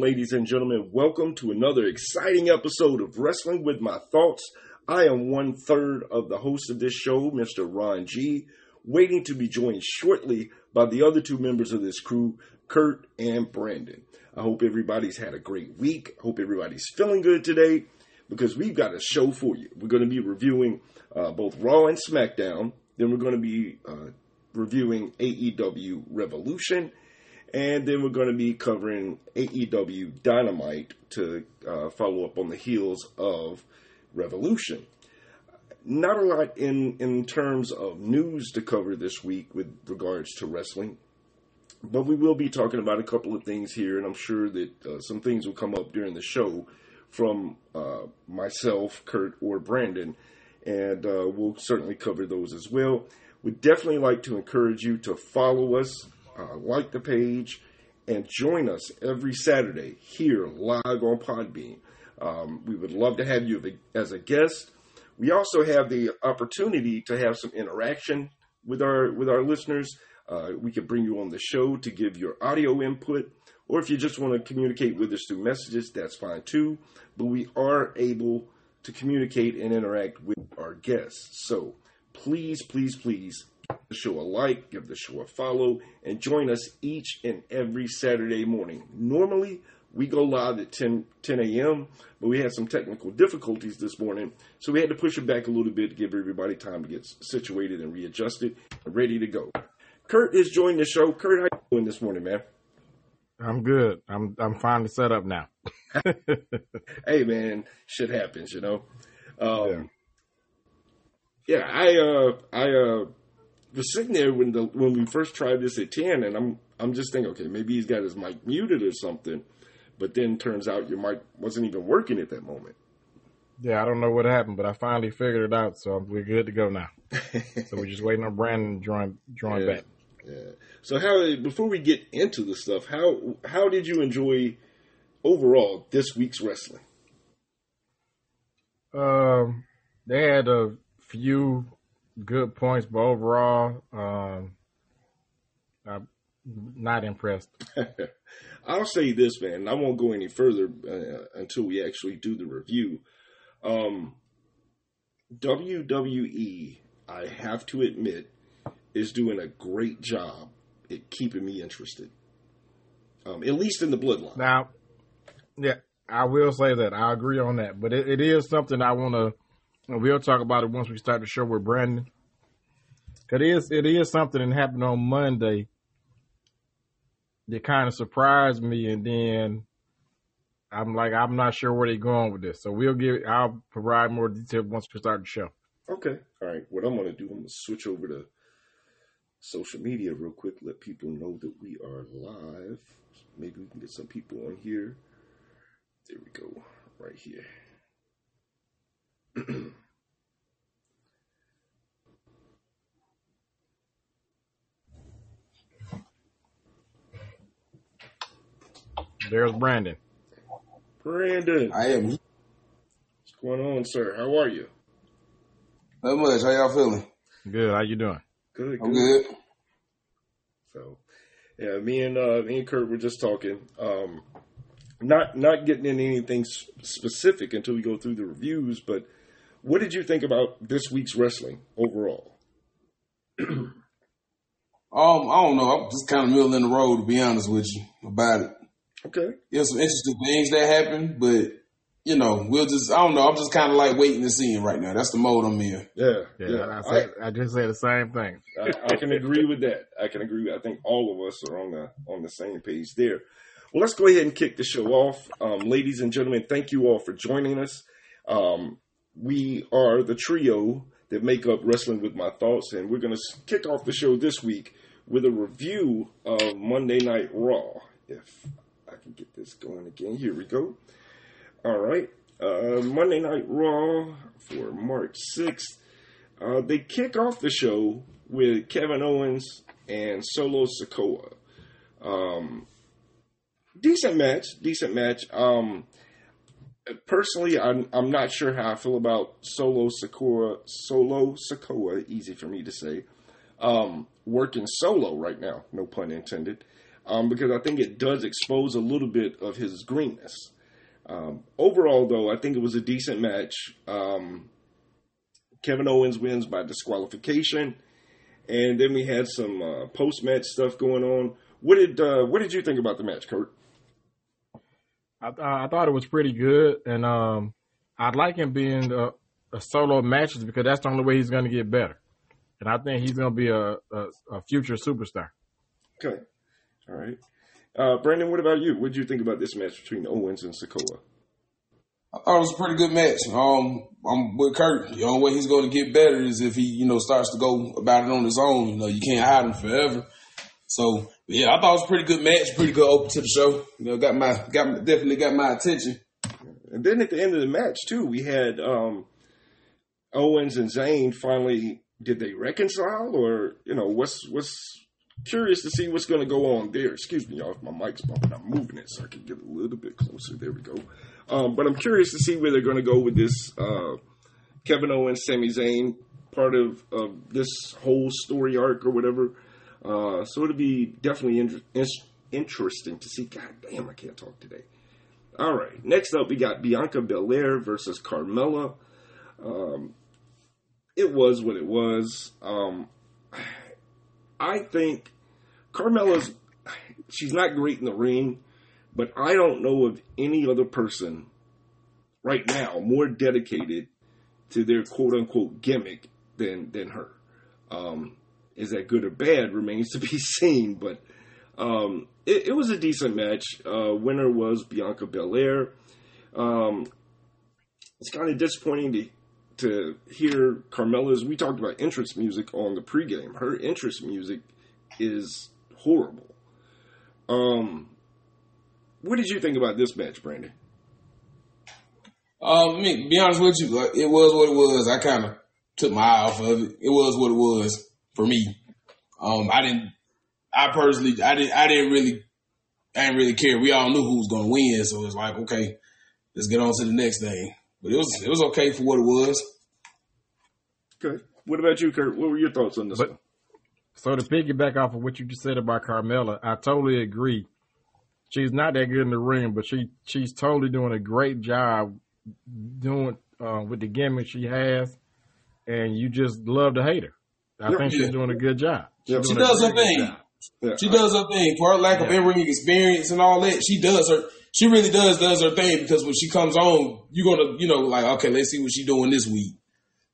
ladies and gentlemen? Welcome to another exciting episode of Wrestling with My Thoughts. I am one third of the host of this show, Mr. Ron G, waiting to be joined shortly by the other two members of this crew, Kurt and Brandon. I hope everybody's had a great week. I hope everybody's feeling good today because we've got a show for you. We're going to be reviewing uh, both Raw and SmackDown. Then we're going to be uh, reviewing AEW Revolution and then we're going to be covering AEW Dynamite to uh, follow up on the heels of Revolution. Not a lot in, in terms of news to cover this week with regards to wrestling, but we will be talking about a couple of things here, and I'm sure that uh, some things will come up during the show from uh, myself, Kurt, or Brandon, and uh, we'll certainly cover those as well. We'd definitely like to encourage you to follow us uh, like the page, and join us every Saturday here live on Podbean. Um, we would love to have you as a guest. We also have the opportunity to have some interaction with our with our listeners. Uh, we could bring you on the show to give your audio input, or if you just want to communicate with us through messages, that's fine too. But we are able to communicate and interact with our guests. So please, please, please the show a like, give the show a follow, and join us each and every Saturday morning. Normally, we go live at 10, 10 a.m., but we had some technical difficulties this morning, so we had to push it back a little bit to give everybody time to get situated and readjusted and ready to go. Kurt is joining the show. Kurt, how you doing this morning, man? I'm good. I'm I'm finally set up now. hey man, shit happens, you know. Um, yeah. yeah, I uh I uh sitting there when the when we first tried this at ten, and I'm I'm just thinking, okay, maybe he's got his mic muted or something. But then turns out your mic wasn't even working at that moment. Yeah, I don't know what happened, but I finally figured it out, so we're good to go now. so we're just waiting on Brandon drawing join join yeah, back. Yeah. So how before we get into the stuff, how how did you enjoy overall this week's wrestling? Um, they had a few good points, but overall, um, I'm not impressed. I'll say this, man. I won't go any further uh, until we actually do the review. Um, WWE, I have to admit, is doing a great job at keeping me interested. Um, at least in the bloodline. Now, yeah, I will say that I agree on that, but it, it is something I want to We'll talk about it once we start the show with Brandon. It is it is something that happened on Monday that kind of surprised me, and then I'm like I'm not sure where they're going with this. So we'll give I'll provide more detail once we start the show. Okay, all right. What I'm gonna do, I'm gonna switch over to social media real quick. Let people know that we are live. Maybe we can get some people on here. There we go, right here. There's Brandon. Brandon. I am. What's going on, sir? How are you? Not much. How y'all feeling? Good. How you doing? Good. I'm good. So, yeah, me and uh, me and Kurt were just talking. Um, not not getting into anything specific until we go through the reviews, but what did you think about this week's wrestling overall? um, I don't know. I'm just kind of middle in the road to be honest with you about it. Okay. There's some interesting things that happen, but you know, we'll just I don't know. I'm just kind of like waiting to see him right now. That's the mode I'm in. Yeah, yeah. yeah. I, said, I, I, just said the same thing. I, I, can agree with that. I can agree. I think all of us are on the on the same page there. Well, let's go ahead and kick the show off, um, ladies and gentlemen. Thank you all for joining us. Um, we are the trio that make up Wrestling with My Thoughts, and we're going to kick off the show this week with a review of Monday Night Raw. If I can get this going again, here we go. All right, uh, Monday Night Raw for March 6th. Uh, they kick off the show with Kevin Owens and Solo Sikoa. Um, decent match, decent match. Um, personally, I'm I'm not sure how I feel about Solo Sikoa. Solo Sikoa, easy for me to say. Um, working solo right now, no pun intended. um, because I think it does expose a little bit of his greenness. Um, overall, though, I think it was a decent match. Um, Kevin Owens wins by disqualification, and then we had some uh, post match stuff going on. What did uh, what did you think about the match, Kurt? I, I thought it was pretty good, and um, I'd like him being a, a solo matches because that's the only way he's going to get better, and I think he's going to be a, a, a future superstar. Okay, all right. Uh, Brandon, what about you? What did you think about this match between Owens and Sikoa? I thought it was a pretty good match. Um, I'm with Kurt. The only way he's going to get better is if he, you know, starts to go about it on his own. You know, you can't hide him forever. So yeah, I thought it was a pretty good match, pretty good open to the show. You know, got my got definitely got my attention. And then at the end of the match too, we had um, Owens and Zayn finally. Did they reconcile, or you know, what's what's curious to see what's going to go on there. Excuse me, y'all, if my mic's bumping, I'm moving it so I can get a little bit closer. There we go. Um, but I'm curious to see where they're going to go with this uh, Kevin Owens, Sami Zayn part of, of this whole story arc or whatever. Uh, so it'll be definitely in- in- interesting to see. God damn, I can't talk today. All right, next up we got Bianca Belair versus Carmella. Um, it was what it was. Um, I think Carmella's she's not great in the ring, but I don't know of any other person right now more dedicated to their quote unquote gimmick than than her. Um, is that good or bad remains to be seen, but um, it, it, was a decent match. Uh, winner was Bianca Belair. Um, it's kind of disappointing to to hear Carmella's. We talked about entrance music on the pregame. Her entrance music is horrible. Um, what did you think about this match, Brandon? Um, I mean, be honest with you, it was what it was. I kind of took my eye off of it. It was what it was for me. Um, I didn't. I personally, I didn't. I didn't really. I didn't really care. We all knew who was going to win, so it was like, okay, let's get on to the next thing. But it was it was okay for what it was. Okay. What about you, Kurt? What were your thoughts on this but, one? So to piggyback off of what you just said about Carmella, I totally agree. She's not that good in the ring, but she she's totally doing a great job doing uh, with the gimmick she has, and you just love to hate her. I think she's doing a good job. Yep. She does her thing. Yeah. She does her thing. For her lack of in ring experience and all that, she does her. She really does does her thing because when she comes on, you're gonna you know like okay, let's see what she's doing this week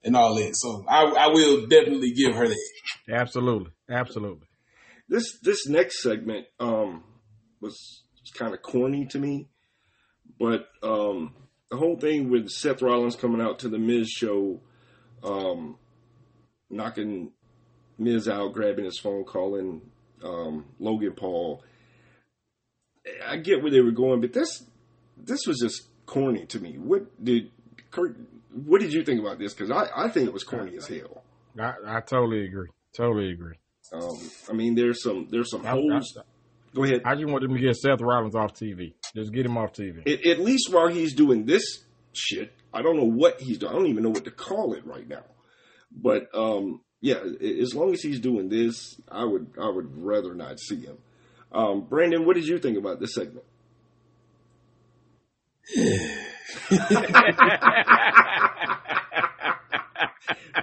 and all that. So I, I will definitely give her that. Absolutely, absolutely. This this next segment um, was kind of corny to me, but um, the whole thing with Seth Rollins coming out to the Miz show, um, knocking Miz out, grabbing his phone, calling um, Logan Paul. I get where they were going, but this this was just corny to me. What did Kurt? What did you think about this? Because I, I think it was corny as hell. I, I totally agree. Totally agree. Um, I mean, there's some there's some holes. Go ahead. I just want them to get Seth Rollins off TV. Just get him off TV. At, at least while he's doing this shit, I don't know what he's doing. I don't even know what to call it right now. But um, yeah, as long as he's doing this, I would I would rather not see him. Um, Brandon, what did you think about this segment?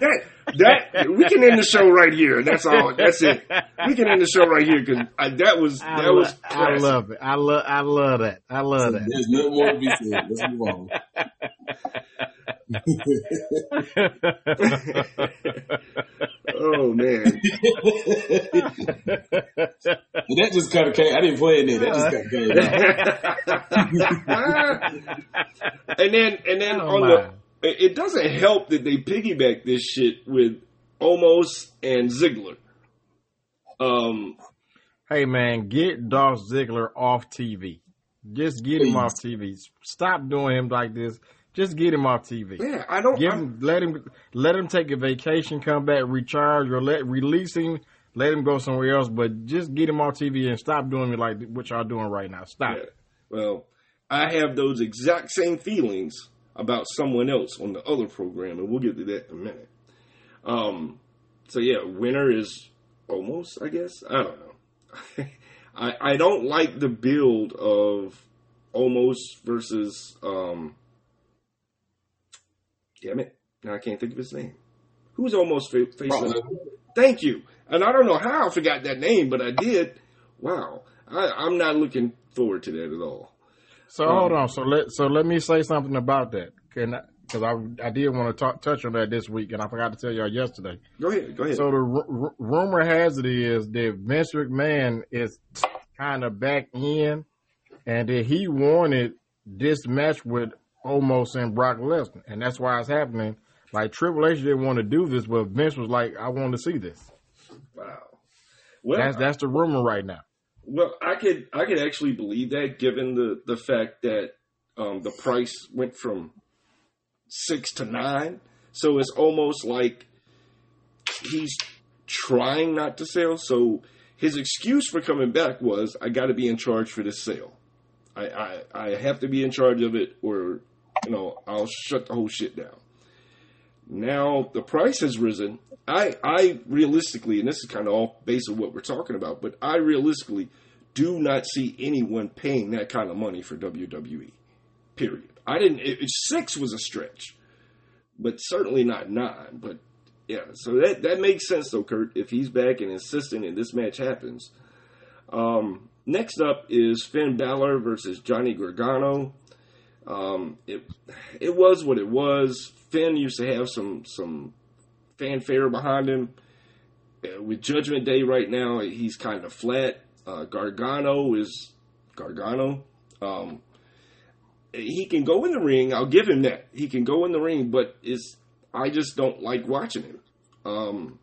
that that we can end the show right here. That's all. That's it. We can end the show right here because that was that I was. I love it. I love. I love that. I love that. There's no more to be said. Let's move on. oh man! that just kind of came. I didn't play it. That just kind of came. and then, and then oh, on my. the it doesn't help that they piggyback this shit with Omos and Ziggler. Um, hey man, get Dolph Ziggler off TV. Just get please. him off TV. Stop doing him like this. Just get him off TV. Yeah, I don't. Give him, let him let him take a vacation, come back, recharge, or let release him. Let him go somewhere else, but just get him off TV and stop doing it like what y'all doing right now. Stop. Yeah. Well, I have those exact same feelings about someone else on the other program, and we'll get to that in a minute. Um, so yeah, winner is Omos, I guess. I don't know. I, I don't like the build of Omos versus um damn it now I can't think of his name. Who's Omos fa- facing? Brock up? Thank you. And I don't know how I forgot that name, but I did. Wow, I, I'm not looking forward to that at all. So um, hold on. So let so let me say something about that. Can because I, I did want to talk, touch on that this week, and I forgot to tell y'all yesterday. Go ahead. Go ahead. So the r- r- rumor has it is that Vince McMahon is kind of back in, and that he wanted this match with Omos and Brock Lesnar, and that's why it's happening. Like Triple H didn't want to do this, but Vince was like, "I want to see this." wow. Well, That's that's the rumor right now. Well, I could I could actually believe that given the the fact that um, the price went from six to nine, so it's almost like he's trying not to sell. So his excuse for coming back was, "I got to be in charge for this sale. I, I I have to be in charge of it, or you know I'll shut the whole shit down." Now the price has risen. I I realistically, and this is kind of off base of what we're talking about, but I realistically do not see anyone paying that kind of money for WWE. Period. I didn't. It, it- six was a stretch, but certainly not nine. But yeah, so that that makes sense though, Kurt. If he's back and insisting, and this match happens. Um, next up is Finn Balor versus Johnny Gargano. Um, it it was what it was. Finn used to have some some fanfare behind him. Uh, with Judgment Day right now, he's kind of flat. Uh, Gargano is Gargano. Um, he can go in the ring. I'll give him that. He can go in the ring, but it's I just don't like watching him. Um,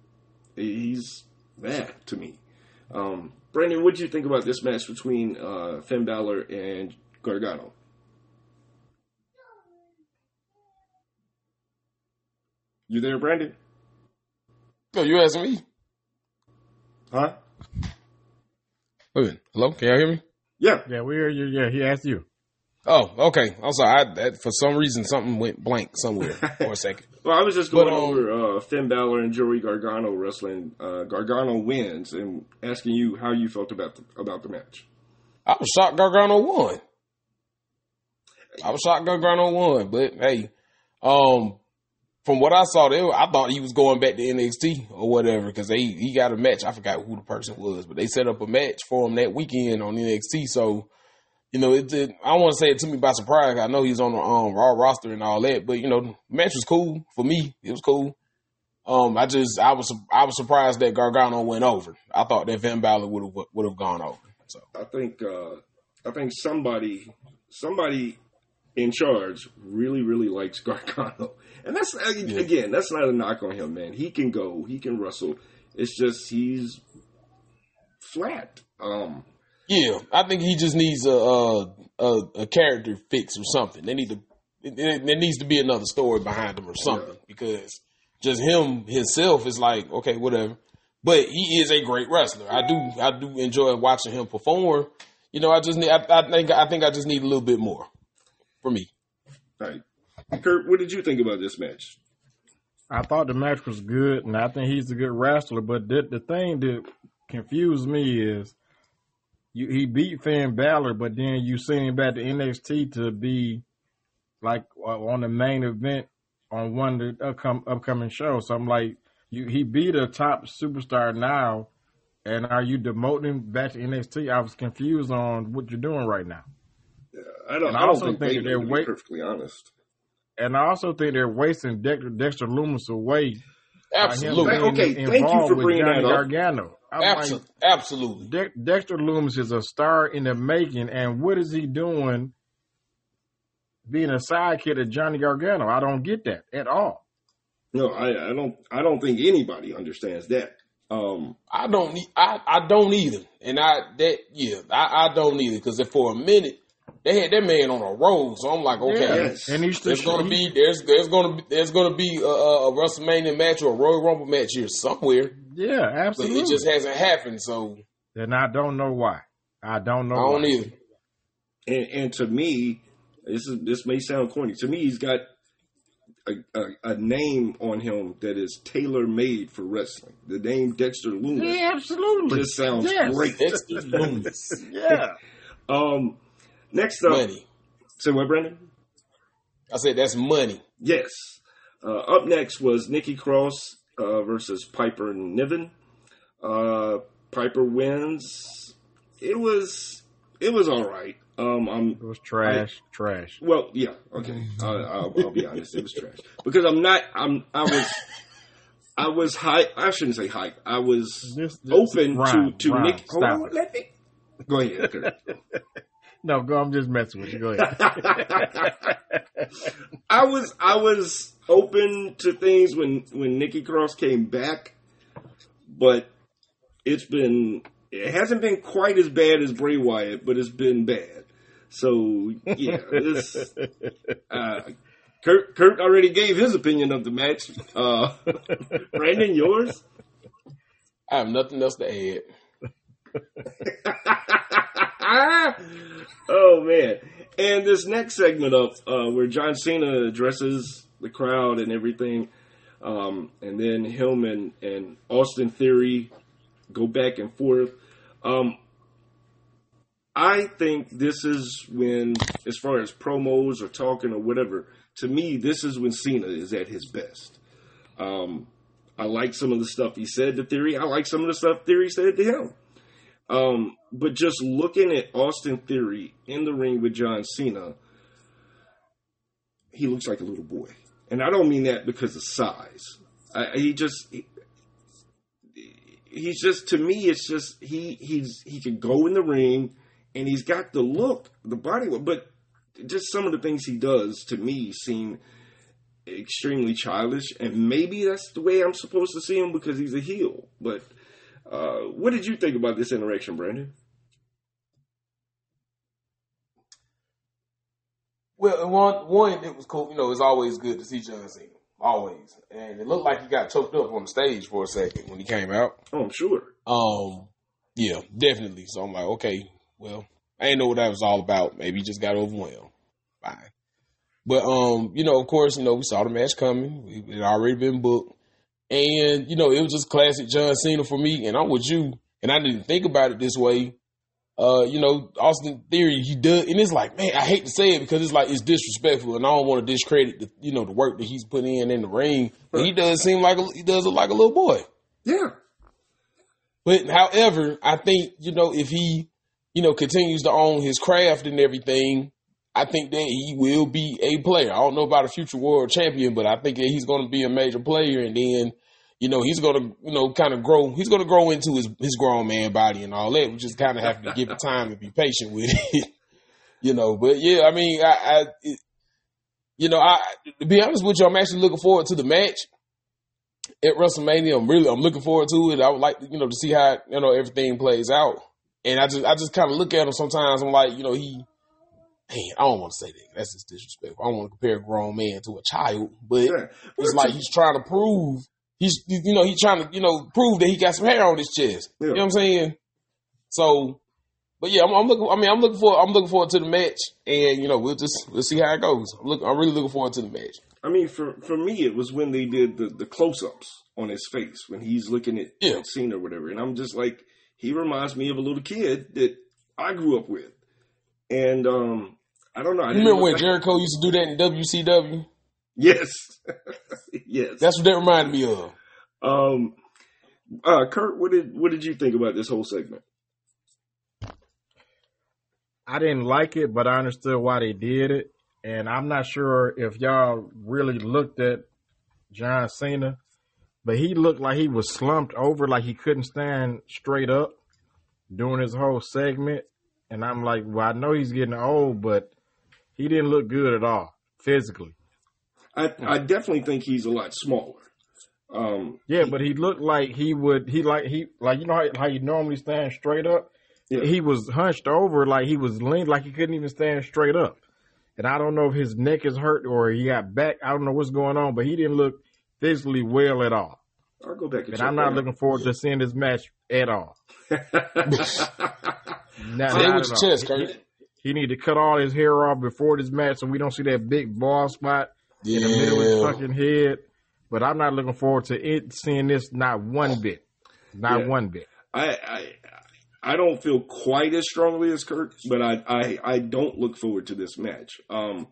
he's that to me. Um, Brandon, what do you think about this match between uh, Finn Balor and Gargano? You there, Brandon? No, you asking me? Huh? Wait a minute. Hello, can y'all hear me? Yeah. Yeah, we hear you. Yeah, he asked you. Oh, okay. I'm sorry. I, that, for some reason, something went blank somewhere for a second. Well, I was just going But, um, over uh, Finn Balor and Joey Gargano wrestling. Uh, Gargano wins, and asking you how you felt about the, about the match. I was shocked Gargano won. I was shocked Gargano won, but hey, um, from what I saw, they, were- I thought he was going back to NXT or whatever because they he got a match. I forgot who the person was, but they set up a match for him that weekend on NXT. So, you know, it did. I want to say it took me by surprise. I know he's on the um, Raw roster and all that, but you know, the match was cool for me. It was cool. Um, I just I was I was surprised that Gargano went over. I thought that Finn Balor would have would have gone over. So. I think uh, I think somebody somebody in charge really really likes Gargano, and that's again that's not a knock on him, man. He can go, he can wrestle. It's just he's flat. Um, Yeah, I think he just needs a a, a, a character fix or something. They need to there needs to be another story behind him or something because just him himself is like okay, whatever. But he is a great wrestler. I do I do enjoy watching him perform. You know, I just need I, I think I think I just need a little bit more for me. right. Kurt, what did you think about this match? I thought the match was good, and I think he's a good wrestler. But the, the thing that confused me is you, he beat Finn Balor, but then you send him back to NXT to be like on the main event on one of the upcom- upcoming shows. So I'm like, you he beat a top superstar now, and are you demoting him back to NXT? I was confused on what you're doing right now. Yeah, I don't. And I don't also think, think they they're wait- perfectly honest. And I also think they're wasting Dexter, Dexter Lumis away. by him Absolutely, Thank- okay, being thank you involved for with bringing Johnny that up. Gargano. I'm like, absolutely, absolutely. De- Dexter Lumis is a star in the making, and what is he doing being a sidekick of Johnny Gargano? I don't get that at all. No, I, I don't. I don't think anybody understands that. Um, I don't need. I, I don't either, and I that yeah, I, I don't either because for a minute they had that man on a roll, so I'm like, okay, Yes. And he's there's gonna be there's there's gonna be there's gonna be a, a WrestleMania match or a Royal Rumble match here somewhere, yeah, but absolutely. it just hasn't happened. So and I don't know why. I don't know. I don't why. either. and, and to me, this is this may sound corny. To me, he's got a, a, a name on him that is tailor made for wrestling. The name Dexter Lumis Yeah, absolutely. just sounds Yes. great. Dexter Lumis. Yeah. Um, next up, money. say what, Brandon? I said that's money. Yes. Uh, up next was Nikki Cross uh, versus Piper Niven. Uh, Piper wins. It was it was all right. Um, I'm It was trash. trash. well, yeah, okay. I, I'll, I'll be honest, it was trash because I'm not. I'm. I was. I was hype. I shouldn't say hype. I was This- this- open Ryan, to to Ryan, Nick. Hold stop on, it. let me. Go ahead. Kurt. No, go. I'm just messing with you. Go ahead. I was I was open to things when when Nikki Cross came back, but it's been it hasn't been quite as bad as Bray Wyatt, but it's been bad. So yeah, this uh, Kurt Kurt already gave his opinion of the match. Uh, Brandon, yours? I have nothing else to add. oh man! And this next segment up, uh, where John Cena addresses the crowd and everything, um, and then him and, and Austin Theory go back and forth. Um, I think this is when, as far as promos or talking or whatever, to me, this is when Cena is at his best. Um, I like some of the stuff he said to Theory. I like some of the stuff Theory said to him. Um, but just looking at Austin Theory in the ring with John Cena, he looks like a little boy, and I don't mean that because of size. I, he just he, he's just to me, it's just he he's he can go in the ring, and he's got the look, the body, but just some of the things he does to me seem extremely childish, and maybe that's the way I'm supposed to see him because he's a heel, but. Uh, what did you think about this interaction, Brandon? Well, one, one, it was cool. You know, it's always good to see John Cena. Always. And it looked like he got choked up on the stage for a second when he came out. Oh, I'm sure. Um, yeah, definitely. So I'm like, okay, well, I didn't know what that was all about. Maybe he just got overwhelmed. Fine. But um, you know, of course, you know, we saw the match coming. It had already been booked. And, you know, it was just classic John Cena for me. And I'm with you. And I didn't think about it this way. Uh, you know, Austin Theory, he does, and it's like, man, I hate to say it because it's like it's disrespectful, and I don't want to discredit the, you know, the work that he's putting in in the ring. But he does seem like a, he does look like a little boy. Yeah. But however, I think you know if he, you know, continues to own his craft and everything, I think that he will be a player. I don't know about a future world champion, but I think that he's going to be a major player, and then, you know, he's going to, you know, kind of grow. He's going to grow into his his grown man body and all that. We just kind of have to give it time and be patient with it, you know. But yeah, I mean, I, I it, you know, I to be honest with you, I'm actually looking forward to the match at WrestleMania. I'm really I'm looking forward to it. I would like you know to see how you know everything plays out. And I just I just kind of look at him sometimes. I'm like, you know, he. Man, I don't want to say that. That's just disrespectful. I don't want to compare a grown man to a child, but Yeah. it's like he's trying to prove he's you know he's trying to you know prove that he got some hair on his chest. Yeah. You know what I'm saying? So, but yeah, I'm, I'm looking. I mean, I'm looking for I'm looking forward to the match, and you know we'll just we'll see how it goes. I'm look. I'm really looking forward to the match. I mean, for for me, it was when they did the the close ups on his face when he's looking at, Yeah. Cena or whatever, and I'm just like, he reminds me of a little kid that I grew up with, and um, I don't know. I You remember when look- Jericho used to do that in WCW? Yes, yes. That's what that reminded me of. Um, uh, Kurt, what did what did you think about this whole segment? I didn't like it, but I understood why they did it. And I'm not sure if y'all really looked at John Cena, but he looked like he was slumped over, like he couldn't stand straight up during his whole segment. And I'm like, well, I know he's getting old, but he didn't look good at all physically. I I definitely think he's a lot smaller. Um, Yeah, but he looked like he would. He like he like you know how, how you normally stand straight up. Yeah. He was hunched over like he was leaned like he couldn't even stand straight up. And I don't know if his neck is hurt or he got back. I don't know what's going on, but he didn't look physically well at all. I'll go back and, And check I'm not that looking forward to seeing this match at all. out. Not, Say not with at your all. chest, Kurt. He need to cut all his hair off before this match so we don't see that big bald spot in the middle of his fucking head. But I'm not looking forward to it seeing this not one bit. Not Yeah. one bit. I, I I don't feel quite as strongly as Kirk, but I I, I don't look forward to this match. Um,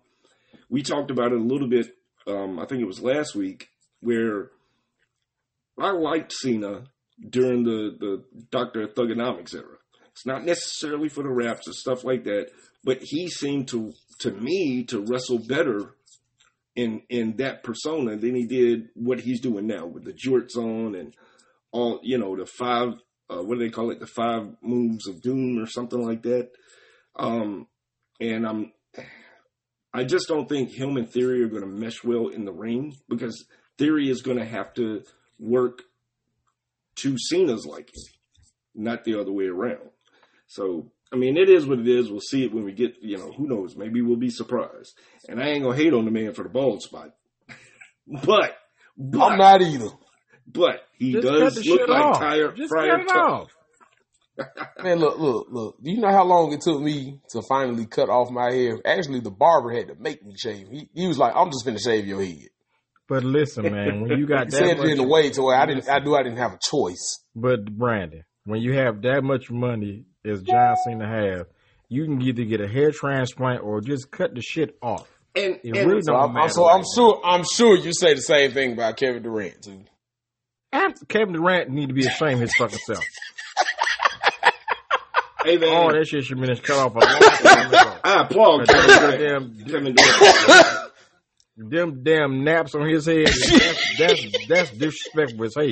we talked about it a little bit. Um, I think it was last week where I liked Cena during the the Doctor Thuganomics era. It's not necessarily for the raps and stuff like that, but he seemed to to me to wrestle better in in that persona than he did what he's doing now with the jorts on and all you know the five uh, what do they call it? The five moves of doom or something like that. Um and i'm i just don't think him and theory are going to mesh well in the ring because theory is going to have to work to cena's liking not the other way around so i mean it is what it is we'll see it when we get you know who knows maybe we'll be surprised and i ain't gonna hate on the man for the bald spot but but I'm not either. but he Just does look like off. Tyre Just Fryer cut it Tuck. off. Man, look, look, look. Do you know how long it took me to finally cut off my hair? Actually, the barber had to make me shave. He, he was like, "I'm just gonna shave your head." But listen, man, when you got He that said much, it in a way to where I didn't. I knew I didn't have a choice. but Brandon, when you have that much money as John Cena have, you can either get a hair transplant or just cut the shit off. And, It and really So don't I'm, I'm matter so right I'm sure. I'm sure you say the same thing about Kevin Durant too. After Kevin Durant need to be ashamed of his fucking self. hey man, All that shit should have been cut off a long time ago. I applaud But Kevin them Durant. damn, Kevin Durant. them damn naps on his head, that's, that's, that's disrespectful as hell.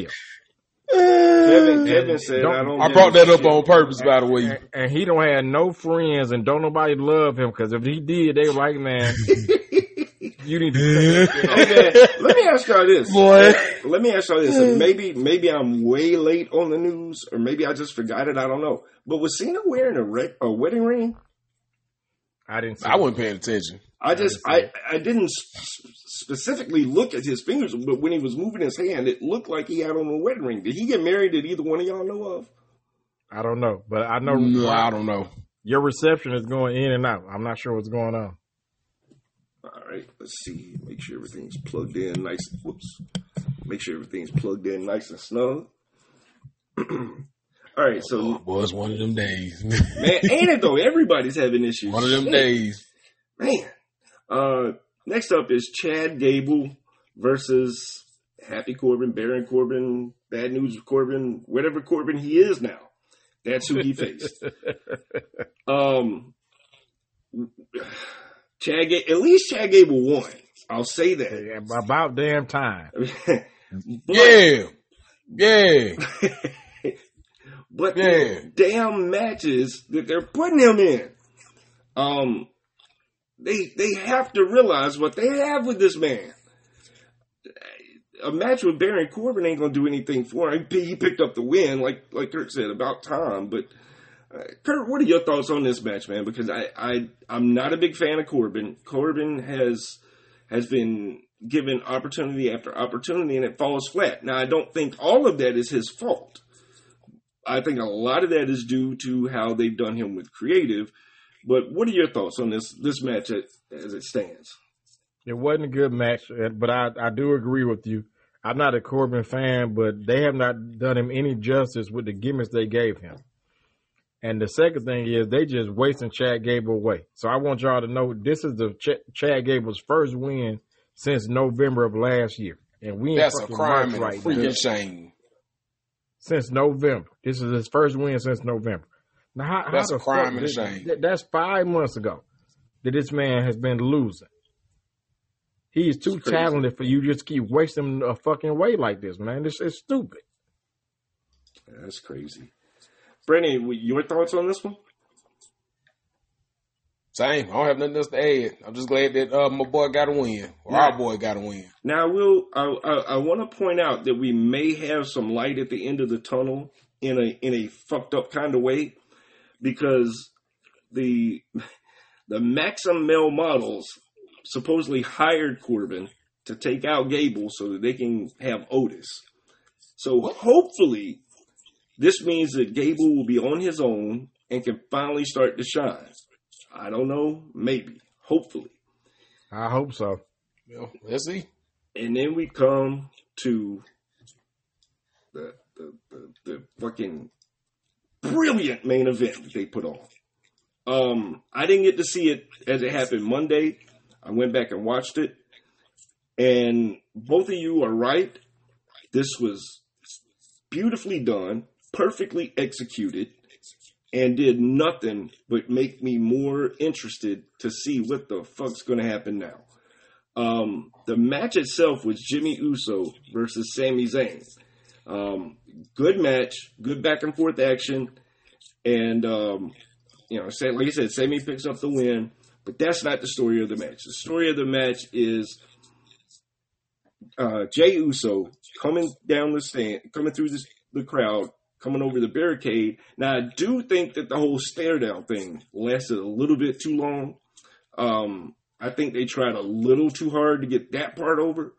Kevin, Kevin said, "I. I brought that up shit." on purpose, by the way. And, and he don't have no friends and don't nobody love him because if he did, they were like, man, you need to cut that shit off. Hey man, let me ask y'all this. Boy. Let me ask y'all this. And maybe, maybe I'm way late on the news, or maybe I just forgot it. I don't know. But was Cena wearing a, re- a wedding ring? I didn't see I wasn't paying attention. I just, I, I didn't s- specifically look at his fingers, but when he was moving his hand, it looked like he had on a wedding ring. Did he get married? Did either one of y'all know of? I don't know, but I know No, I don't know. your reception is going in and out. I'm not sure what's going on. All right, let's see. Make sure everything's plugged in nice. Whoops. Make sure everything's plugged in nice and snug. All right, so Oh, boy, it's one of them days. man, ain't it though? Everybody's having issues. one of them Shit. days. man. Uh, next up is Chad Gable versus Happy Corbin, Baron Corbin, Bad News Corbin, whatever Corbin he is now. That's who he faced. um, Chad, at least Chad Gable won. I'll say that. Yeah, About damn time. But- Yeah, yeah. but Yeah. the damn matches that they're putting him in, um, they they have to realize what they have with this man. A match with Baron Corbin ain't gonna do anything for him. He picked up the win, like like Kurt said, about time. But uh, Kurt, what are your thoughts on this match, man? Because I I I'm not a big fan of Corbin. Corbin has has been given opportunity after opportunity, and it falls flat. Now I don't think all of that is his fault. I think a lot of that is due to how they've done him with creative. But what are your thoughts on this this match as, as it stands? It wasn't a good match, uh, but I, I do agree with you. I'm not a Corbin fan, but they have not done him any justice with the gimmicks they gave him. And the second thing is they just wasting Chad Gable away. So I want y'all to know this is the Ch- Chad Gable's first win since November of last year, and we in That's a fucking crime and right freaking now. shame. Since November, this is his first win since November. Now, how, That's how a crime fuck and a shame. that- That's five months ago that this man has been losing. He is too talented for you to just keep wasting a fucking way like this, man. This is stupid. That's crazy. Brandon, your thoughts on this one? Same. I don't have nothing else to add. I'm just glad that uh, my boy got a win, or Yeah. our boy got a win. Now, I will I, I, I want to point out that we may have some light at the end of the tunnel in a in a fucked up kind of way, because the the Maxim male models supposedly hired Corbin to take out Gable so that they can have Otis. So hopefully, this means that Gable will be on his own and can finally start to shine. I don't know, maybe, hopefully. I hope so. Well, let's see. And then we come to the the, the, the fucking brilliant main event that they put on. Um, I didn't get to see it as it happened Monday. I went back and watched it, and both of you are right. This was beautifully done, perfectly executed, and did nothing but make me more interested to see what the fuck's going to happen now. Um, the match itself was Jimmy Uso versus Sami Zayn. Um, good match, good back and forth action, and um, you know, say, like I said, Sami picks up the win. But that's not the story of the match. The story of the match is uh, Jay Uso coming down the stand, coming through this, the crowd, coming over the barricade. Now, I do think that the whole stare down thing lasted a little bit too long. Um, I think they tried a little too hard to get that part over.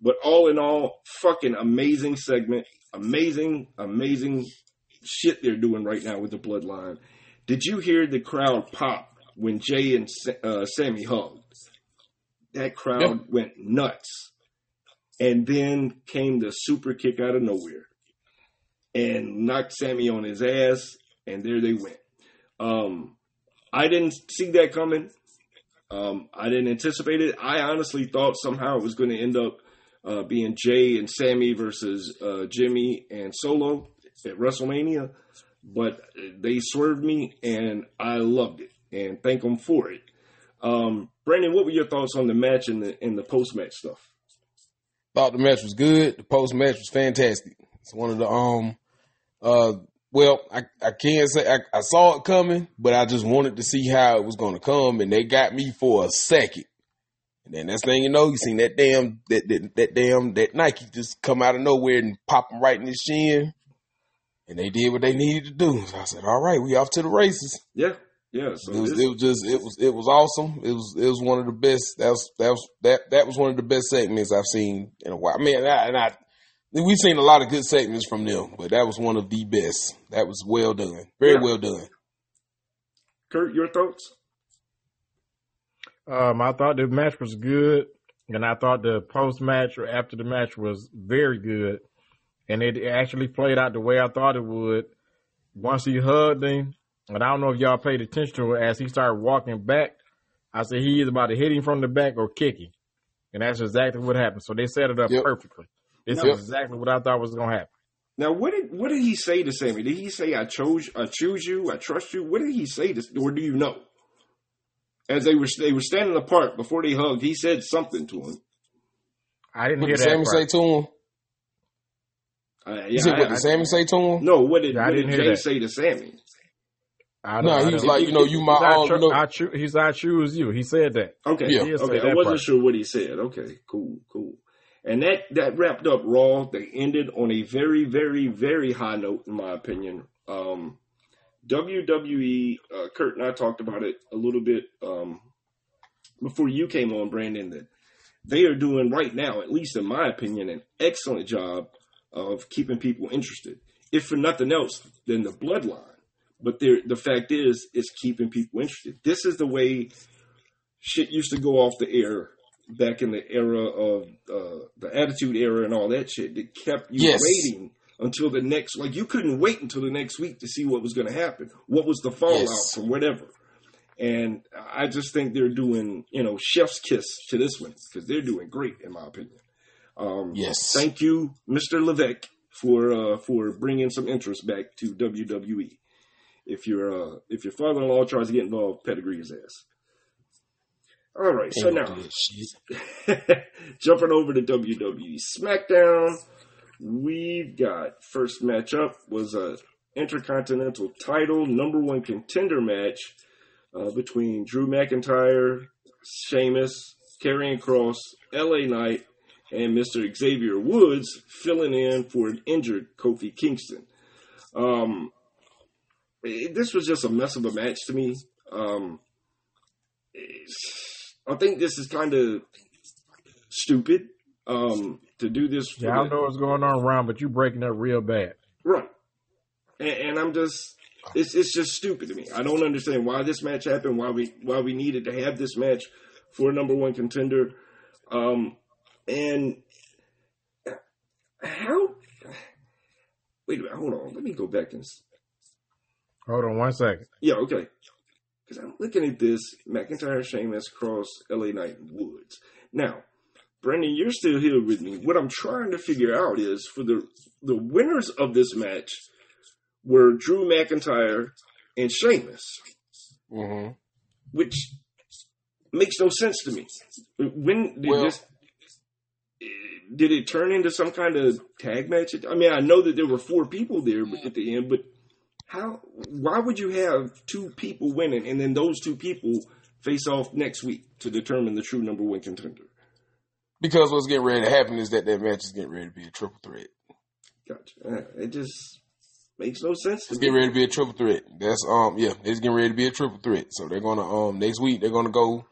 But all in all, fucking amazing segment. Amazing, amazing shit they're doing right now with the bloodline. Did you hear the crowd pop when Jay and uh, Sami hugged? That crowd yep. went nuts. And then came the super kick out of nowhere and knocked Sami on his ass, and there they went. Um, I didn't see that coming. Um, I didn't anticipate it. I honestly thought somehow it was going to end up uh, being Jay and Sami versus uh, Jimmy and Solo at WrestleMania, but they swerved me, and I loved it, and thank them for it. Um, Brandon, what were your thoughts on the match and the and the post match stuff? Thought the match was good. The post match was fantastic. It's one of the um uh well, I, I can't say I, I, saw it coming, but I just wanted to see how it was going to come, and they got me for a second. And then next thing you know, you seen that damn that that, that damn that Nike just come out of nowhere and pop him right in his shin, and they did what they needed to do. So I said, "All right, we off to the races." Yeah, yeah. So it was, it was just it was it was awesome. It was it was one of the best. That was that was that that was one of the best segments I've seen in a while. I mean, and I, and I we've seen a lot of good segments from them, but that was one of the best. That was well done, very yeah. well done. Kurt, your thoughts? Um, I thought the match was good, and I thought the post match or after the match was very good, and it actually played out the way I thought it would. Once he hugged him, and I don't know if y'all paid attention to it as he started walking back. I said he is about to hit him from the back or kick him, and that's exactly what happened. So they set it up yep. perfectly. This is exactly what I thought was going to happen. Now, what did what did he say to Sami? Did he say, "I chose, I choose you, I trust you"? What did he say to, or do you know? As they were they were standing apart before they hugged, he said something to him. I didn't what hear did that. Sami part. say to him? Uh, yeah, you said, I, what did Sami say to him? No, what did, Yeah, I what didn't did hear Jay that. say to Sami? I No, don't- he was I like, don't- you know, you my he's I, own. cho- no, I, choo- he's I choose you. He said that. Okay, Yeah. He did okay. I wasn't part. sure what he said. Okay, cool, cool. And that that wrapped up Raw. They ended on a very, very, very high note, in my opinion. Um, WWE, uh, Kurt and I talked about it a little bit um, before you came on, Brandon. That they are doing right now, at least in my opinion, an excellent job of keeping people interested. If for nothing else, than the bloodline. But the fact is, it's keeping people interested. This is the way shit used to go off the air back in the era of uh, the Attitude Era and all that shit. That kept you Yes. waiting until the next. Like you couldn't wait until the next week to see what was going to happen. What was the fallout Yes. from whatever. And I just think they're doing, you know, chef's kiss to this one because they're doing great in my opinion. Um, Yes. Thank you, Mr. Levesque, for uh, for bringing some interest back to WWE. If your uh, if your father-in-law tries to get involved, pedigree his ass. All right, so now jumping over to WWE SmackDown, we've got first matchup was a Intercontinental Title number one contender match uh, between Drew McIntyre, Sheamus, Karrion Cross, LA Knight, and Mr. Xavier Woods filling in for an injured Kofi Kingston. Um, it- this was just a mess of a match to me. Um, I think this is kind of stupid um, to do this. For Yeah, I know what's going on around, but you're breaking up real bad. Right. And, and I'm just it's it's just stupid to me. I don't understand why this match happened, why we why we needed to have this match for a number one contender. Um, and how? Wait a minute. Hold on. Let me go back and. Hold on one second. Yeah, okay. Because I'm looking at this McIntyre, Sheamus, Cross, LA Knight, Woods. Now, Brendan, you're still here with me. What I'm trying to figure out is for the the winners of this match were Drew McIntyre and Sheamus, hmm which makes no sense to me. When did Well- this? Did it turn into some kind of tag match? I mean, I know that there were four people there at the end, but how? Why would you have two people winning and then those two people face off next week to determine the true number one contender? Because what's getting ready to happen is that that match is getting ready to be a triple threat. Gotcha. Uh, It just makes no sense It's getting ready to be a triple threat. That's um yeah, it's getting ready to be a triple threat. So they're gonna um next week they're gonna go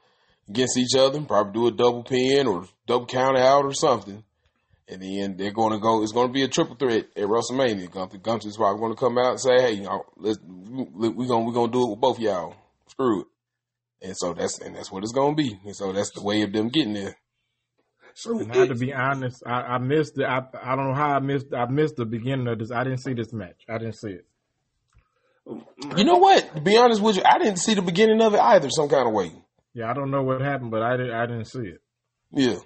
against each other, probably do a double pin or double count out or something. And then they're gonna go. It's gonna be a triple threat at WrestleMania. Gunther Gunther's probably gonna come out and say, "Hey, y'all, let's we we gonna we gonna do it with both y'all. Screw it." And so that's and that's what it's gonna be. And so that's the way of them getting there. So And I have to be honest, I, I missed the. I, I don't know how I missed. I missed the beginning of this. I didn't see this match. I didn't see it. You know what? To be honest with you, I didn't see the beginning of it either. Some kind of way. Yeah, I don't know what happened, but I didn't. I didn't see it. Yeah.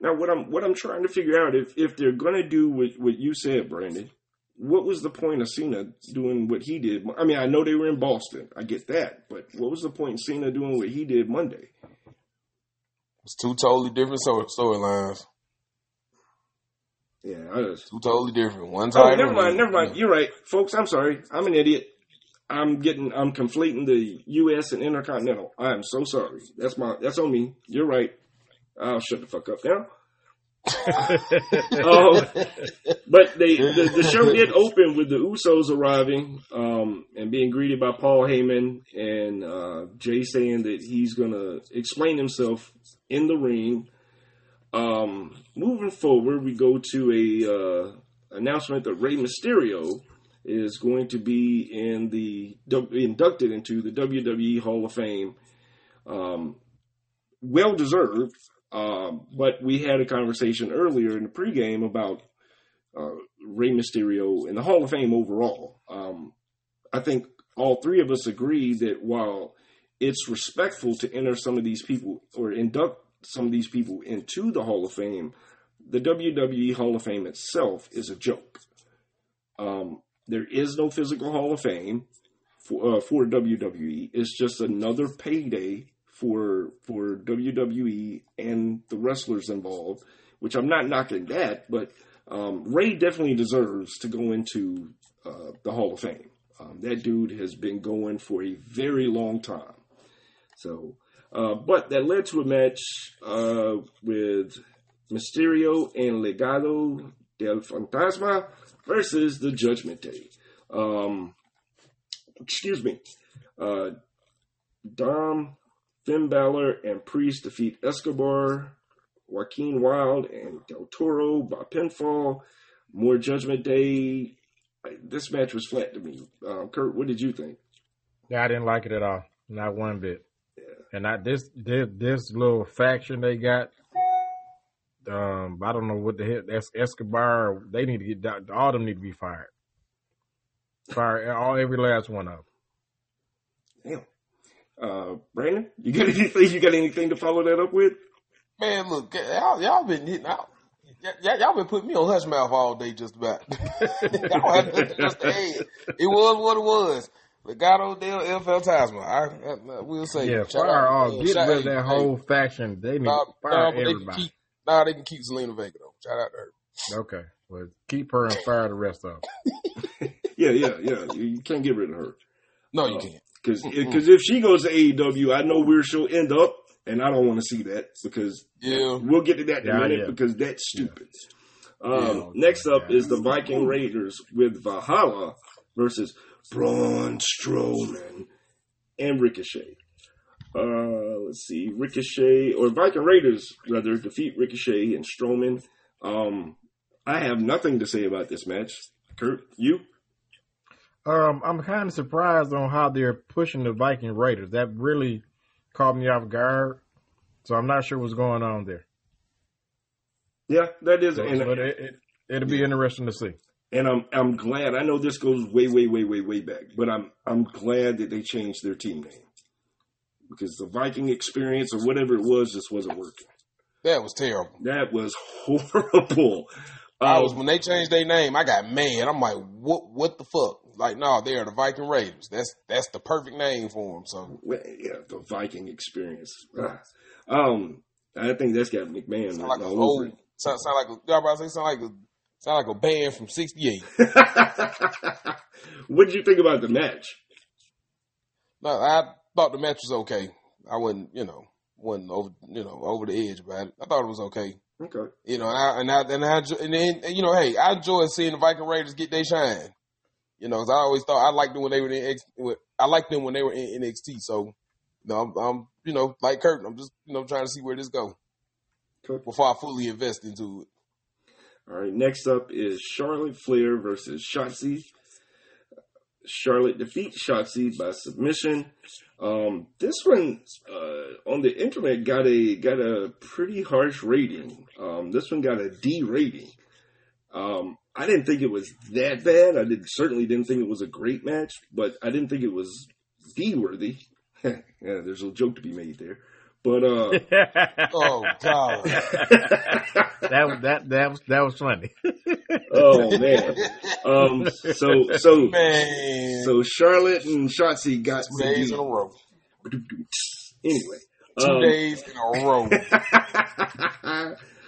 Now, what I'm what I'm trying to figure out if if they're gonna do what what you said, Brandon, what was the point of Cena doing what he did? I mean, I know they were in Boston, I get that, but what was the point in Cena doing what he did Monday? It's two totally different storylines. Yeah, I just. Two totally different. One Oh, title. never mind, never mind. You're right, folks. I'm sorry. I'm an idiot. I'm getting. I'm conflating the U.S. and Intercontinental. I am so sorry. That's my. That's on me. You're right. I'll shut the fuck up now. Um, but they the, the show did open with the Usos arriving um, and being greeted by Paul Heyman and uh, Jey saying that he's gonna explain himself in the ring. Um, moving forward, we go to a uh, announcement that Rey Mysterio is going to be in the inducted into the WWE Hall of Fame. Um, well deserved. Um, but we had a conversation earlier in the pregame about uh, Rey Mysterio in the Hall of Fame overall. Um, I think all three of us agree that while it's respectful to enter some of these people or induct some of these people into the Hall of Fame, the WWE Hall of Fame itself is a joke. Um, there is no physical Hall of Fame for uh, for WWE. It's just another payday for for WWE and the wrestlers involved. Which I'm not knocking that, but um, Rey definitely deserves to go into uh, the Hall of Fame. Um, that dude has been going for a very long time. So, uh, but that led to a match uh, with Mysterio and Legado del Fantasma versus the Judgment Day. Um, excuse me. Uh, Dom, Finn Balor, and Priest defeat Escobar, Joaquin Wilde, and Del Toro by pinfall. More Judgment Day. This match was flat to me. Um, Kurt, what did you think? Yeah, I didn't like it at all. Not one bit. And I this this, this little faction they got. Um, I don't know what the hell that's Escobar. They need to get all of them need to be fired. Fire all every last one of them. Damn. Uh, Brandon, you got anything? You got anything to follow that up with? Man, look, y'all, y'all been hitting out. Y'all, y'all been putting me on hush mouth all day, just about. y'all had to just. It was what it was. Legado del El Fantasma. I, I, I will say. Yeah, fire out- all. uh, Get rid of hey, that hey, whole faction. They need Nah, to nah, fire they everybody. keep. Nah, they can keep Zelina Vega though. Shout out to her. Okay, well, keep her and fire the rest of them. Yeah, yeah, yeah. You can't get rid of her No, you Oh. can't. Because Mm-mm. if she goes to AEW, I know where she'll end up, and I don't want to see that because Yeah. we'll get to that in Yeah, a minute yeah. because that's stupid. Um, Yeah. Next up is the Viking Raiders with Valhalla versus Braun Strowman and Ricochet. Uh, let's see, Ricochet or Viking Raiders rather defeat Ricochet and Strowman. Um, I have nothing to say about this match. Kurt, you? Um, I'm kind of surprised on how they're pushing the Viking Raiders. That really caught me off guard. So I'm not sure what's going on there. Yeah, that is, So, and, but it, it, it'll be interesting to see. and I'm I'm glad. I know this goes way, way, way, way, way back, but I'm I'm glad that they changed their team name because the Viking experience or whatever it was just wasn't working. That was terrible. That was horrible. I was Um, when they changed their name, I got mad. I'm like, what? What the fuck? Like, no, they're the Viking Raiders. That's that's the perfect name for them. So yeah, the Viking experience. Ah. Um, I think that's got McMahon sound like written a over old, sound, sound like a, y'all about to say sound like a sound like a band from '68. what did you think about the match? No, I thought the match was okay. I wasn't, you know, wasn't over, you know, over the edge about it. I thought it was okay. Okay. You know, and I and I and I and then you know, hey, I enjoy seeing the Viking Raiders get their shine. You know, cause I always thought I liked them when they were in X. I liked them when they were in NXT. So, you know, I'm, I'm you know like Kurt. I'm just you know trying to see where this go before I fully invest into it. All right. Next up is Charlotte Flair versus Shotzi. Charlotte defeats Shotzi by submission. Um, this one uh, on the internet got a got a pretty harsh rating. Um, this one got a D rating. Um, I didn't think it was that bad. I did certainly didn't think it was a great match, but I didn't think it was D worthy. yeah, there's a joke to be made there. But uh, Oh God! that was that that was that was funny. oh man. Um, so so Man, so Charlotte and Shotzi got two the days D. in a row. Anyway, Two um, days in a row.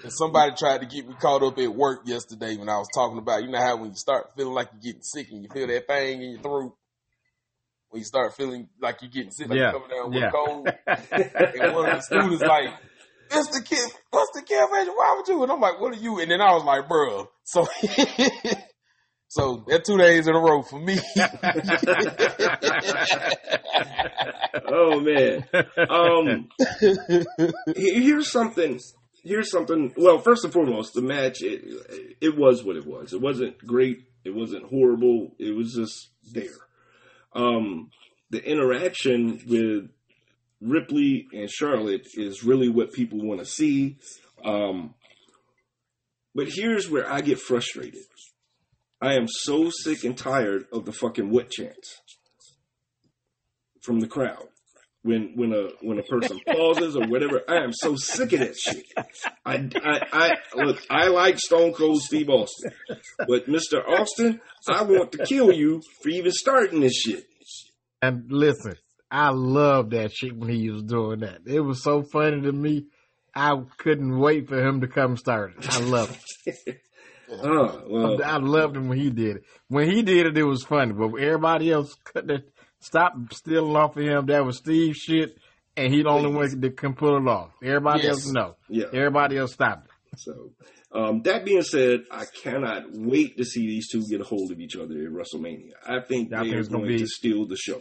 And somebody tried to get me caught up at work yesterday when I was talking about, you know how when you start feeling like you're getting sick and you feel that thing in your throat, when you start feeling like you're getting sick, like Yeah, you're coming down with yeah. a cold, and one of the students like, Mr. Kid, what's the kid Why would you? And I'm like, what are you? And then I was like, bruh. So, so that two days in a row for me. oh man. Um, here's something. Here's something. Well, first and foremost, the match it, it was what it was. It wasn't great. It wasn't horrible. It was just there. Um, the interaction with Ripley and Charlotte is really what people want to see. Um, but here's where I get frustrated. I am so sick and tired of the fucking what chants from the crowd. When when a when a person pauses or whatever, I am so sick of that shit. I, I, I look. I like Stone Cold Steve Austin, but Mister Austin, I want to kill you for even starting this shit. And listen, I love that shit when he was doing that. It was so funny to me. I couldn't wait for him to come start it. I love it. Oh well, I loved him when he did it. When he did it, it was funny. But everybody else cut that, stopped stealing off of him. That was Steve shit, and he the only one that can pull it off. Everybody Yes. else no. yeah. Everybody else stopped it. So, um, that being said, I cannot wait to see these two get a hold of each other at WrestleMania. I think I they think are gonna be- to steal the show.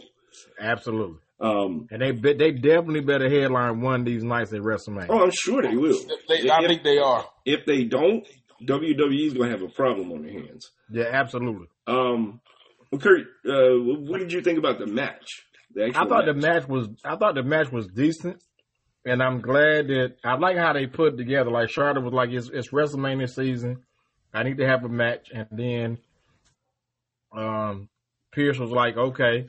Absolutely. Um, And they be- they definitely better headline one of these nights at WrestleMania. oh, I'm sure they will. They, I If- think they are. If they don't, WWE is going to have a problem on their hands. Yeah, absolutely. Um, well, Kurt, uh, what did you think about the match? The I thought the match was I thought the match was decent, and I'm glad that I like how they put it together. Like Charlotte was like, it's, it's WrestleMania season. I need to have a match, and then um, Pierce was like, okay.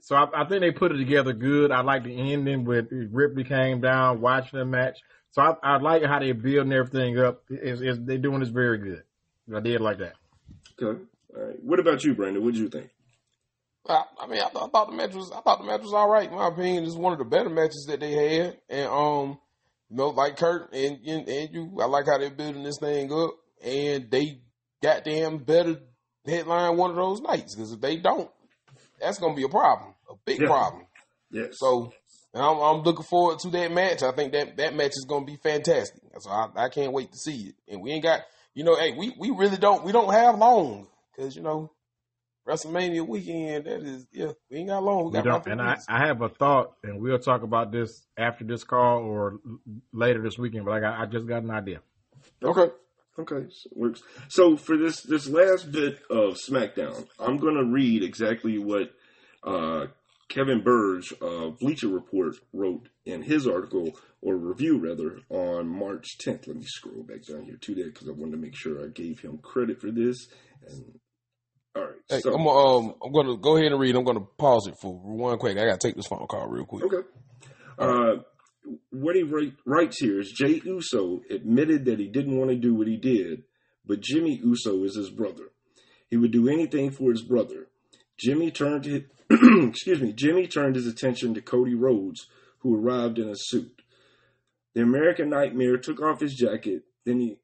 So I, I think they put it together good. I like the ending with Ripley came down watching the match. So I, I like how they building everything up. It's, it's, they're doing this very good. I did like that. Okay. All right. What about you, Brandon? What did you think? I, I mean, I, th- I thought the match was, I thought the match was all right. In my opinion, it's one of the better matches that they had. And um, you know, like Kurt and and, and you, I like how they're building this thing up. And they goddamn better headline one of those nights because if they don't, that's gonna be a problem, a big Yeah. problem. Yes. So, I'm, I'm looking forward to that match. I think that that match is gonna be fantastic. So I, I can't wait to see it. And we ain't got, you know, hey, we we really don't we don't have long because you know. WrestleMania weekend, that is, yeah, we ain't got long. We We got don't, and I. I have a thought, and we'll talk about this after this call or later this weekend. But I got, I just got an idea. Okay. Okay. So works. So for this this last bit of SmackDown, I'm going to read exactly what uh, Kevin Berge of Bleacher Report wrote in his article or review rather on March 10th. Let me scroll back down here to that because I wanted to make sure I gave him credit for this. And all right, Hey, so I'm um, I'm gonna go ahead and read. I'm gonna pause it for one quick. I gotta take this phone call real quick. okay. Uh, what he write, writes here is Jey Uso admitted that he didn't want to do what he did, but Jimmy Uso is his brother. He would do anything for his brother. Jimmy turned his, excuse me, Jimmy turned his attention to Cody Rhodes, who arrived in a suit. The American Nightmare took off his jacket, then he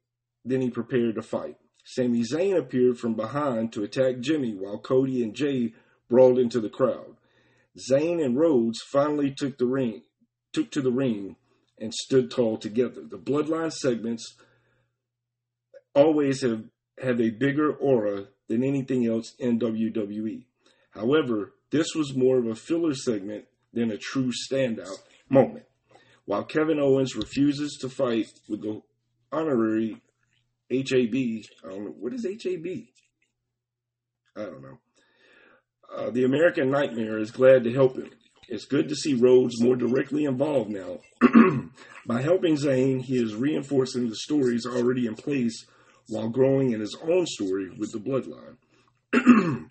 then he prepared to fight. Sami Zayn appeared from behind to attack Jimmy while Cody and Jey brawled into the crowd. Zayn and Rhodes finally took the ring took to the ring and stood tall together. The bloodline segments always have have a bigger aura than anything else in WWE. However, this was more of a filler segment than a true standout moment. While Kevin Owens refuses to fight with the honorary HAB, I don't know, what is HAB? I don't know. Uh, the American Nightmare is glad to help him. It's good to see Rhodes more directly involved now. By helping Zayn, he is reinforcing the stories already in place while growing in his own story with the bloodline.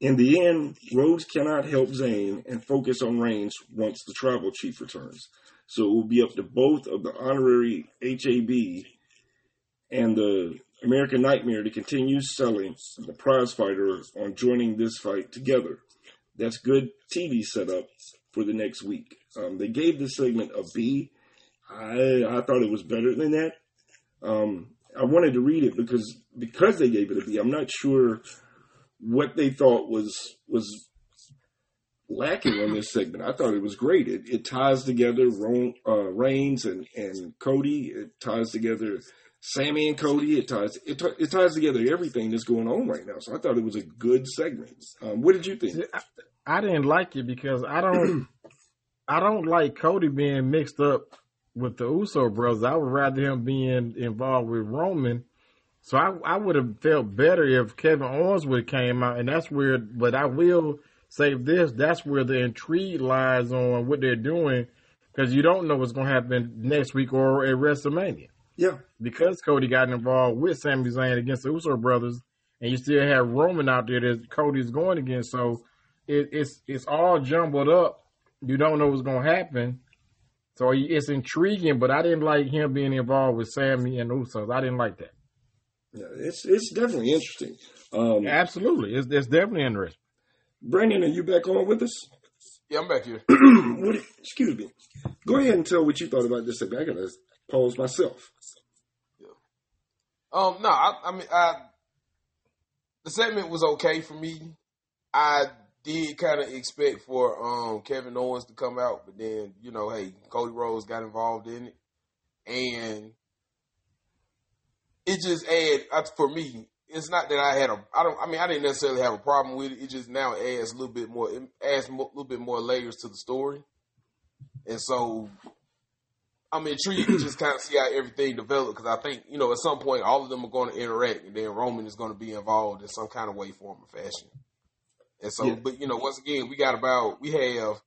in the end, Rhodes cannot help Zayn and focus on Reigns once the tribal chief returns. So it will be up to both of the honorary HAB and the American Nightmare to continue selling the prize fighter on joining this fight together. That's good TV setup for the next week. Um, they gave this segment a B. I I thought it was better than that. Um, I wanted to read it because because they gave it a B. I'm not sure what they thought was was lacking on this segment. I thought it was great. It, it ties together Ron, uh, Reigns and, and Cody. It ties together Sami and Cody. It ties it, ti- it ties together everything that's going on right now. So I thought it was a good segment. Um, what did you think? I, I didn't like it because I don't I don't like Cody being mixed up with the Uso brothers. I would rather him being involved with Roman. So I I would have felt better if Kevin Owens would came out, and that's where. But I will say this: that's where the intrigue lies on what they're doing, because you don't know what's going to happen next week or at WrestleMania. Yeah, Because Cody got involved with Sami Zayn against the Uso brothers, and you still have Roman out there that Cody's going against. So it, it's it's all jumbled up. You don't know what's going to happen. So it's intriguing, but I didn't like him being involved with Sami and Usos. I didn't like that. yeah, it's it's definitely interesting. Um, Absolutely, it's, it's definitely interesting. Brandon, are you back on with us? Yeah, I'm back here. what, excuse me. Go ahead and tell what you thought about this segment. I gotta pause myself. Um, no, I, I mean, I the segment was okay for me. I did kind of expect for um Kevin Owens to come out, but then you know, hey, Cody Rhodes got involved in it, and it just add for me. It's not that I had a I don't I mean I didn't necessarily have a problem with it. It just now adds a little bit more adds a little bit more layers to the story, and so I'm intrigued to just kind of see how everything develops because I think you know at some point all of them are going to interact, and then Roman is going to be involved in some kind of way, form, or fashion. And so, Yeah. but you know, once again, we got about we have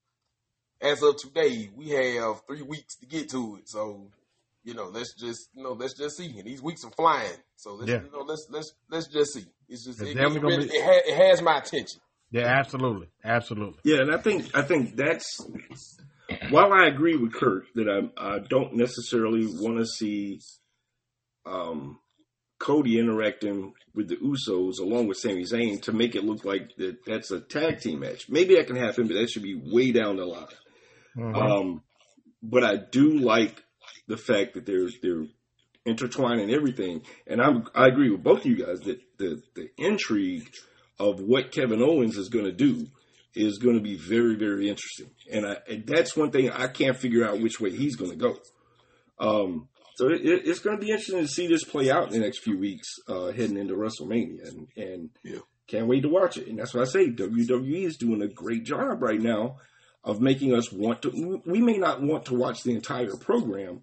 as of today, we have three weeks to get to it. So, you know, let's just you know, let's just see. And these weeks are flying, so let's Yeah. you know, let's let's let's just see. It's just it, definitely it, really, be- it, ha- it has my attention. Yeah, absolutely, absolutely. Yeah, and I think I think that's while I agree with Kurt that I I don't necessarily want to see um, Cody interacting with the Usos along with Sami Zayn to make it look like that that's a tag team match. Maybe that can happen, but that should be way down the line. Mhm. Um, but I do like the fact that they're they're intertwining everything, and I'm I agree with both of you guys that the the intrigue of what Kevin Owens is going to do is going to be very very interesting, and I and that's one thing I can't figure out which way he's going to go. Um, so it, it- it's going to be interesting to see this play out in the next few weeks, uh, heading into WrestleMania, and and Yeah. can't wait to watch it. And that's why I say WWE is doing a great job right now of making us want to. We may not want to watch the entire program,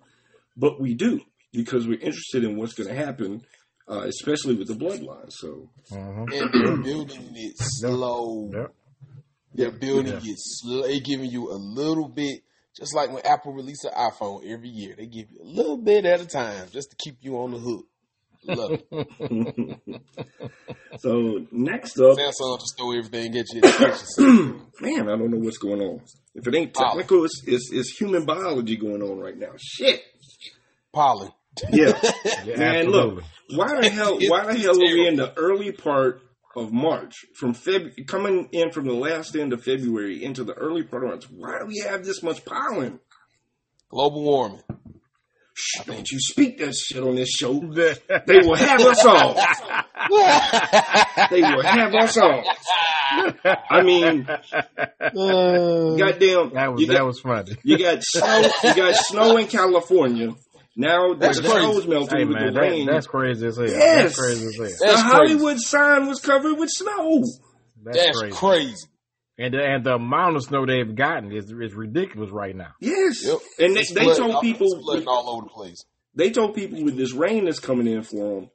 but we do because we're interested in what's going to happen, uh, especially with the bloodline. So Mhm. And they're building it slow. Yep. They're building Yeah. it. Sl- they giving you a little bit, just like when Apple release an iPhone every year. They give you a little bit at a time, just to keep you on the hook. Love it. so next up, Samsung just throw everything at you. at you. man, I don't know what's going on. If it ain't technical, it's, it's, it's human biology going on right now. Shit. Pollen. Yeah. Yeah, Man, look, absolutely. why the hell? Why the hell are we in the early part of March from Feb coming in from the last end of February into the early part of March? Why do we have this much pollen? Global warming. Shh, don't you speak that shit on this show? They will have us all. They will have us all. I mean, uh, goddamn, That was you that got, was funny. you got snow. You got snow in California. Now That's the crazy. snow's melting Hey with man, the rain. that, that's crazy as hell. Yes. That's crazy as hell. the That's Hollywood sign was covered with snow. That's, That's crazy. crazy. And the, and the amount of snow they've gotten is is ridiculous right now. Yes, Yep. and they, It's they flooding told people it's flooding all over the place. they told people with this rain that's coming in for them,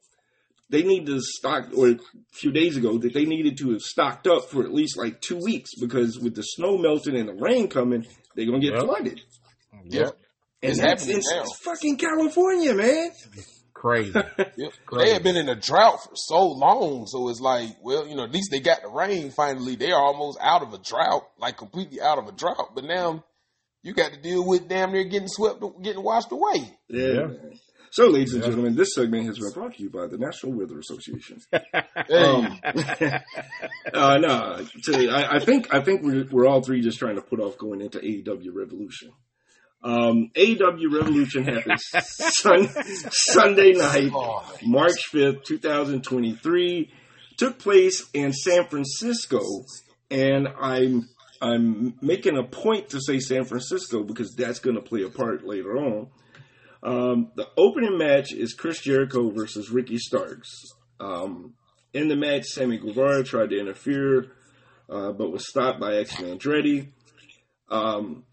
they need to stock. Or a few days ago, that they needed to have stocked up for at least like two weeks because with the snow melting and the rain coming, they're gonna get Yep. flooded. Yep. And It's that's happening in now. fucking California, man. Crazy. Yep. Crazy. They have been in a drought for so long, so it's like, well, you know, at least they got the rain finally. They are almost out of a drought, like completely out of a drought. But now you got to deal with damn near getting swept, getting washed away. Yeah. Yeah. So, ladies and gentlemen, this segment has been brought to you by the National Weather Association. Hey, Um, uh, no, to, I, I think I think we're we're all three just trying to put off going into AEW Revolution. Um, AEW Revolution happens sun, Sunday night, March fifth, two thousand twenty three. Took place in San Francisco, and I'm I'm making a point to say San Francisco because that's going to play a part later on. Um, the opening match is Chris Jericho versus Ricky Starks. Um, in the match, Sammy Guevara tried to interfere, uh, but was stopped by Action Andretti. Um,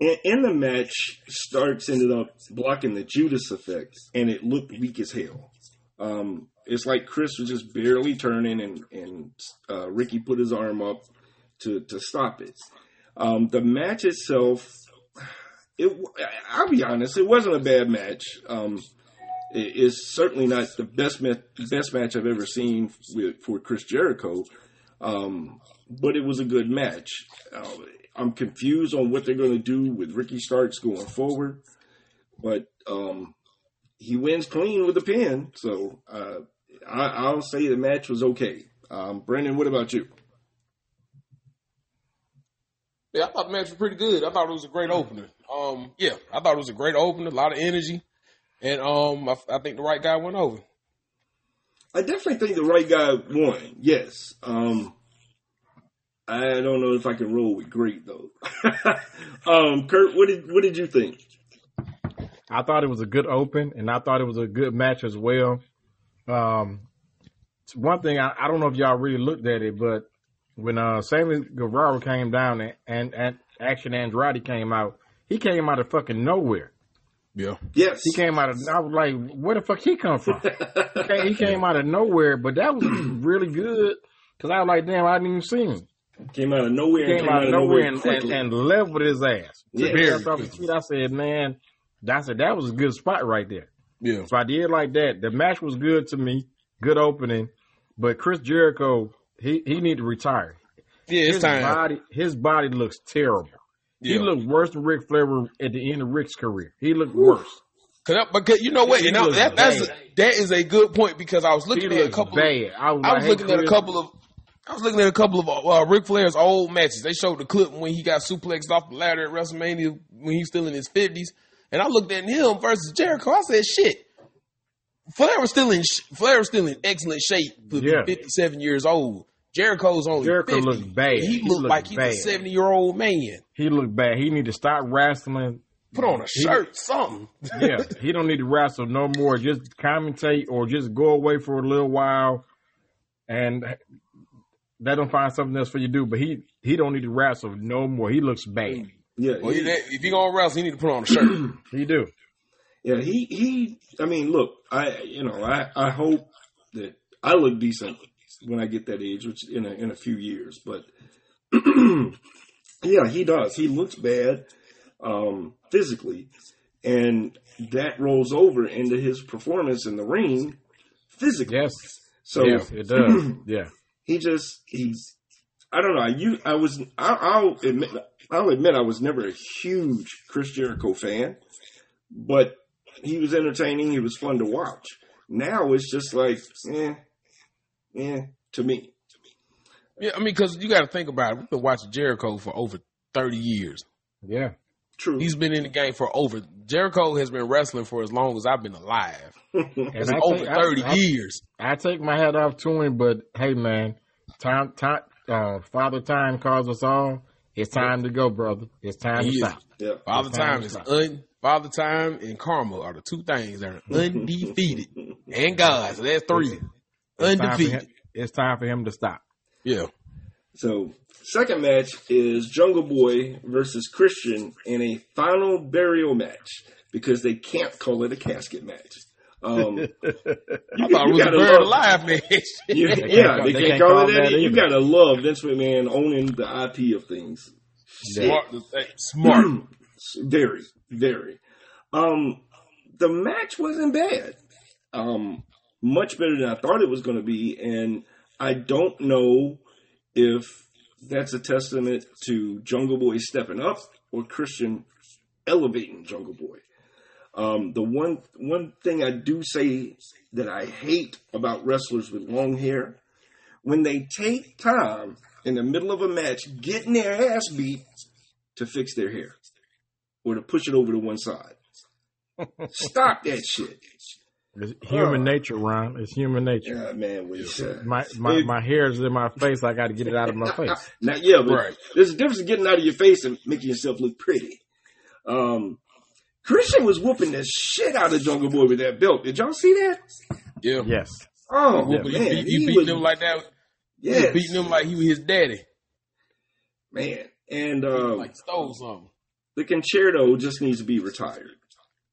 in, the match, Starks ended up blocking the Judas effect, and it looked weak as hell. Um, it's like Chris was just barely turning, and, and uh, Ricky put his arm up to, to stop it. Um, the match itself, it, I'll be honest, it wasn't a bad match. Um, it is certainly not the best ma- best match I've ever seen with, for Chris Jericho, um, but it was a good match. Uh, I'm confused on what they're going to do with Ricky Starks going forward, but um, he wins clean with a pin, so uh, I, I'll say the match was okay. Um, Brandon, what about you? yeah, I thought the match was pretty good. I thought it was a great opener. Um, yeah, I thought it was a great opener, a lot of energy, and um, I, I think the right guy went over. I definitely think the right guy won. Yes. Um, I don't know if I can roll with great though. um, Kurt, what did what did you think? I thought it was a good open, and I thought it was a good match as well. Um, one thing I, I don't know if y'all really looked at it, but when uh, Sammy Guevara came down and, and, and Action Andrade came out, he came out of fucking nowhere. Yeah, Yes. He came out of I was like, where the fuck he come from? he, came, he came out of nowhere, but that was really good because I was like, damn, I didn't even see him. Came out of nowhere. He and came out of nowhere and, and, and leveled his ass. Yeah. Off his feet. I said, man, I said that was a good spot right there. yeah. So I did like that. The match was good to me, good opening, but Chris Jericho, he he need to retire. Yeah, it's his time. body, his body looks terrible. He Yeah. looked worse than Ric Flair at the end of Ric's career. He looked worse. Cause I, because you know what, He I, looks that, that's bad. that is a good point because I was He looking at a couple. Of, bad. I was, I like, was hey, looking at a couple of. I was looking at a couple of uh, Ric Flair's old matches. They showed the clip when he got suplexed off the ladder at WrestleMania when he was still in his fifties, and I looked at him versus Jericho. I said, "Shit." Flair was still in Flair was still in excellent shape for Yeah. 57 years old. Jericho's only Jericho 50. looked bad. He, He looked looked like he's a 70 year old man. He looked bad. He need to stop wrestling. Put on a He- shirt, something. yeah, he don't need to wrestle no more. Just commentate or just go away for a little while, and they don't find something else for you to do. But he he don't need to wrestle no more. He looks bad. yeah, Well, he- he- if you're gonna wrestle, you need to put on a shirt. He do. yeah. He he. I mean, look, I you know, I I hope that I look decent when I get that age, which in a in a few years. But yeah, he does. He looks bad um, physically, and that rolls over into his performance in the ring physically. Yes. So yeah, it does. yeah. He just he's I don't know. You I was I, I'll admit I'll admit I was never a huge Chris Jericho fan, but he was entertaining. He was fun to watch. Now it's just like eh, eh to me. Yeah, I mean, because you got to think about it. We've been watching Jericho for over 30 years. Yeah. True. He's been in the game for over. Jericho has been wrestling for as long as I've been alive. And It's over take- 30 I- years. I take my hat off to him, but hey, man, time, time, uh, Father Time calls us all. It's time to go, brother. It's time He to is. stop. yeah. Father It's time Time is un, Father Time and Karma are the two things that are undefeated. and God, so that's three. It's time, for Undefeated. him, it's time for him to stop. Yeah. So second match is Jungle Boy versus Christian in a final burial match because they can't call it a casket match. Um, you, I thought it was a gotta love- alive match. You, can't yeah, they, they can't, can't call, call it that. that You gotta love Vince McMahon owning the IP of things. Smart. Smart. very, very. Um, the match wasn't bad. Um, much better than I thought it was going to be, and I don't know if that's a testament to Jungle Boy stepping up or Christian elevating Jungle Boy. Um, the one one thing I do say that I hate about wrestlers with long hair when they take time in the middle of a match getting their ass beat to fix their hair or to push it over to one side. Stop that shit. It's human Uh. nature, Ron. It's human nature. Yeah, man. We, uh, My my, It- my hair is in my face. I got to get it out of my face. Now, yeah, but Right. there's a difference in getting out of your face and making yourself look pretty. Um, Christian was whooping the shit out of Jungle Boy with that belt. Did y'all see that? Yeah. Yes. Oh You, man, beat, he you beat was, him like that. Yeah, beating him like he was his daddy. man. And uh, Like stole something. the Con-Chair-To just needs to be retired.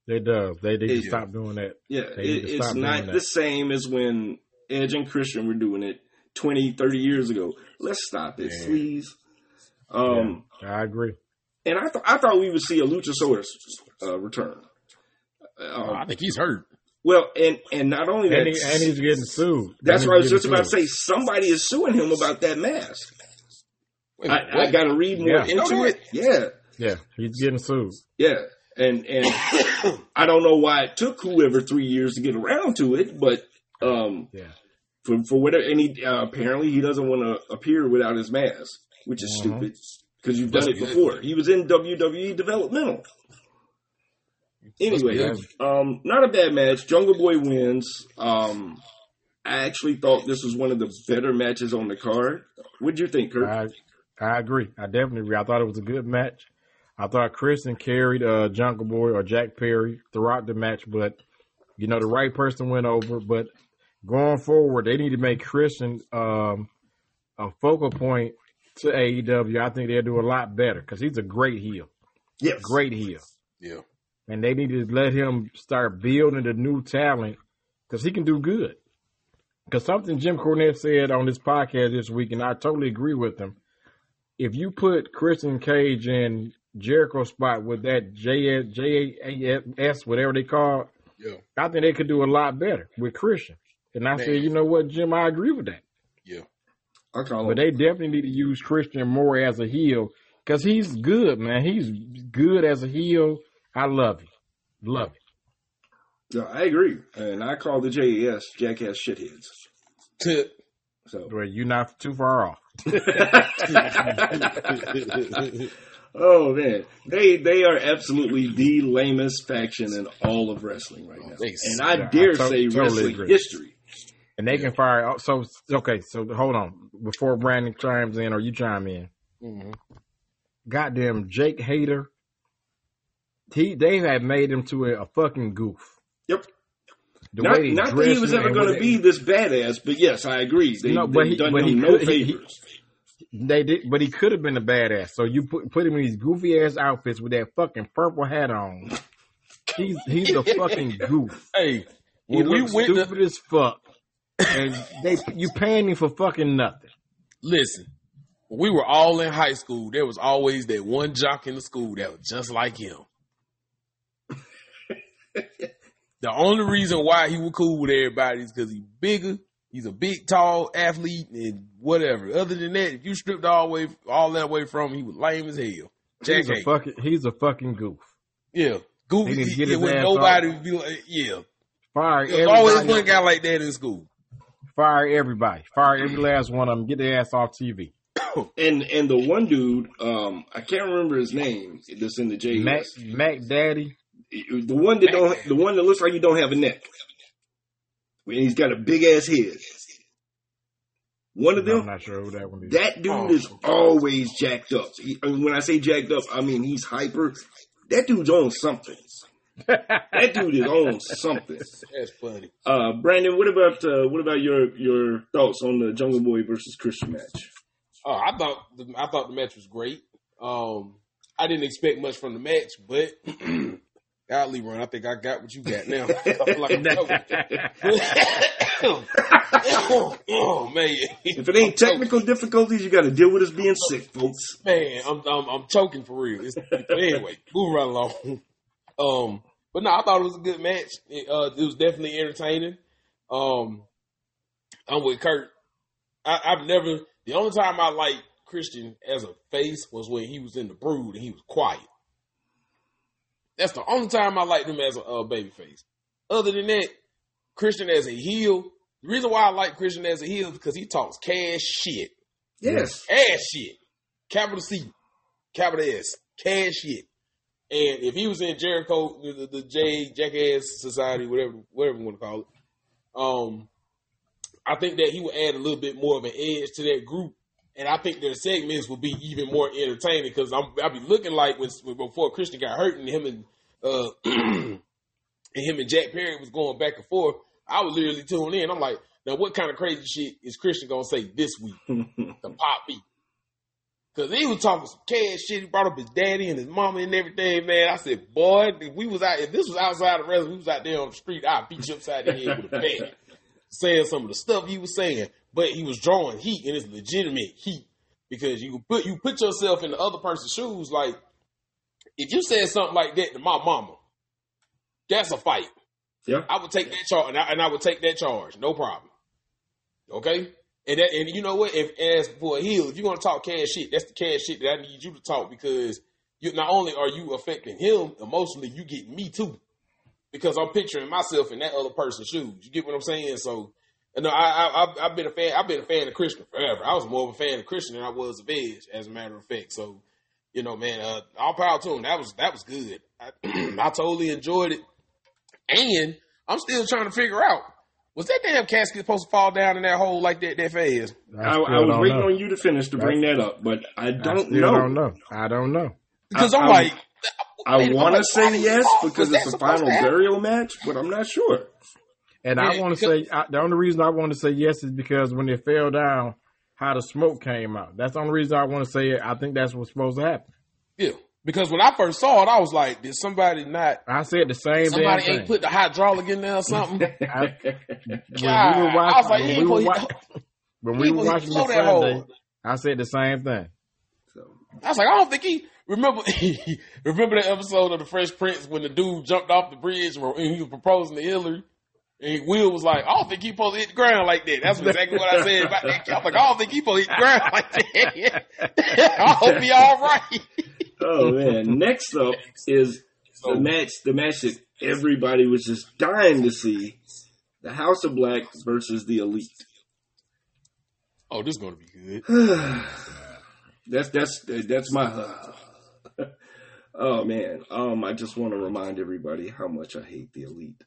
It does. They need to stop doing that. Yeah, They it, it's stop doing not that. the same as when Edge and Christian were doing it 20, 30 years ago. Let's stop it, Yeah. please. Um, I agree. and I thought I thought we would see a Luchasaurus uh, return. Um, I think he's hurt. well, and and not only that, And, he, and he's getting sued. that's And what I was just getting about to say. Somebody is suing him about that mask. Wait, I, I got to read more Yeah. into No, it. Yeah, Yeah, he's getting sued. yeah, and and I don't know why it took whoever three years to get around to it, but um, Yeah. for for whatever. And he uh, apparently he doesn't want to appear without his mask, which is Mhm. stupid because you've done it before. He was in WWE developmental. Anyway, um, not a bad match. Jungle Boy wins. Um, I actually thought this was one of the better matches on the card. What'd you think, Kurt? I I agree. I definitely agree. I thought it was a good match. I thought Christian carried uh, Jungle Boy or Jack Perry throughout the match, but you know the right person went over. But going forward, they need to make Christian um, a focal point to AEW. I think they'll do a lot better because he's a great heel, yes, great heel, Yeah. and they need to let him start building the new talent because he can do good. Because something Jim Cornette said on this podcast this week, and I totally agree with him. If you put Christian Cage in Jericho spot with that J J A S whatever they call, it, Yeah. I think they could do a lot better with Christian. And I Man. said, you know what, Jim, I agree with that. Yeah. I call him. But they definitely need to use Christian more as a heel because he's good, man. He's good as a heel. I love him, love it. Yeah, I agree, and I call the JAS Jackass shitheads. Tip. So, Well, you're not too far off. oh man, they they are absolutely the lamest faction in all of wrestling right now, They and I Yeah, dare I to- say totally wrestling agree. history. And they can fire. oh, So okay, so hold on before Brandon chimes in or you chime in. Mhm. Goddamn Jake Hager. He they have made him to a, a fucking goof. Yep. The Not, way not that he was ever going to be this badass, but yes, I agree. They, No, they've but he- done but him he no could- he- he- favors. They did, but he could have been a badass. So you put put him in these goofy ass outfits with that fucking purple hat on. He's he's a fucking goof. Hey, He when we went to, stupid as fuck. And they you paying him for fucking nothing. listen, we were all in high school, there was always that one jock in the school that was just like him. the only reason why he was cool with everybody is because he bigger. He's a big, tall athlete and whatever. Other than that, if you stripped all way all that way from him, he was lame as hell. Jack He's a fucking he's a fucking goof. Yeah. Goofy. He need to get yeah, his nobody would be like, yeah. Fire There's always everybody. one guy like that in school. Fire everybody. Fire every last one of them. Get their ass off TV. And and the one dude, um, I can't remember his name. That's in the J Mac. Mac Daddy. The one that don't, the one that looks like he don't have a neck. And he's got a big ass head. One of them, I'm not sure who that one is. that dude Oh. is always jacked up. He, I mean, when I say jacked up, I mean he's hyper. That dude's on something. That dude is on something. That's funny. Uh, Brandon, what about uh, what about your your thoughts on the Jungle Boy versus Christian match? Oh, I thought the, I thought the match was great. Um, I didn't expect much from the match, but God, run. I think I got what you got now. I feel like I'm oh man, If it ain't technical difficulties, you got to deal with us being sick, folks. man, I'm I'm, I'm choking for real. It's, but anyway, moving right along. Um, but no, I thought it was a good match. It, uh, it was definitely entertaining. Um, I'm with Kurt. I, I've never. The only time I liked Christian as a face was when he was in the Brood and he was quiet. That's the only time I liked him as a uh, baby face. Other than that, Christian as a heel. The reason why I like Christian as a heel is because he talks cash shit Yes. ass shit. Capital C, capital S, cash shit. And if he was in Jericho, the, the, the J Jackass Society, whatever whatever you want to call it, um, I think that he would add a little bit more of an edge to that group, and I think their segments will be even more entertaining because I'm I'll be looking like when before Christian got hurt and him and uh and him and Jack Perry was going back and forth. I was literally tuning in. I'm like, now what kind of crazy shit is Christian gonna say this week? to pop me. Cause he was talking some cash shit. He brought up his daddy and his mama and everything, man. I said, boy, if we was out, if this was outside of wrestling, we was out there on the street, I'd beat you upside the head with a bat. saying some of the stuff he was saying, but he was drawing heat and it's legitimate heat. Because you put, you put yourself in the other person's shoes, like, if you said something like that to my mama, that's a fight. Yeah. I would take that charge, and I, and I would take that charge, no problem. Okay, and that, and you know what? If as for a heel, if you're gonna talk cash shit, that's the cash shit that I need you to talk because you not only are you affecting him emotionally, you get me too, because I'm picturing myself in that other person's shoes. You get what I'm saying? So, you know, I, I I've, I've been a fan. I've been a fan of Christian forever. I was more of a fan of Christian than I was of Edge, as a matter of fact. So, you know, man, uh, all power to him. That was that was good. I, I totally enjoyed it. And I'm still trying to figure out was that damn casket supposed to fall down in that hole like that that fast? I, still I was waiting know. on you to finish to bring that up, but I I don't still know. don't know. I don't know. Because I- I'm I- like, I wait, want to say yes because it's that a final burial match, but I'm not sure. And Yeah, I want to say I, the only reason I want to say yes is because when it fell down, how the smoke came out. That's the only reason I want to say it. I think that's what's supposed to happen. yeah. Because when I first saw it, I was like, did somebody not? I said the same thing. Somebody damn ain't thing. put the hydraulic in there or something. I, when God, we were I watching, was like, when he we were, ain't when he we ain't were watching the blow that Sunday, hole. I said the same thing. I was like, I don't think he remember. remember that episode of the Fresh Prince when the dude jumped off the bridge and he was proposing to Hilary. And Will was like, I don't think he supposed to hit the ground like that. That's exactly what I said about that. I was like, I don't think he supposed to hit the ground like that. I hope he all right. Oh man! Next up is the match. The match that everybody was just dying to see: the House of Black versus the Elite. Oh, this is gonna be good. that's that's that's my. oh man! Um, I just want to remind everybody how much I hate the Elite.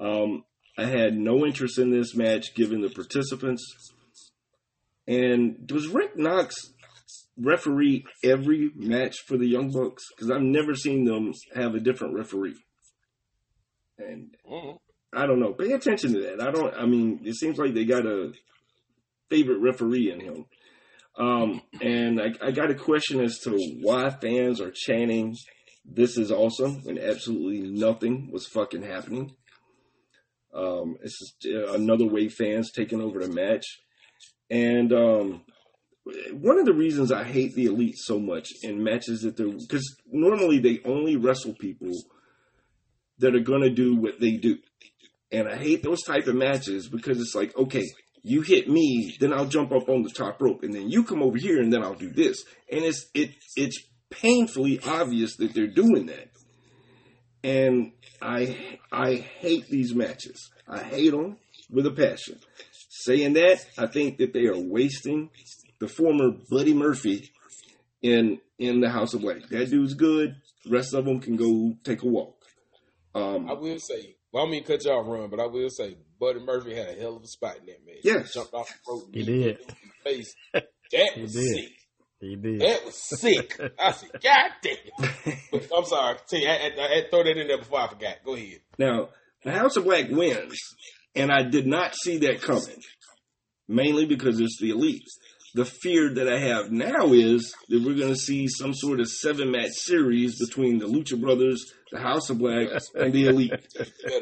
Um, I had no interest in this match given the participants. And does Rick Knox referee every match for the Young Bucks? Because I've never seen them have a different referee. And Mhm. I don't know. Pay attention to that. I don't. I mean, it seems like they got a favorite referee in him. Um, and I, I got a question as to why fans are chanting "This is awesome" when absolutely nothing was fucking happening. Um, it's just uh, another way fans taking over the match, and um, one of the reasons I hate the elite so much in matches that they're because normally they only wrestle people that are going to do what they do, and I hate those type of matches because it's like, okay, you hit me, then I'll jump up on the top rope, and then you come over here, and then I'll do this, and it's it it's painfully obvious that they're doing that, and I I hate these matches. I hate them with a passion. Saying that, I think that they are wasting the former Buddy Murphy in in the House of Black. That dude's good. The rest of them can go take a walk. Um, I will say, well, I mean, cut y'all run, but I will say, Buddy Murphy had a hell of a spot in that match. Yes. jumped off the rope. He did. Face. That was did. sick. He did. That was sick. I said, God damn. But I'm sorry. Continue. I, I, I had to throw that in there before I forgot. Go ahead. Now, the House of Black wins, and I did not see that coming, mainly because it's the elite. The fear that I have now is that we're going to see some sort of seven match series between the Lucha Brothers, the House of Black, and the elite.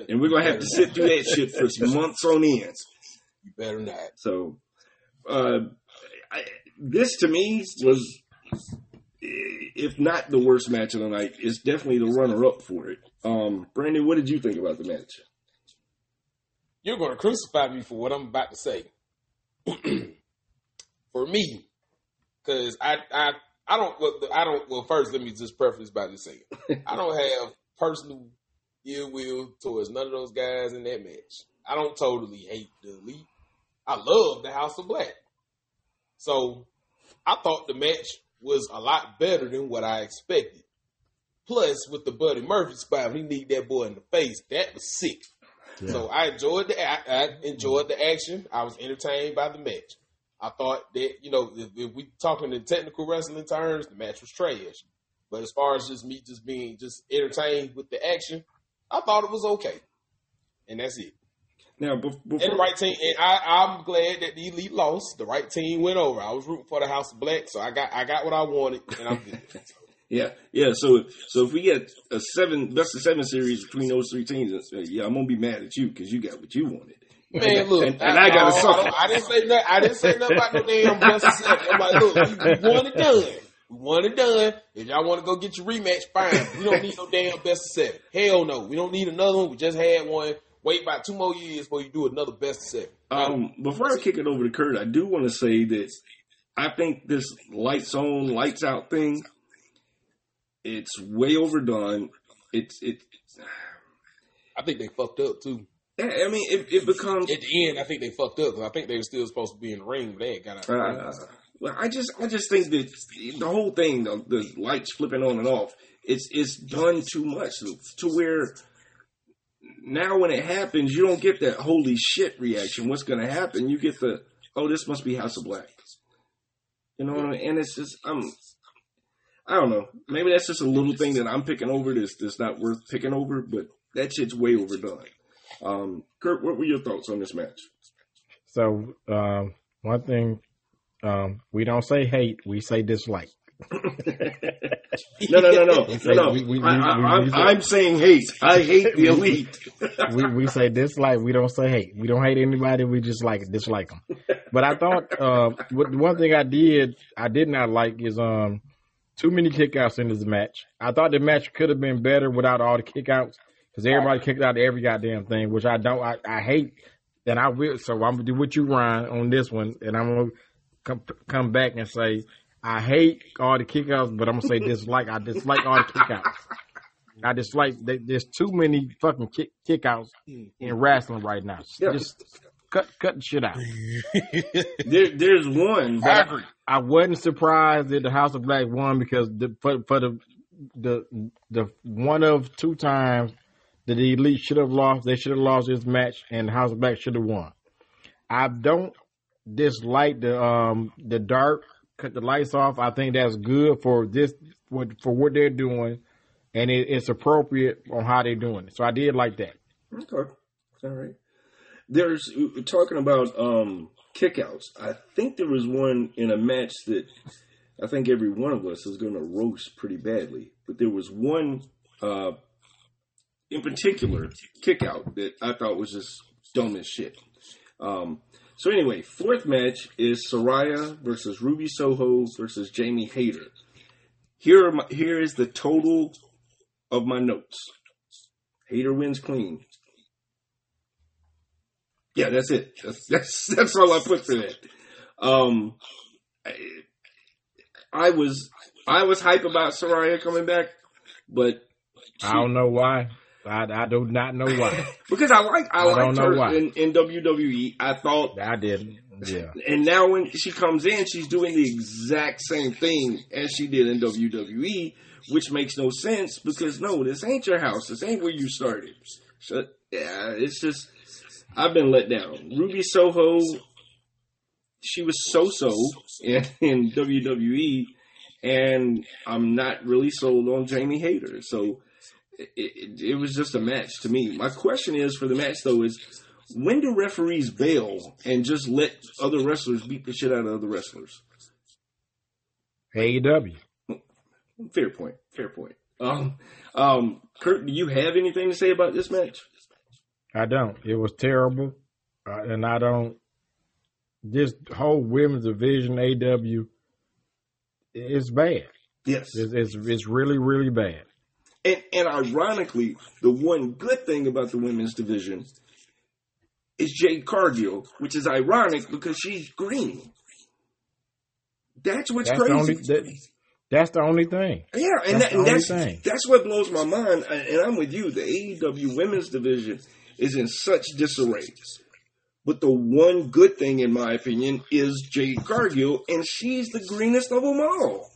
And we're going to have to sit through that shit for months on end. you better not. So, uh, I, this to me was, if not the worst match of the night, it's definitely the runner up for it. Um, Brandon, what did you think about the match? You're going to crucify me for what I'm about to say. for me, because I, I, I don't, well, I don't, well, first, let me just preface by just saying, I don't have personal ill will towards none of those guys in that match. I don't totally hate the elite. I love the House of Black. So I thought the match was a lot better than what I expected. Plus, with the Buddy Murphy spot, he need that boy in the face. That was sick. So I enjoyed the I, I enjoyed the action. I was entertained by the match. I thought that you know if, if we talking in technical wrestling terms, the match was trash. But as far as just me just being just entertained with the action, I thought it was okay, and that's it. Now, bef- And the right team, and I, I'm glad that the elite lost. The right team went over. I was rooting for the House of Black, so I got I got what I wanted, and I'm good. yeah, yeah. So, so if we get a seven best of seven series between those three teams, yeah, I'm gonna be mad at you because you got what you wanted. Man, look, And- and I I, suffer. I, didn't say nothing. I didn't say nothing about no damn best of seven. I'm like, look, we, we won it done. We won it done. If y'all want to go get your rematch, fine. We don't need no damn best of seven. Hell no. We don't need another one. We just had one. Wait about two more years before you do another best seven. Um, before I kick it over to Kurt, I do want to say that I think this lights on, lights out thing, it's way overdone. It's it. I think they fucked up too. I mean, it, it becomes. At the end, I think they fucked up I think they were still supposed to be in the ring, but they got out. Uh, well, I just, I just think that the whole thing, the, the lights flipping on and off, it's, it's done too much to where now when it happens, you don't get that holy shit reaction. What's going to happen? You get the, oh, this must be House of Black. You know, and it's just, I'm, I don't know. Maybe that's just a little thing that I'm picking over that's, that's not worth picking over, but that shit's way overdone. Um, Kurt, what were your thoughts on this match? So um, one thing, um, we don't say hate, we say dislike. No, no, no, no, no, no. we- we- we- I, I'm saying hate. I hate the elite. we we say dislike. We don't say hate. We don't hate anybody. We just like dislike them. But I thought uh, what, one thing I did I did not like is um too many kickouts in this match. I thought the match could have been better without all the kickouts because everybody kicked out every goddamn thing, which I don't. I, I hate. And I will. So I'm gonna do what you Ryan on this one, and I'm gonna come come back and say I hate all the kickouts, but I'm gonna say dislike. I dislike all the kickouts. I dislike. there- There's too many fucking kick, kickouts in wrestling right now. Yeah. Just cut cut the shit out. There, there's one. I agree. I wasn't surprised that the House of Black won because the for, for the the the one of two times that the Elite should have lost, they should have lost this match, and the House of Black should have won. I don't dislike the um the dark cut the lights off. I think that's good for this what for what they're doing, and it, it's appropriate on how they're doing it. So I did like that. okay, all right. There's talking about um, kickouts. I think there was one in a match that I think every one of us is going to roast pretty badly. But there was one uh, in particular kickout that I thought was just dumb as shit. Um, So anyway, fourth match is Saraya versus Ruby Soho versus Jamie Hayter. Here, my, here is the total of my notes. Hayter wins clean. Yeah, that's it. That's that's, that's all I put for that. Um, I, I was I was hype about Saraya coming back, but I don't know why. I, I do not know why. because I like I, I liked her in, in WWE. I thought I didn't. Yeah. And now when she comes in, she's doing the exact same thing as she did in WWE, which makes no sense because no, this ain't your house. This ain't where you started. So yeah, it's just I've been let down. Ruby Soho, she was so so in, in WWE, and I'm not really sold on Jamie Hayter. So it, it, it was just a match to me. My question is for the match though is when do referees bail and just let other wrestlers beat the shit out of other wrestlers? AEW. Fair point. Fair point. Um, um, Kurt, do you have anything to say about this match? I don't. It was terrible, uh, and I don't. This whole women's division, AW, is bad. Yes. It's, it's it's really really bad. And, and ironically, the one good thing about the women's division is Jade Cargill, which is ironic because she's green. That's what's That's the crazy. only that, that's the only thing. Yeah, and, That's that, and that's thing. that's what blows my mind. Uh, and I'm with you. The AEW women's division is in such disarray. But the one good thing, in my opinion, is Jade Cargill, and she's the greenest of them all.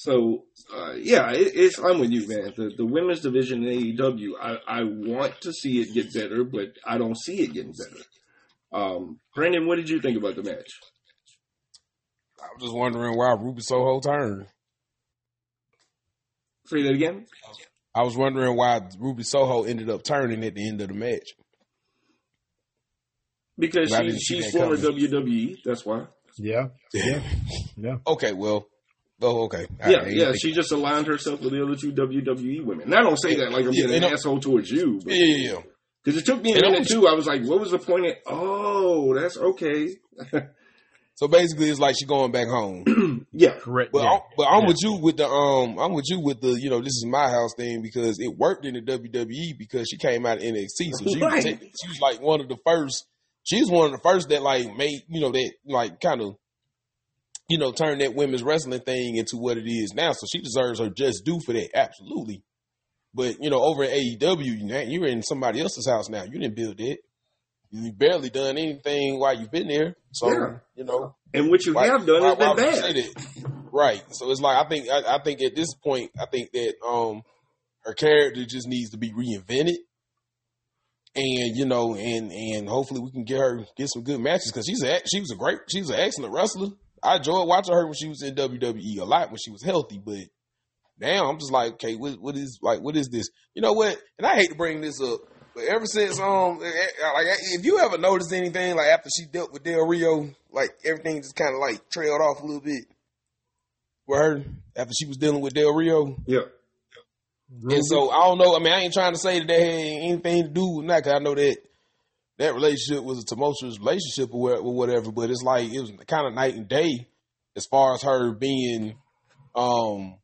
So, uh, yeah, it, it's I'm with you, man. The the women's division in AEW, I, I want to see it get better, but I don't see it getting better. Um, Brandon, what did you think about the match? I was just wondering why Ruby Soho turned. Say that again. I was wondering why Ruby Soho ended up turning at the end of the match. Because she, she's former coming. WWE. That's why. Yeah, yeah, yeah. Okay, well, oh, okay. I- Yeah, I didn't yeah. She just aligned herself with the other two WWE women. And I don't say that like I'm Yeah, being an asshole towards you, yeah, yeah, yeah. because it took me a And I minute was- too. I was like, "What was the point?" Of, oh, that's okay. So basically, it's like she going back home. yeah, Correct. But yeah. I'm, but I'm Yeah. with you with the um I'm with you with the you know this is my house thing because it worked in the WWE because she came out of NXT so she Right. was, she was like one of the first she was one of the first that like made you know that like kind of you know turn that women's wrestling thing into what it is now so she deserves her just due for that absolutely but you know over at AEW you you're in somebody else's house now you didn't build it you barely done anything while you've been there so Yeah. you know and what you why- have done why- has been why you bad. Right. So it's like I think I, I think at this point I think that um her character just needs to be reinvented, and you know, and and hopefully we can get her get some good matches because she's a she was a great she's an excellent wrestler. I enjoyed watching her when she was in WWE a lot when she was healthy, but now I'm just like, okay, what what is like what is this? You know what? And I hate to bring this up, but ever since um eh, eh, like if you ever noticed anything like after she dealt with Del Rio, like everything just kind of like trailed off a little bit with her after she was dealing with Del Rio. Yeah, And so I don't know. I mean, I ain't trying to say that that had anything to do with that. Cause I know that that relationship was a tumultuous relationship or whatever. But it's like it was kind of night and day as far as her being, um,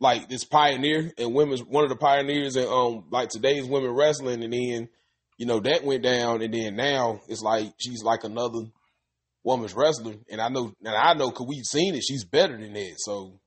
like this pioneer and women's one of the pioneers in um like today's women wrestling. And then you know that went down, and then now it's like she's like another woman's wrestler. And I know, and I know, cause we've seen it. She's better than that. So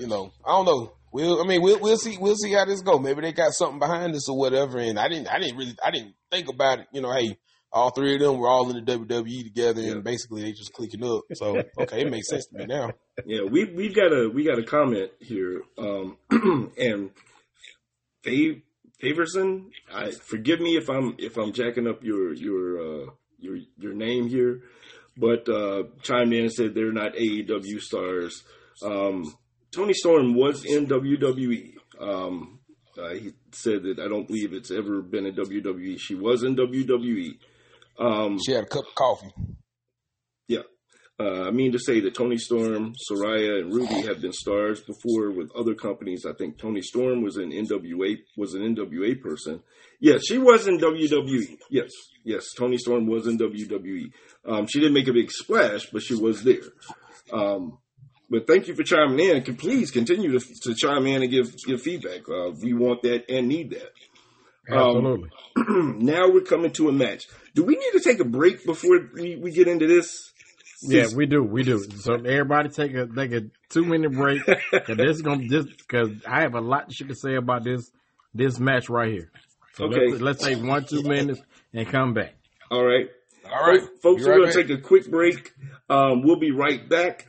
you know, I don't know. We'll, I mean, we'll we'll see we'll see how this go. Maybe they got something behind us or whatever. And I didn't I didn't really I didn't think about it. You know, hey, all three of them were all in the WWE together, Yeah. and basically they just clicking up. So okay, it makes sense to me now. yeah. We we've got a we got a comment here, um, and Fav Faverson. I forgive me if I'm if I'm jacking up your your uh, your your name here, but uh, chimed in and said they're not AEW stars. Um, Toni Storm was in WWE. Um, uh, he said that I don't believe it's ever been in WWE. She was in WWE. Um, She had a cup of coffee. Yeah. Uh, I mean to say that Toni Storm, Saraya, and Ruby have been stars before with other companies. I think Toni Storm was an NWA was an NWA person. Yes, she was in WWE. Yes, yes, Toni Storm was in WWE. Um, she didn't make a big splash, but she was there. Um, but thank you for chiming in. Can please continue to, to chime in and give give feedback. Uh, we want that and need that. Absolutely. Um, now we're coming to a match. Do we need to take a break before we, we get into this? yeah, we do. We do. So everybody take a take a two minute break. Cause this is gonna just because I have a lot of shit to say about this this match right here. So Okay. let's, let's take one two minutes and come back. All right. All right, Folks, Be we're right going to back. take a quick break. Um, we'll be right back.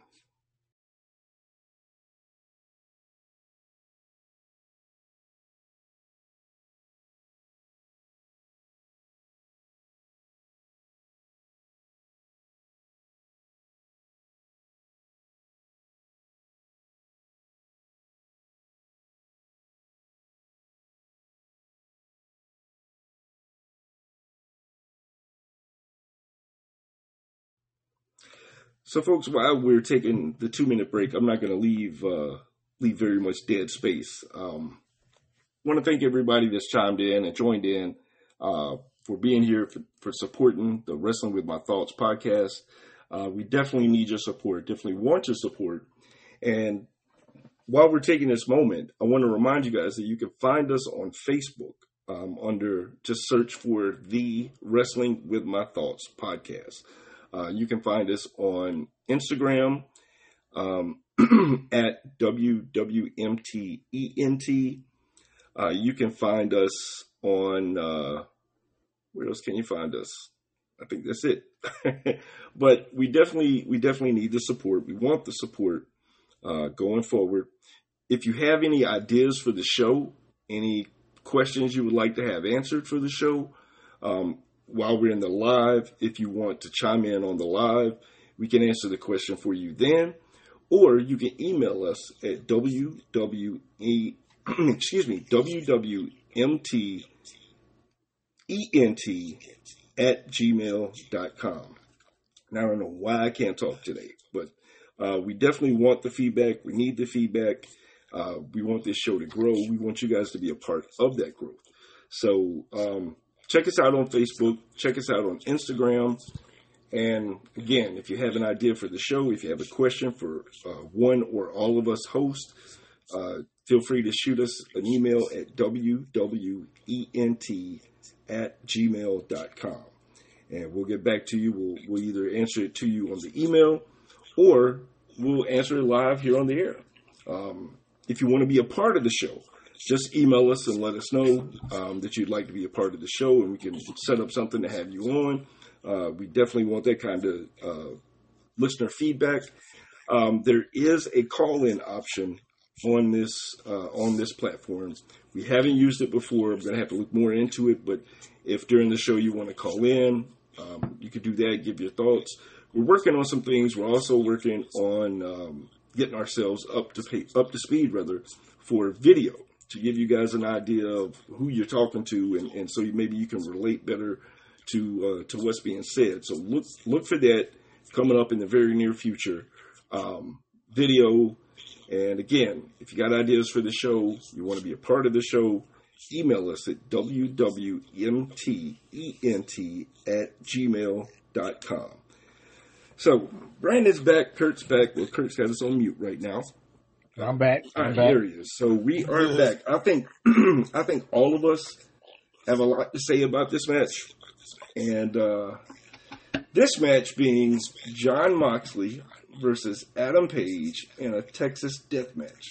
So, folks, while we're taking the two minute break, I'm not going to leave uh, leave very much dead space. Um, want to thank everybody that's chimed in and joined in uh, for being here for, for supporting the Wrestling with My Thoughts podcast. Uh, we definitely need your support. Definitely want your support. And while we're taking this moment, I want to remind you guys that you can find us on Facebook um, under just search for the Wrestling with My Thoughts podcast. Uh, you can find us on Instagram um, at WWMTENT. Uh, you can find us on, uh, where else can you find us? I think that's it. but we definitely, we definitely need the support. We want the support uh, going forward. If you have any ideas for the show, any questions you would like to have answered for the show, um, while we're in the live, if you want to chime in on the live, we can answer the question for you then, or you can email us at wwe excuse me wwmt ent at gmail.com. Now I don't know why I can't talk today, but uh, we definitely want the feedback. We need the feedback. Uh, we want this show to grow. We want you guys to be a part of that growth. So um, check us out on Facebook. Check us out on Instagram. And again, if you have an idea for the show, if you have a question for uh, one or all of us hosts, uh, feel free to shoot us an email at wwent at gmail.com. And we'll get back to you. We'll, we'll either answer it to you on the email or we'll answer it live here on the air. Um, if you want to be a part of the show, just email us and let us know um, that you'd like to be a part of the show, and we can set up something to have you on. Uh, we definitely want that kind of uh, listener feedback. Um, there is a call-in option on this uh, on this platform. We haven't used it before. I'm going to have to look more into it. But if during the show you want to call in, um, you could do that. Give your thoughts. We're working on some things. We're also working on um, getting ourselves up to pay, up to speed, rather, for video to give you guys an idea of who you're talking to, and, and so maybe you can relate better to uh, to what's being said. So look look for that coming up in the very near future. Um, video, and again, if you got ideas for the show, you want to be a part of the show, email us at wwmtent at gmail.com. So Brandon's back, Kurt's back. Well, Kurt's got us on mute right now. I'm back. I'm right, back. here he is. So we are back. I think I think all of us have a lot to say about this match, and uh, this match being Jon Moxley versus Adam Page in a Texas Death Match.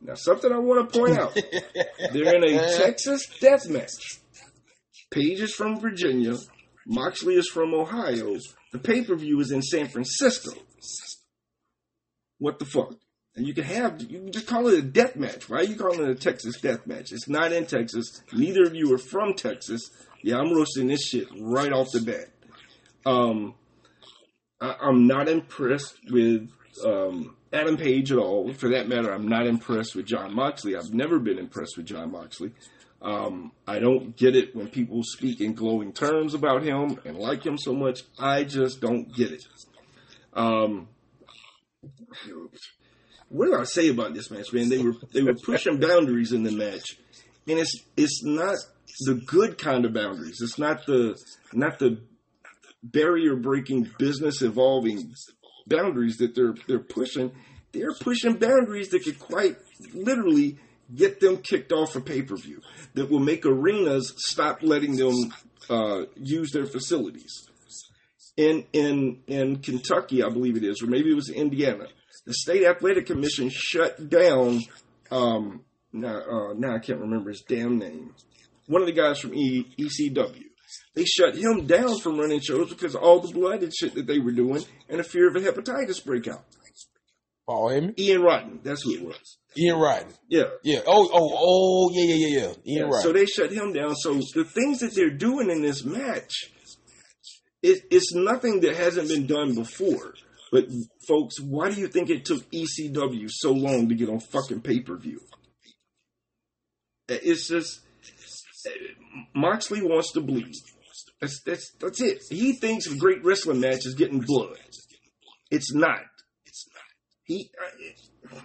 Now, something I want to point out: they're in a Texas Death Match. Page is from Virginia. Moxley is from Ohio. The pay per view is in San Francisco. What the fuck? And you can have you can just call it a death match. Why are you calling it a Texas death match? It's not in Texas. Neither of you are from Texas. Yeah, I'm roasting this shit right off the bat. Um, I, I'm not impressed with um, Adam Page at all. For that matter, I'm not impressed with Jon Moxley. I've never been impressed with Jon Moxley. Um, I don't get it when people speak in glowing terms about him and like him so much. I just don't get it. Um, what do I say about this match, man? They were they were pushing boundaries in the match, and it's it's not the good kind of boundaries. It's not the not the barrier breaking, business evolving boundaries that they're they're pushing. They're pushing boundaries that could quite literally get them kicked off a pay per view. That will make arenas stop letting them uh, use their facilities. In in in Kentucky, I believe it is, or maybe it was Indiana. The state athletic commission shut down. Um, now, uh, now I can't remember his damn name. One of the guys from e, ECW. They shut him down from running shows because of all the blood and shit that they were doing and the fear of a hepatitis breakout. Paul Heyman? Ian Rotten, that's who it was. Ian Rotten. Yeah. Yeah. Oh, oh, oh, yeah, yeah, yeah, yeah. Ian Yeah, Rotten. So they shut him down. So the things that they're doing in this match, it, it's nothing that hasn't been done before. But folks, why do you think it took ECW so long to get on fucking pay per view? It's just Moxley wants to bleed. That's that's that's it. He thinks a great wrestling match is getting blood. It's not. It's not. He. Uh,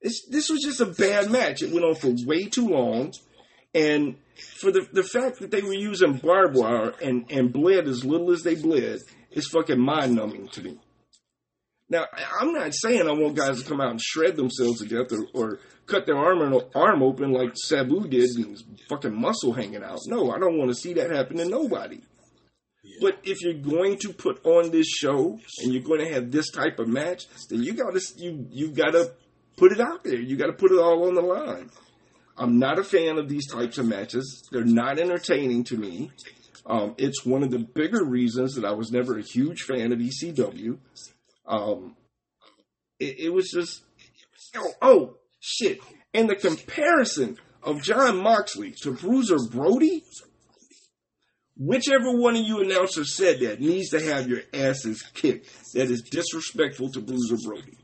it's, this was just a bad match. It went on for way too long, and for the the fact that they were using barbed wire and and bled as little as they bled is fucking mind numbing to me. Now, I'm not saying I want guys to come out and shred themselves to death or, or cut their arm arm open like Sabu did and his fucking muscle hanging out. No, I don't want to see that happen to nobody. But if you're going to put on this show and you're going to have this type of match, then you got to you you got to put it out there. You got to put it all on the line. I'm not a fan of these types of matches. They're not entertaining to me. Um, it's one of the bigger reasons that I was never a huge fan of ECW. Um, it, it was just, oh, oh, shit. And the comparison of Jon Moxley to Bruiser Brody, whichever one of you announcers said that needs to have your asses kicked. That is disrespectful to Bruiser Brody.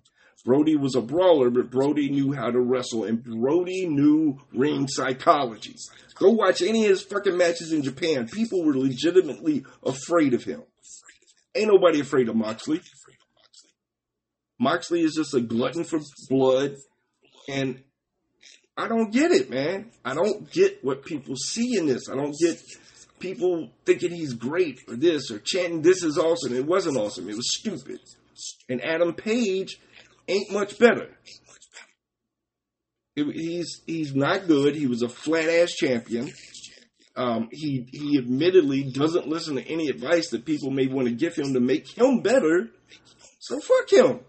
Brody was a brawler, but Brody knew how to wrestle, and Brody knew ring psychology. Go watch any of his fucking matches in Japan. People were legitimately afraid of him. Ain't nobody afraid of Moxley. Moxley is just a glutton for blood, and I don't get it, man. I don't get what people see in this. I don't get people thinking he's great or this or chanting this is awesome. It wasn't awesome. It was stupid. And Adam Page ain't much better. It- he's he's not good. He was a flat ass champion. Um, he he admittedly doesn't listen to any advice that people may want to give him to make him better. So fuck him.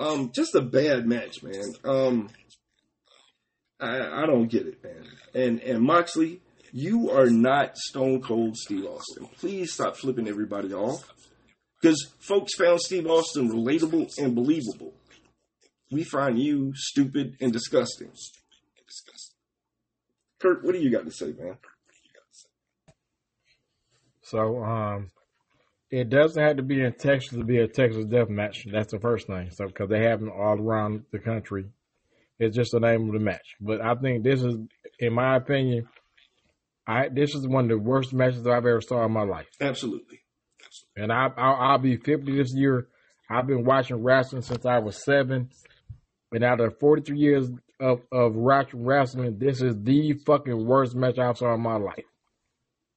Um, just a bad match, man. Um, I I don't get it, man. And and Moxley, you are not Stone Cold Steve Austin. Please stop flipping everybody off. Because folks found Steve Austin relatable and believable. We find you stupid and disgusting. Kurt, what do you got to say, man? So um, it doesn't have to be in Texas to be a Texas death match. That's the first thing. So because they have them all around the country, it's just the name of the match. But I think this is, in my opinion, I this is one of the worst matches I've ever saw in my life. Absolutely. And I I'll, I'll be fifty this year. I've been watching wrestling since I was seven, and out of forty three years of of wrestling, this is the fucking worst match I've saw in my life.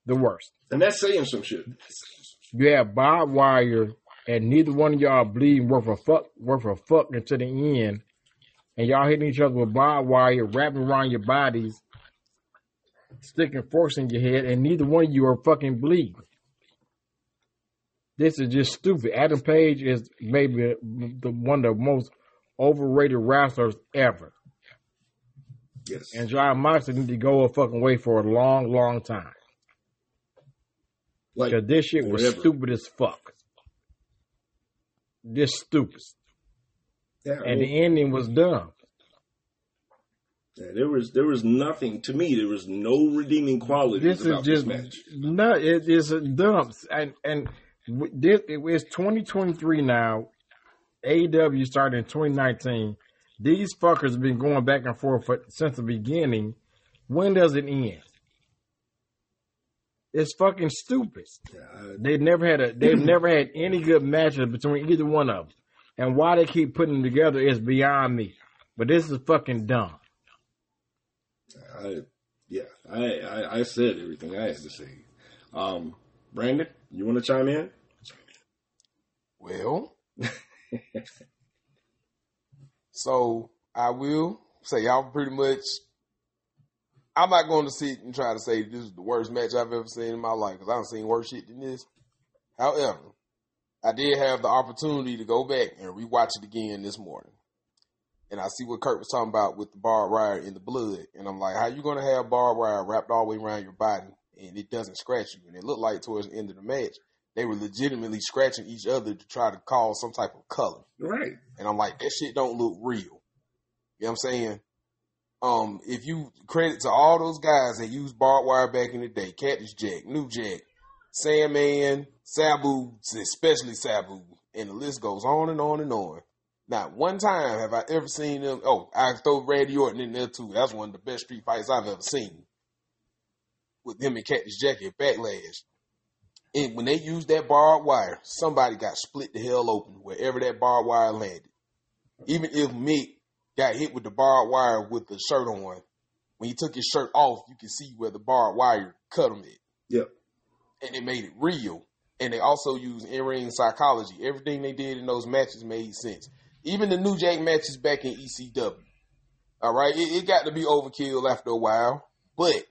The worst. And that's saying some shit. You have barbed wire, and neither one of y'all bleeding worth a fuck, worth a fuck until the end, and y'all hitting each other with barbed wire, wrapping around your bodies, sticking forks in your head, and neither one of you are fucking bleeding. This is just stupid. Adam Page is maybe the one of the most overrated wrestlers ever, Yes. and Jon Moxley need to go a fucking way for a long, long time. Like Cause this shit was forever. stupid as fuck. Just stupid. And the ending was dumb. yeah, there was there was nothing to me. There was no redeeming qualities This is just this match. no. It is a dumb. And and w- this it is 2023 now. AEW started in 2019. These fuckers have been going back and forth for, since the beginning. When does it end? It's fucking stupid. Yeah, They've never had a they've never had any good matches between either one of them. And why they keep putting them together is beyond me. But this is fucking dumb. I, yeah, I, I, I said everything I had to say. Um, Brandon, you want to chime in? Well, so I will say y'all pretty much. I'm not going to sit and try to say this is the worst match I've ever seen in my life because I've seen worse shit than this. However, I did have the opportunity to go back and rewatch it again this morning. And I see what Kurt was talking about with the barbed wire in the blood. And I'm like, how you going to have barbed wire wrapped all the way around your body and it doesn't scratch you? And it looked like towards the end of the match, they were legitimately scratching each other to try to cause some type of color. Right. And I'm like, that shit don't look real. You know what I'm saying? Um, if you credit to all those guys that used barbed wire back in the day, Cactus Jack, New Jack, Sandman, Sabu, especially Sabu, and the list goes on and on and on. Not one time have I ever seen them. Oh, I throw Randy Orton in there too. That's one of the best street fights I've ever seen. With him and Cactus Jack at Backlash. And when they used that barbed wire, somebody got split the hell open wherever that barbed wire landed. Even if Mick got hit with the barbed wire with the shirt on, when he took his shirt off, you can see where the barbed wire cut him at. Yep. And it made it real. And they also used in-ring psychology. Everything they did in those matches made sense. Even the New Jack matches back in ECW. All right, it, it got to be overkill after a while, but